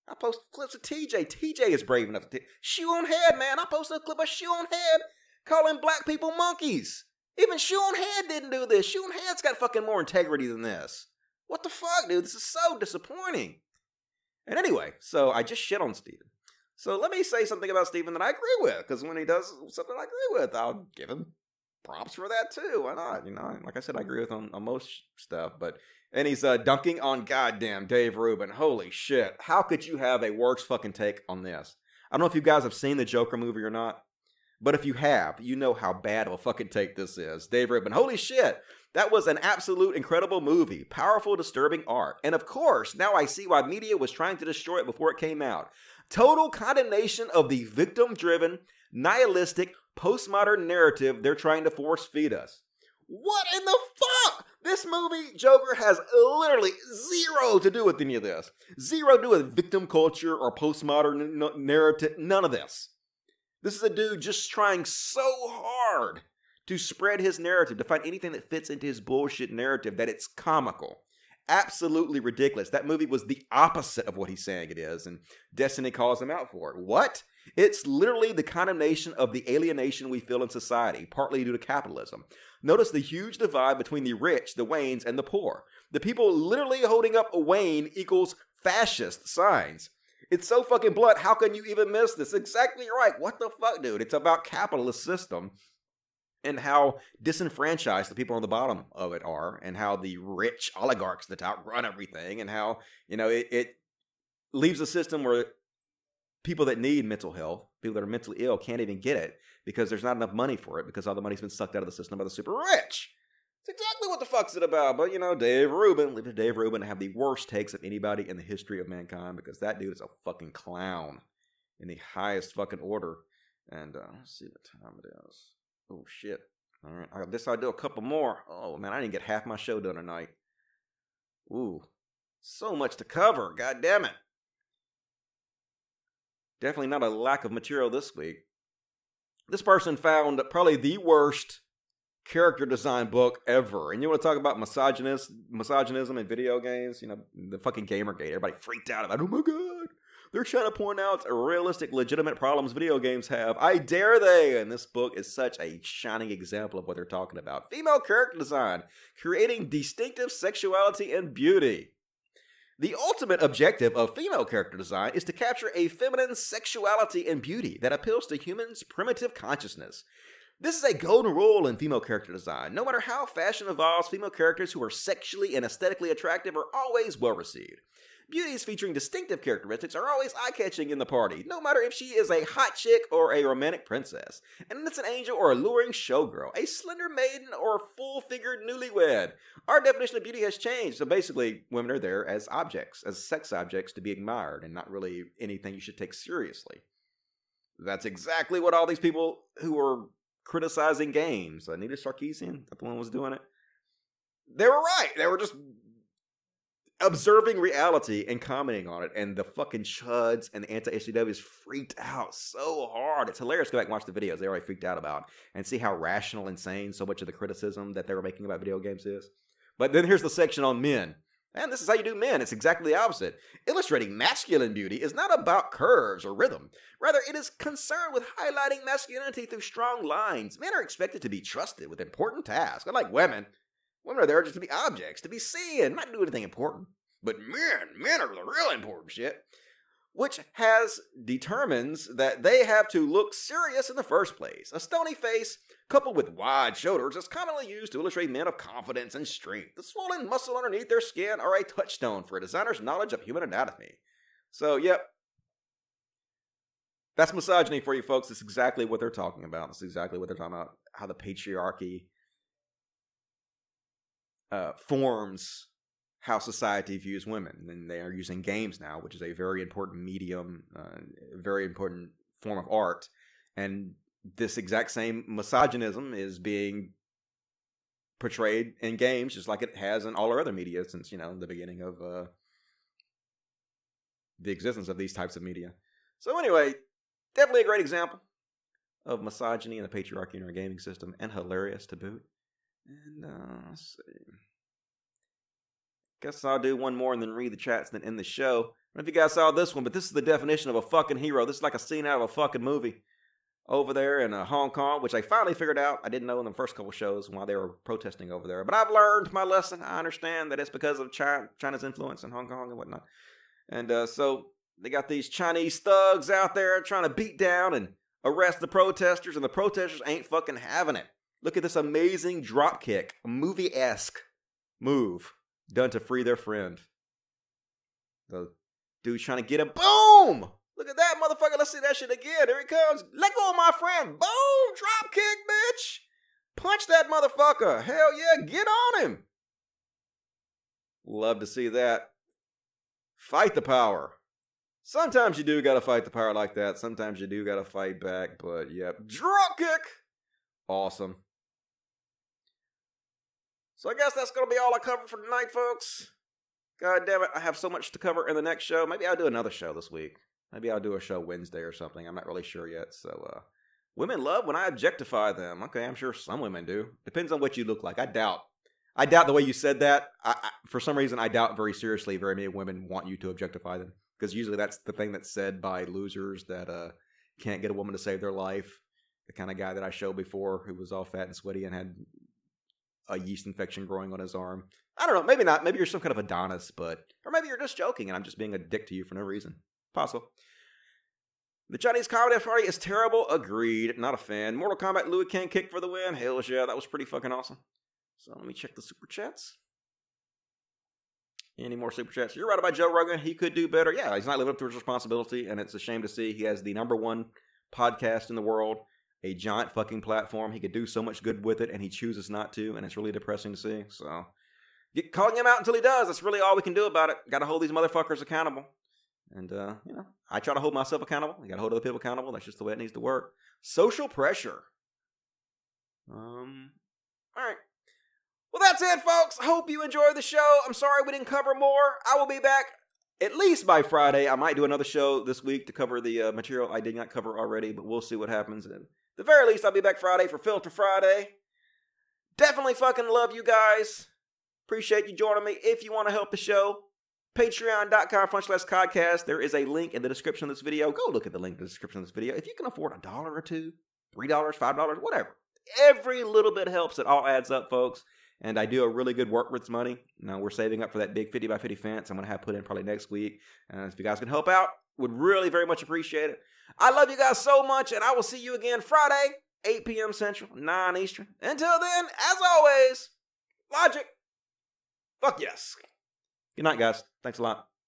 I post clips of TJ. TJ is brave enough to t- shoe on head, man. I posted a clip of shoe on head calling black people monkeys. Even shoe on head didn't do this. Shoe on head's got fucking more integrity than this. What the fuck, dude? This is so disappointing. And anyway, so I just shit on Steven. So let me say something about Steven that I agree with, because when he does something I agree with, I'll give him props for that too. Why not? You know, like I said, I agree with him on most stuff, but and he's uh, dunking on goddamn Dave Rubin. Holy shit! How could you have a worse fucking take on this? I don't know if you guys have seen the Joker movie or not, But if you have, you know how bad of a fucking take this is. Dave Rubin, holy shit. That was an absolute incredible movie. Powerful, disturbing art. And of course, now I see why media was trying to destroy it before it came out. Total condemnation of the victim driven, nihilistic, postmodern narrative they're trying to force feed us. What in the fuck? This movie, Joker, has literally zero to do with any of this. Zero to do with victim culture or postmodern narrative. None of this. This is a dude just trying so hard to spread his narrative, to find anything that fits into his bullshit narrative that it's comical. Absolutely ridiculous. That movie was the opposite of what he's saying it is, and Destiny calls him out for it. What? It's literally the condemnation of the alienation we feel in society, partly due to capitalism. Notice the huge divide between the rich, the Waynes, and the poor. The people literally holding up a Wayne equals fascist signs. It's so fucking blunt. How can you even miss this? Exactly right. What the fuck, dude? It's about capitalist system and how disenfranchised the people on the bottom of it are, and how the rich oligarchs at the top run everything, and how you know it, it leaves a system where people that need mental health, people that are mentally ill, can't even get it because there's not enough money for it because all the money's been sucked out of the system by the super rich. It's exactly what the fuck's it about. But you know, Dave Rubin, leave it to Dave Rubin to have the worst takes of anybody in the history of mankind because that dude is a fucking clown in the highest fucking order. And uh, let's see what time it is. Oh shit! All right, I guess I'll do a couple more. Oh man, I didn't get half my show done tonight. Ooh, so much to cover. God damn it! Definitely not a lack of material this week. This person found probably the worst character design book ever. And you want to talk about misogynist, misogynism in video games? You know, the fucking Gamergate. Everybody freaked out about, oh my god, they're trying to point out realistic, legitimate problems video games have. I dare they! And this book is such a shining example of what they're talking about. Female character design, creating distinctive sexuality and beauty. The ultimate objective of female character design is to capture a feminine sexuality and beauty that appeals to humans' primitive consciousness. This is a golden rule in female character design. No matter how fashion evolves, female characters who are sexually and aesthetically attractive are always well received. Beauties featuring distinctive characteristics are always eye catching in the party, no matter if she is a hot chick or a romantic princess, and it's an angel or alluring showgirl, a slender maiden or a full figured newlywed. Our definition of beauty has changed, so basically, women are there as objects, as sex objects to be admired, and not really anything you should take seriously. That's exactly what all these people who were criticizing games, Anita Sarkeesian, that the one was doing it. They were right. They were just observing reality and commenting on it, and the fucking chuds and the anti SJWs freaked out so hard. It's hilarious. Go back and watch the videos they already freaked out about and see how rational, insane so much of the criticism that they were making about video games is. But then here's the section on men. And this is how you do men. It's exactly the opposite. Illustrating masculine beauty is not about curves or rhythm. Rather, it is concerned with highlighting masculinity through strong lines. Men are expected to be trusted with important tasks, unlike women. Women are there just to be objects, to be seen, not do anything important. But men, men are the real important shit. Which has determines that they have to look serious in the first place. A stony face, coupled with wide shoulders, is commonly used to illustrate men of confidence and strength. The swollen muscle underneath their skin are a touchstone for a designer's knowledge of human anatomy. So, yep. That's misogyny for you folks. It's exactly what they're talking about. That's exactly what they're talking about. How the patriarchy uh, forms how society views women. And they are using games now, which is a very important medium, uh, very important form of art. And this exact same misogynism is being portrayed in games just like it has in all our other media since, you know, the beginning of uh, the existence of these types of media. So, anyway, definitely a great example of misogyny and the patriarchy in our gaming system, and hilarious to boot. And uh, let's see. Guess I'll do one more and then read the chats and then end the show. I don't know if you guys saw this one, but this is the definition of a fucking hero. This is like a scene out of a fucking movie. Over there in uh, Hong Kong, which I finally figured out. I didn't know in the first couple shows why they were protesting over there. But I've learned my lesson. I understand that it's because of China, China's influence in Hong Kong and whatnot. And uh, so they got these Chinese thugs out there trying to beat down and arrest the protesters, and the protesters ain't fucking having it. Look at this amazing drop kick, movie esque move done to free their friend. The dude's trying to get him. Boom! Look at that motherfucker. Let's see that shit again. Here he comes. Let go of my friend. Boom! Drop kick, bitch. Punch that motherfucker. Hell yeah, get on him. Love to see that. Fight the power. Sometimes you do gotta fight the power like that. Sometimes you do gotta fight back, but yep. Drop kick! Awesome. So I guess that's gonna be all I cover for tonight, folks. God damn it, I have so much to cover in the next show. Maybe I'll do another show this week. Maybe I'll do a show Wednesday or something. I'm not really sure yet. So, uh, women love when I objectify them. Okay, I'm sure some women do. Depends on what you look like. I doubt. I doubt the way you said that. I, I, for some reason, I doubt very seriously very many women want you to objectify them because usually that's the thing that's said by losers that uh, can't get a woman to save their life. The kind of guy that I showed before who was all fat and sweaty and had a yeast infection growing on his arm. I don't know. Maybe not. Maybe you're some kind of Adonis, but or maybe you're just joking and I'm just being a dick to you for no reason. Possible. The Chinese Comedy Party is terrible. Agreed. Not a fan. Mortal Kombat Liu Kang kick for the win. Hell yeah, that was pretty fucking awesome. So let me check the super chats. Any more super chats? You're right about Joe Rogan. He could do better. Yeah, he's not living up to his responsibility, and it's a shame to see. He has the number one podcast in the world, a giant fucking platform. He could do so much good with it, and he chooses not to, and it's really depressing to see. So, get calling him out until he does. That's really all we can do about it. Got to hold these motherfuckers accountable. And, uh, you know, I try to hold myself accountable. You got to hold other people accountable. That's just the way it needs to work. Social pressure. Um, all right. Well, that's it, folks. Hope you enjoyed the show. I'm sorry we didn't cover more. I will be back at least by Friday. I might do another show this week to cover the uh, material I did not cover already, but we'll see what happens. And the very least, I'll be back Friday for Filter Friday. Definitely fucking love you guys. Appreciate you joining me. If you want to help the show, patreon.com front slash podcast. There is a link in the description of this video. Go look at the link in the description of this video. If you can afford a dollar or two, three dollars, five dollars, whatever. Every little bit helps. It all adds up, folks. And I do a really good work with money. Now we're saving up for that big 50 by 50 fence. I'm going to have put in probably next week. And if you guys can help out, would really very much appreciate it. I love you guys so much, and I will see you again Friday, 8 p.m. Central, 9 Eastern. Until then, as always, logic. Fuck yes. Good night, guys. Thanks a lot.